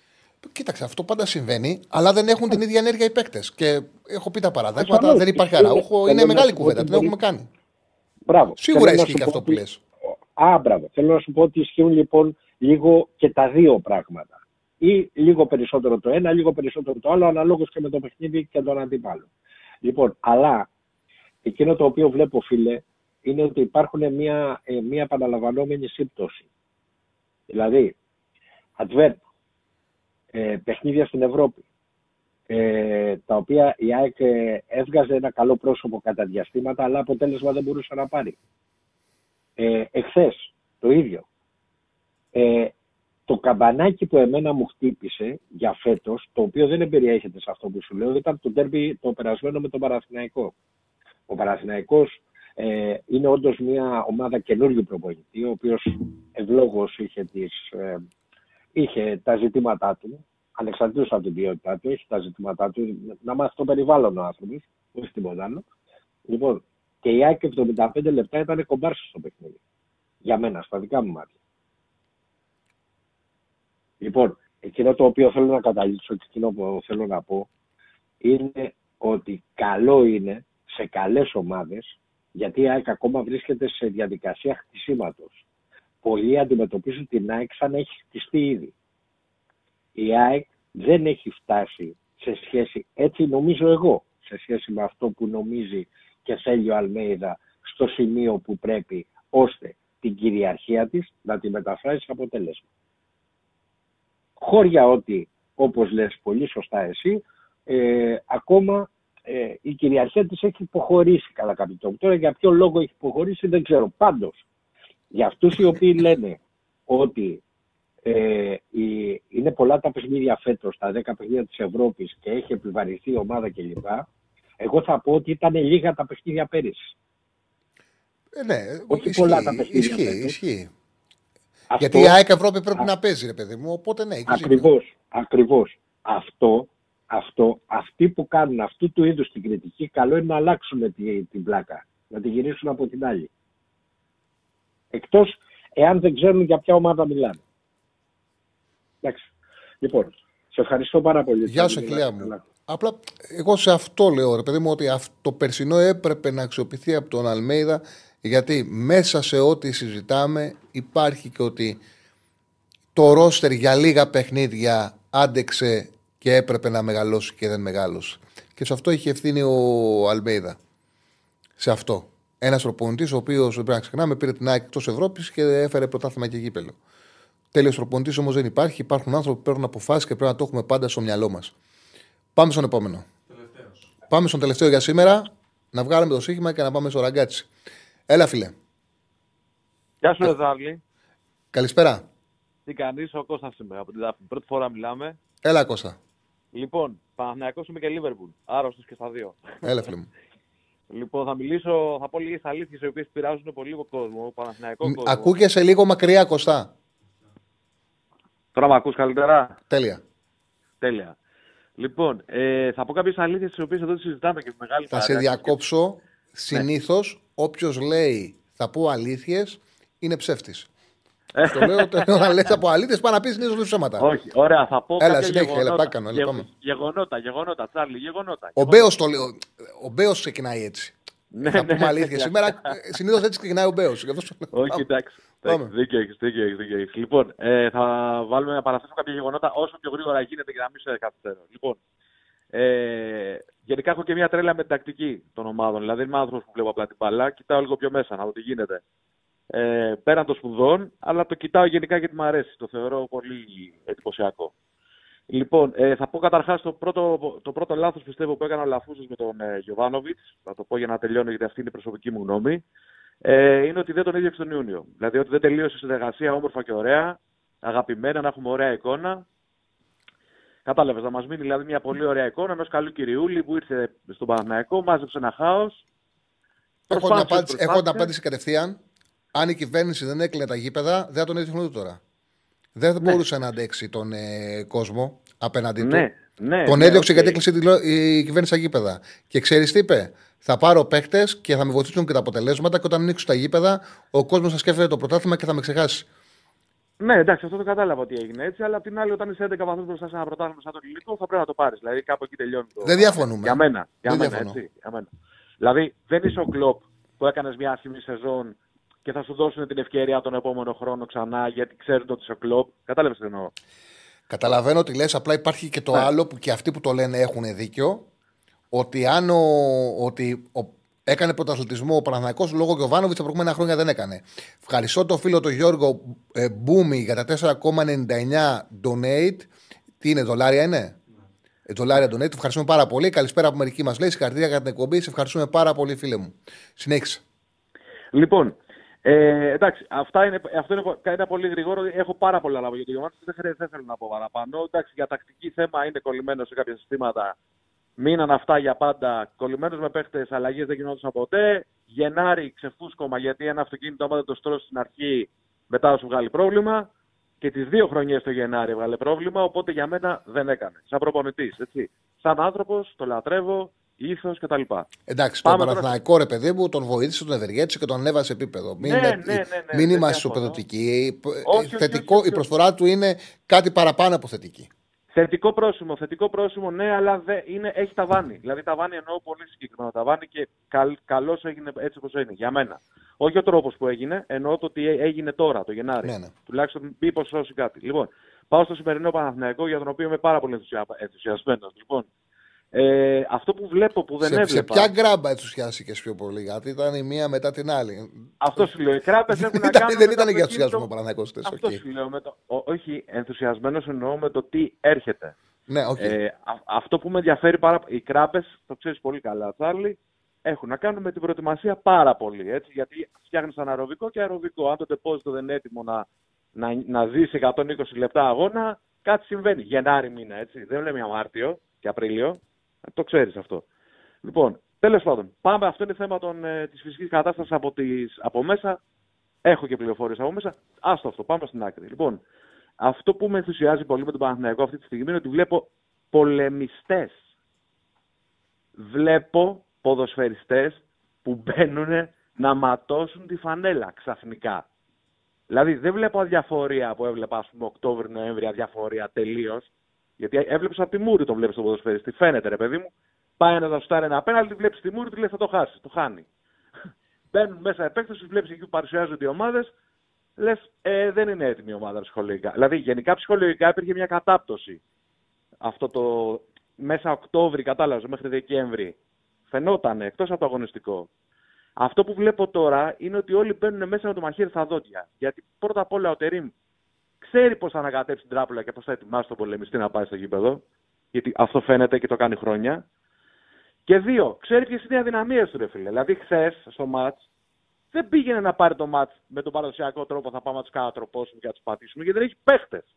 Κοίταξε, αυτό πάντα συμβαίνει, αλλά δεν έχουν την ίδια ενέργεια οι παίκτες. Και έχω πει τα παραδείγματα, Ασφαλώς. δεν υπάρχει Είναι- αραούχο, θέλω είναι να μεγάλη σου πω κουβέντα. ότι Την μπορεί- έχουμε κάνει. Μπράβο. Σίγουρα Θέλω να ισχύει σου και πω αυτό που ότι- λες. Α, μπράβο. Θέλω να σου πω ότι ισχύουν λοιπόν λίγο και τα δύο πράγματα. Ή λίγο περισσότερο το ένα, λίγο περισσότερο το άλλο, αναλόγως και με το παιχνίδι και τον αντίπαλο. Λοιπόν, αλλά εκείνο το οποίο βλέπω, φίλε, είναι ότι υπάρχουν μια, ε, μια επαναλαμβανόμενη σύμπτωση. Δηλαδή, adverb, ε, παιχνίδια στην Ευρώπη, ε, τα οποία η ΑΕΚ ε, έβγαζε ένα καλό πρόσωπο κατά διαστήματα, αλλά αποτέλεσμα δεν μπορούσε να πάρει. Ε, εχθές το ίδιο. Ε, το καμπανάκι που εμένα μου χτύπησε για φέτος, το οποίο δεν εμπεριέχεται σε αυτό που σου λέω, ήταν το τέρμπι το περασμένο με τον Παναθηναϊκό. Ο Παναθηναϊκός ε, είναι όντως μια ομάδα καινούργιου προπονητή, ο οποίος ευλόγως είχε, τις, ε, είχε τα ζητήματά του, ανεξαρτήτως από την ποιότητά του, έχει τα ζητήματά του, να μάθει το περιβάλλον ο άνθρωπος, όχι τίποτα άλλο. Λοιπόν, και η ΑΕΚ 75 λεπτά ήταν κομπάρσι στο παιχνίδι. Για μένα, στα δικά μου μάτια. Λοιπόν, εκείνο το οποίο θέλω να καταλήξω και εκείνο που θέλω να πω είναι ότι καλό είναι σε καλές ομάδες, γιατί η ΑΕΚ ακόμα βρίσκεται σε διαδικασία χτισήματος. Πολλοί αντιμετωπίζουν την ΑΕΚ σαν να έχει χτιστεί ήδη. Η ΑΕΚ δεν έχει φτάσει σε σχέση, έτσι νομίζω εγώ, σε σχέση με αυτό που νομίζει και θέλει ο Αλμέιδα στο σημείο που πρέπει ώστε την κυριαρχία της να τη μεταφράσει σε αποτέλεσμα. Χώρια ότι, όπως λες πολύ σωστά εσύ, ε, ακόμα ε, η κυριαρχία της έχει υποχωρήσει κατά κάποιο τρόπο. Τώρα για ποιο λόγο έχει υποχωρήσει δεν ξέρω. Πάντως, για αυτούς οι οποίοι λένε ότι ε, η- είναι πολλά τα παιχνίδια φέτος, τα 10 παιχνίδια της Ευρώπης και έχει επιβαρυνθεί η ομάδα κλπ. Εγώ θα πω ότι ήταν λίγα τα παιχνίδια πέρυσι. Ε, ναι, Όχι ισχύει, πολλά τα παιχνίδια Ισχύει, φέτος. ισχύει. Αυτό- Γιατί η ΑΕΚ Ευρώπη πρέπει Α- να παίζει, ρε παιδί μου. Οπότε ναι, έχει ζήτημα. Ακριβώς, ακριβώς. Αυτό, αυτό, αυτοί που κάνουν αυτού του είδους την κριτική, καλό είναι να αλλάξουν τη, την πλάκα, να τη γυρίσουν από την άλλη. Εκτός εάν δεν ξέρουν για ποια ομάδα μιλάνε. Εντάξει. Λοιπόν, σε ευχαριστώ πάρα πολύ. Γεια σου, Αχιλέα μου. Απλά εγώ σε αυτό λέω, ρε παιδί μου, ότι αυτό, το περσινό έπρεπε να αξιοποιηθεί από τον Αλμέιδα, γιατί μέσα σε ό,τι συζητάμε υπάρχει και ότι το ρόστερ για λίγα παιχνίδια άντεξε και έπρεπε να μεγαλώσει και δεν μεγάλωσε. Και σε αυτό είχε ευθύνη ο Αλμέιδα. Σε αυτό. Ένας προπονητής, ο οποίος δεν πρέπει να ξεχνάμε, πήρε την ΑΕΚ εκτός Ευρώπης και έφερε πρωτάθλημα και γήπελο. Τέλειος προπονητής όμως δεν υπάρχει. Υπάρχουν άνθρωποι που παίρνουν αποφάσεις και πρέπει να το έχουμε πάντα στο μυαλό μας. Πάμε στον επόμενο. Τελευταίος. Πάμε στον τελευταίο για σήμερα. Να βγάλουμε το σύγχυμα και να πάμε στο ραγκάτσι. Έλα, φίλε. Γεια σου, Ρεζάρλη. Καλησπέρα. Τι κάνεις, ο Κώστας είμαι από την Δάφνη. Πρώτη φορά μιλάμε. Έλα, Κώστα. Λοιπόν, Παναθηναϊκός είμαι και Λίβερπουλ. Άρρωστος και στα δύο. Έλα, φίλε μου. Λοιπόν, θα μιλήσω, θα πω λίγες αλήθειες οι οποίες πειράζουν πολύ λίγο κόσμο. Παναθηναϊκός κόσμο. Ακούγεσαι λίγο μακριά, Κωστά. Τώρα με ακούς καλύτερα; Τέλεια. Τέλεια. Λοιπόν, ε, θα πω κάποιες αλήθειες τις οποίες εδώ τις συζητάμε και με μεγάλη Θα σε χαρά. διακόψω. Συνήθως, όποιος λέει θα πω αλήθειες, είναι ψεύτης. Το λέω όταν λες από αλήθειες, πάει να πεις συνήθως ψέματα. Όχι, ωραία, θα πω Έλα, κάποια συνέχεια, έλα, γεγονότα. τα κάνω, έλα, Γε- πάμε. Γεγονότα, γεγονότα, Τσάρλι, γεγονότα. Ο Μπέος το λέω. Ο Μπέος ξεκινάει έτσι. Ναι, θα ναι, πούμε αλήθεια. ναι. Σήμερα συνήθως έτσι ξεκινάει ο Μπέος. Όχι, εντάξει. Πάμε. εντάξει, Δίκιο έχεις, δίκιο έχεις, δίκιο έχεις. Λοιπόν, ε, θα βάλουμε να παραθέσω κάποια γεγονότα όσο πιο γρήγορα γίνεται και να μην σε καθυστερώ. Λοιπόν, ε, γενικά έχω και μια τρέλα με την τακτική των ομάδων. Δηλαδή, δεν είμαι άνθρωπος που βλέπω απλά την μπαλά, κοιτάω λίγο πιο μέσα να δω τι γίνεται. Ε, πέραν των σπουδών, αλλά το κοιτάω γενικά γιατί μου αρέσει. Το θεωρώ πολύ εντυπωσιακό. Λοιπόν, ε, θα πω καταρχάς το πρώτο, το πρώτο λάθος πιστεύω που έκανε ο Λαφούζο με τον ε, Γιωβάνοβιτς. Θα το πω για να τελειώνω, γιατί αυτή είναι η προσωπική μου γνώμη. Ε, είναι ότι δεν τον έδιωξε τον Ιούνιο. Δηλαδή ότι δεν τελείωσε η συνεργασία όμορφα και ωραία, αγαπημένα, να έχουμε ωραία εικόνα. Κατάλαβες, να μας μείνει δηλαδή μια πολύ ωραία εικόνα ενός καλού κυριούλη που ήρθε στον Παναθηναϊκό, μάζεψε ένα χάος. Έχω την απάντηση, έχω την απάντηση κατευθείαν. Αν η κυβέρνηση δεν έκλεινε τα γήπεδα, δεν θα τον έδειχνε ούτε τώρα. Δεν θα μπορούσε να αντέξει τον ε, κόσμο απέναντί του. Ναι, ναι, τον ναι, έδιωξε οκ. γιατί έκλεισε τη, λο- η κυβέρνηση τα γήπεδα. Και ξέρεις τι είπε; Θα πάρω παίχτες και θα με βοηθήσουν και τα αποτελέσματα. Και όταν ανοίξουν τα γήπεδα, ο κόσμος θα σκέφτεται το πρωτάθλημα και θα με ξεχάσει. Ναι, εντάξει, αυτό το κατάλαβα ότι έγινε έτσι, αλλά απ' την άλλη, όταν είσαι 11 βαθμούς μπροστά σε ένα πρωτάθλημα σαν το ελληνικό, θα πρέπει να το πάρεις. Δηλαδή, κάπου εκεί τελειώνει το. Δεν διαφωνούμε. Για μένα. Για Δεν μένα, διαφωνώ. έτσι. Για μένα. Δηλαδή, δεν είσαι ο κλοπ που έκανες μια άσχημη σεζόν και θα σου δώσουν την ευκαιρία τον επόμενο χρόνο ξανά γιατί ξέρουν ότι είσαι ο κλοπ. Κατάλαβες τι εννοώ. Καταλαβαίνω ότι λες, απλά υπάρχει και το Ναι. άλλο που και αυτοί που το λένε έχουν δίκιο. Ότι αν ο, ότι ο, έκανε πρωταθλητισμό ο Παναθηναϊκός λόγω Γιωβάνοβιτς τα προηγούμενα χρόνια δεν έκανε. Ευχαριστώ τον φίλο τον Γιώργο ε, Μπούμι για τα 4,99 donate. Τι είναι, δολάρια είναι; Ε, δολάρια donate. Ευχαριστούμε πάρα πολύ. Καλησπέρα από μερικοί μας λέει. Συγχαρητήρια για την εκπομπή. Σε ευχαριστούμε πάρα πολύ, φίλε μου. Συνέχισε. Λοιπόν, ε, εντάξει, αυτά είναι, αυτό είναι, πο- είναι πολύ γρήγορο. Έχω πάρα πολλά να πω για το Γιωβάνοβιτ. Δεν, χρειάζεται- δεν θέλω να πω παραπάνω. Εντάξει, για τακτική θέμα είναι κολλημένος σε κάποια συστήματα. Μείναν αυτά για πάντα. Κολλημένος με παίχτες, αλλαγές δεν γινόντουσαν ποτέ. Γενάρη ξεφούσκωμα γιατί ένα αυτοκίνητο, άμα δεν το στρώσει στην αρχή, μετά θα σου βγάλει πρόβλημα. Και τις δύο χρονιές το Γενάρη έβγαλε πρόβλημα, οπότε για μένα δεν έκανε. Σαν προπονητής, έτσι. Σαν άνθρωπος, το λατρεύω, ήθος κτλ. Εντάξει, Πάμε τον τώρα- Παναθηναϊκό ρε παιδί μου τον βοήθησε, τον ευεργέτησε και τον ανέβασε σε επίπεδο. Μην, Ναι, με- ναι, ναι, ναι, μην δεν είμαστε διαφωνώ. ισοπεδωτικοί. Ε, Όχι, όχι, θετικό, όχι, όχι. Η προσφορά του είναι κάτι παραπάνω από θετική. Θετικό πρόσημο, θετικό πρόσημο, ναι, αλλά δεν είναι, έχει ταβάνι. Δηλαδή ταβάνι εννοώ πολύ συγκεκριμένο ταβάνι και καλ, καλώ έγινε έτσι όπως έγινε για μένα. Όχι ο τρόπος που έγινε, εννοώ το ότι έ- έγινε τώρα, το Γενάρη. Ναι, ναι. Τουλάχιστον μήπως σώσει κάτι. Λοιπόν, πάω στο σημερινό Παναθηναϊκό για τον οποίο είμαι πάρα πολύ ενθουσια... ενθουσιασμένος. Λοιπόν, ε, αυτό που βλέπω που δεν σε, σε έβλεπα. ποια γκράμπα ενθουσιάστηκες πιο πολύ, γιατί ήταν η μία μετά την άλλη. Αυτό σου λέω. Οι κράπε έχουν να ήταν, κάνουν. δεν με ήταν το για αυτοκίνητο. ενθουσιασμό ο Παναθηναϊκός χτες, Αυτό οκ. σου λέω. Με το... Ό, όχι, ενθουσιασμένος εννοώ με το τι έρχεται. Ναι, οκ. Ε, α- αυτό που με ενδιαφέρει πάρα Οι κράμπες, το ξέρεις πολύ καλά, Τσάρλι, έχουν να κάνουν με την προετοιμασία πάρα πολύ. Έτσι, γιατί φτιάχνεις αναεροβικό και αεροβικό. Αν το ντεπόζιτο δεν είναι έτοιμο να, να, να δεις 120 λεπτά αγώνα, κάτι συμβαίνει. Γενάρη μήνα, έτσι. Δεν λέμε για Μάρτιο και Απρίλιο. Το ξέρεις αυτό. Λοιπόν, τέλος πάντων, πάμε. Αυτό είναι θέμα των, ε, της φυσικής κατάστασης από, τις, από μέσα. Έχω και πληροφορίες από μέσα. Άστο αυτό, πάμε στην άκρη. Λοιπόν, αυτό που με ενθουσιάζει πολύ με τον Παναθηναϊκό αυτή τη στιγμή είναι ότι βλέπω πολεμιστές. Βλέπω ποδοσφαιριστές που μπαίνουν να ματώσουν τη φανέλα ξαφνικά. Δηλαδή δεν βλέπω αδιαφορία που έβλεπα, ας πούμε, Οκτώβριο-Νοέμβρη, αδιαφορία τελείως. Γιατί έβλεπες από τη μούρη τον βλέπεις τον ποδοσφαιριστή. Φαίνεται, ρε παιδί μου. Πάει να δοστάρει ένα απέναντι, βλέπεις τη μούρη, του λέει θα το χάσεις. Το χάνει. Μπαίνουν μέσα επέκταση, βλέπεις εκεί που παρουσιάζονται οι ομάδες. Λες, ε, δεν είναι έτοιμη η ομάδα ψυχολογικά. Δηλαδή, γενικά ψυχολογικά υπήρχε μια κατάπτωση. Αυτό το, μέσα Οκτώβρη, κατάλαβες, μέχρι Δεκέμβρη. Φαινόταν εκτός από το αγωνιστικό. Αυτό που βλέπω τώρα είναι ότι όλοι μπαίνουν μέσα με το μαχαίρι στα δόντια. Γιατί πρώτα απ' όλα ο Τερήμ ξέρει πώς θα ανακατέψει την τράπουλα και πώς θα ετοιμάσει τον πολεμιστή να πάει στο γήπεδο. Γιατί αυτό φαίνεται και το κάνει χρόνια. Και δύο, ξέρει ποιες είναι οι αδυναμίες του, ρε φίλε. Δηλαδή, χθες στο ματ δεν πήγαινε να πάρει το ματ με τον παραδοσιακό τρόπο. Θα πάμε να τους κατατροπώσουμε και να τους πατήσουμε, γιατί δεν έχει παίχτες.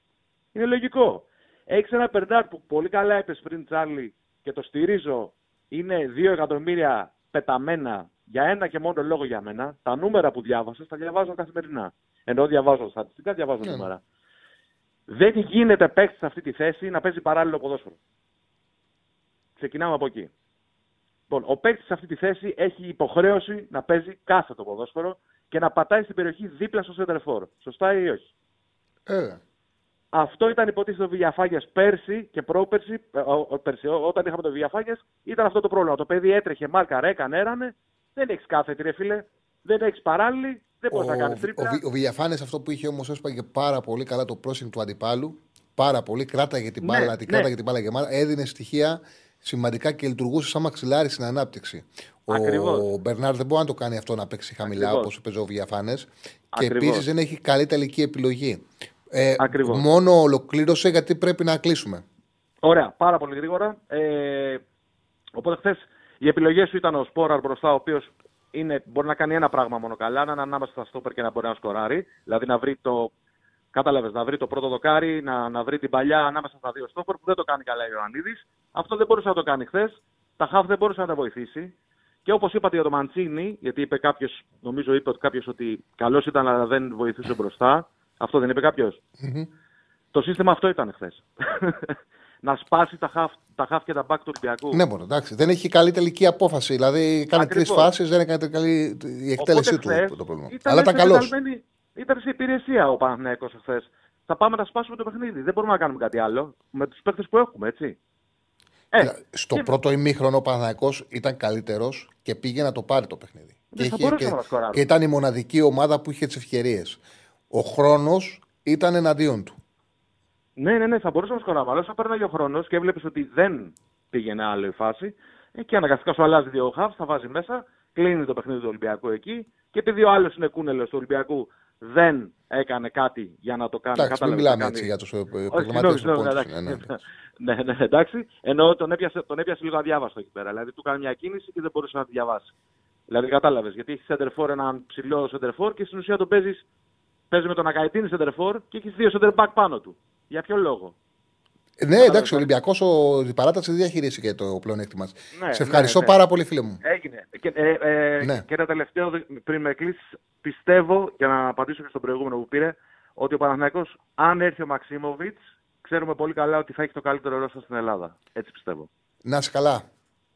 Είναι λογικό. Έχεις ένα περντάρ που πολύ καλά είπε πριν, Τσάρλι, και το στηρίζω. Είναι 2 εκατομμύρια πεταμένα για ένα και μόνο λόγο για μένα. Τα νούμερα που διάβασα τα διαβάζω καθημερινά. Ενώ διαβάζω στατιστικά, διαβάζω Ναι. νούμερα. Δεν γίνεται παίκτης σε αυτή τη θέση να παίζει παράλληλο ποδόσφαιρο. Ξεκινάμε από εκεί. Λοιπόν, ο παίκτης σε αυτή τη θέση έχει υποχρέωση να παίζει κάθε το ποδόσφαιρο και να πατάει στην περιοχή δίπλα στο center for. Σωστά ή όχι; Ε, Αυτό ήταν υποτίθεται ο Βηγιαφάγε πέρσι και πρόπερσι, ε, ο- ο- πέρσι, ό- όταν είχαμε το Βηγιαφάγε, ήταν αυτό το πρόβλημα. Το παιδί έτρεχε, μάρκαρε, έκανε, έρανε. Δεν έχεις κάθετη, ρε φίλε. Δεν έχεις παράλληλη, δεν μπορείς να κάνεις ο, τρίπλα. Βι- ο Βηγιαφάνε αυτό που είχε όμως έσπαγε πάρα πολύ καλά το πρόσωπο του αντιπάλου. Πάρα πολύ. Κράταγε την Ναι, μπάλα, την ναι. κράταγε την μπάλα γεμάτα. Έδινε στοιχεία σημαντικά και λειτουργούσε σαν μαξιλάρι στην ανάπτυξη. Ακριβώς. Ο Μπερνάρ δεν μπορεί να το κάνει αυτό να παίξει χαμηλά Ακριβώς. όπως παίζει ο Βηγιαφάνε. Και Ακριβώς. επίσης δεν έχει καλή τελική επιλογή. Ε, Ακριβώς. μόνο ολοκλήρωσε γιατί πρέπει να κλείσουμε. Ωραία, πάρα πολύ γρήγορα. Ε, οπότε χθες η επιλογή σου ήταν ο Σπόραρ μπροστά, ο οποίος μπορεί να κάνει ένα πράγμα μόνο καλά, να είναι ανάμεσα στα στόπερ και να μπορεί να σκοράρει. Δηλαδή να βρει το, κατάλαβες, να βρει το πρώτο δοκάρι, να, να βρει την παλιά ανάμεσα στα δύο στόπερ που δεν το κάνει καλά ο Ιωαννίδης. Αυτό δεν μπορούσε να το κάνει χθες. Τα χαφ δεν μπορούσε να τα βοηθήσει. Και όπως είπατε για το Μαντσίνη, γιατί είπε κάποιος, νομίζω είπε κάποιος ότι καλός ήταν αλλά δεν βοηθούσε μπροστά. Αυτό δεν είπε κάποιος. Το σύστημα αυτό ήταν χθες. Να σπάσει τα χαφ, τα χαφ και τα μπακ του Ολυμπιακού. Ναι, μόνο εντάξει. Δεν έχει καλή τελική απόφαση. Δηλαδή κάνει τρεις Ακριβώς. φάσεις, δεν έκανε καλή η εκτέλεσή του χθες το πρόβλημα. Ήταν Αλλά ήταν σε καλός. πεταλμένη- Ήταν σε υπηρεσία ο Παναθηναϊκός χθε. Θα πάμε να σπάσουμε το παιχνίδι. Δεν μπορούμε να κάνουμε κάτι άλλο με τους παίχτε που έχουμε, έτσι. Ε, Στο και- πρώτο ημίχρονο ο Παναθηναϊκός ήταν καλύτερος και πήγε να το πάρει το παιχνίδι. Δεν θα είχε μπορούσαμε και, να σκοράρουμε. και ήταν η μοναδική ομάδα που είχε τις ευκαιρίες. Ο χρόνος ήταν εναντίον του. Ναι, ναι, ναι, θα μπορούσαμε να σκοράμε. Αλλά όσο πέρναγε ο χρόνος και έβλεπες ότι δεν πήγαινε άλλο η φάση, ε, και αναγκαστικά σου αλλάζει δύο χαφ, θα βάζει μέσα, κλείνει το παιχνίδι του Ολυμπιακού εκεί. Και επειδή ο άλλος είναι κούνελος του Ολυμπιακού, δεν έκανε κάτι για να το κάνει. Εντάξει, μην Κατάλαβες, μιλάμε να κάνει- έτσι για τους Όχι, επαγγελματίε συγγνώμη, του συγγνώμη, πόντου. Ναι, ναι, εντάξει. Ναι, ναι, ναι, εντάξει. Ενώ τον έπιασε, τον έπιασε λίγο αδιάβαστο εκεί πέρα. Δηλαδή του κάνει μια κίνηση και δεν μπορούσε να τη διαβάσει. Δηλαδή κατάλαβες. Γιατί έχει center for έναν ψηλό center for και στην ουσία τον παίζεις παίζει με τον Ακαϊτίνη center for και έχεις δύο center back πάνω του. Για ποιο λόγο; Ναι, εντάξει, ο Ολυμπιακός η παράταση δεν διαχειρίστηκε το πλεονέκτημα. Ναι, Σε ευχαριστώ ναι, ναι. πάρα πολύ, φίλε μου. Έγινε. Και, ε, ε, Ναι. και ένα τελευταίο πριν με κλείσει, πιστεύω, για να απαντήσω και στον προηγούμενο που πήρε, ότι ο Παναθηναϊκός, αν έρθει ο Μαξίμοβιτς, ξέρουμε πολύ καλά ότι θα έχει το καλύτερο ρόστα στην Ελλάδα. Έτσι πιστεύω. Να είσαι καλά.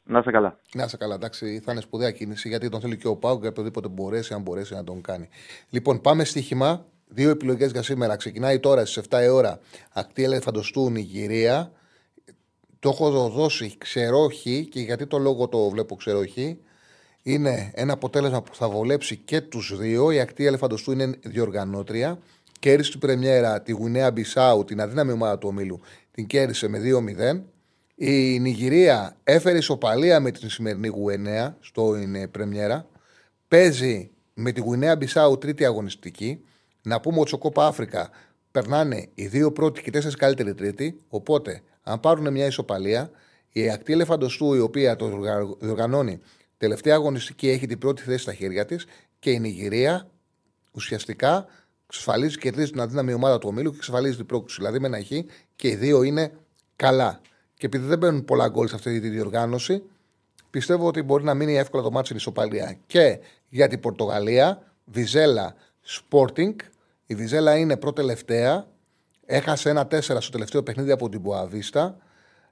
Να είσαι καλά. Να είσαι καλά, εντάξει, θα είναι σπουδαία κίνηση γιατί τον θέλει και ο Πάουκ και οποιοδήποτε μπορέσει, αν μπορέσει να τον κάνει. Λοιπόν, πάμε στοίχημα. Δύο επιλογές για σήμερα. Ξεκινάει τώρα στις 7 η ώρα. Ακτή Ελεφαντοστού, Νιγηρία. Το έχω δώσει ξερόχι και γιατί το λόγο το βλέπω ξερόχι. Είναι ένα αποτέλεσμα που θα βολέψει και τους δύο. Η ακτή Ελεφαντοστού είναι διοργανώτρια. Κέρδισε την Πρεμιέρα τη Γουινέα Μπισάου, την αδύναμη ομάδα του ομίλου. Την κέρδισε με 2-0. Η Νιγηρία έφερε ισοπαλία με την σημερινή Γουενέα στο είναι Πρεμιέρα. Παίζει με τη Γουινέα Μπισάου τρίτη αγωνιστική. Να πούμε ότι στο Κόπα Αφρικα περνάνε οι δύο πρώτοι και οι τέσσερις καλύτεροι τρίτη. Οπότε, αν πάρουν μια ισοπαλία, η ακτή Ελεφαντοστού, η οποία το διοργα- διοργανώνει τελευταία αγωνιστική, έχει την πρώτη θέση στα χέρια της και η Νιγηρία ουσιαστικά εξασφαλίζει και κερδίζει την αδύναμη ομάδα του ομίλου και εξασφαλίζει την πρόκληση. Δηλαδή με ένα χ και οι δύο είναι καλά. Και επειδή δεν μπαίνουν πολλά γκολ σε αυτή τη διοργάνωση, πιστεύω ότι μπορεί να μείνει εύκολα το μάτσο στην ισοπαλία. Και για την Πορτογαλία, Βιζέλα Sporting. Η Βιζέλα είναι πρώτη-τελευταία. Έχασε ένα 4 στο τελευταίο παιχνίδι από την Μποαβίστα.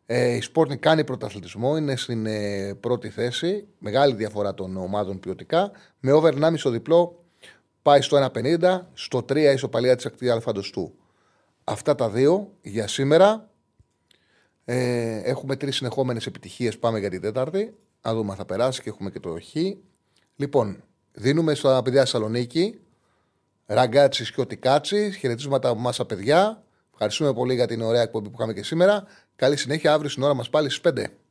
Ε, η Sporting κάνει πρωταθλητισμό, είναι στην ε, πρώτη θέση. Μεγάλη διαφορά των ομάδων ποιοτικά. Με over 1,5 στο διπλό πάει στο 1,50. Στο 3 η ισοπαλία της ακτή Αλφαντοστού. Αυτά τα δύο για σήμερα. Ε, έχουμε τρεις συνεχόμενες επιτυχίες. Πάμε για την Τέταρτη. Να δούμε αν θα περάσει και έχουμε και το Χ. Λοιπόν, δίνουμε στα παιδιά Θεσσαλονίκη. Ραγκάτσι και Οτικάτσι. Χαιρετίσματα από εμά, παιδιά. Ευχαριστούμε πολύ για την ωραία εκπομπή που είχαμε και σήμερα. Καλή συνέχεια αύριο στην ώρα μας πάλι στις 5.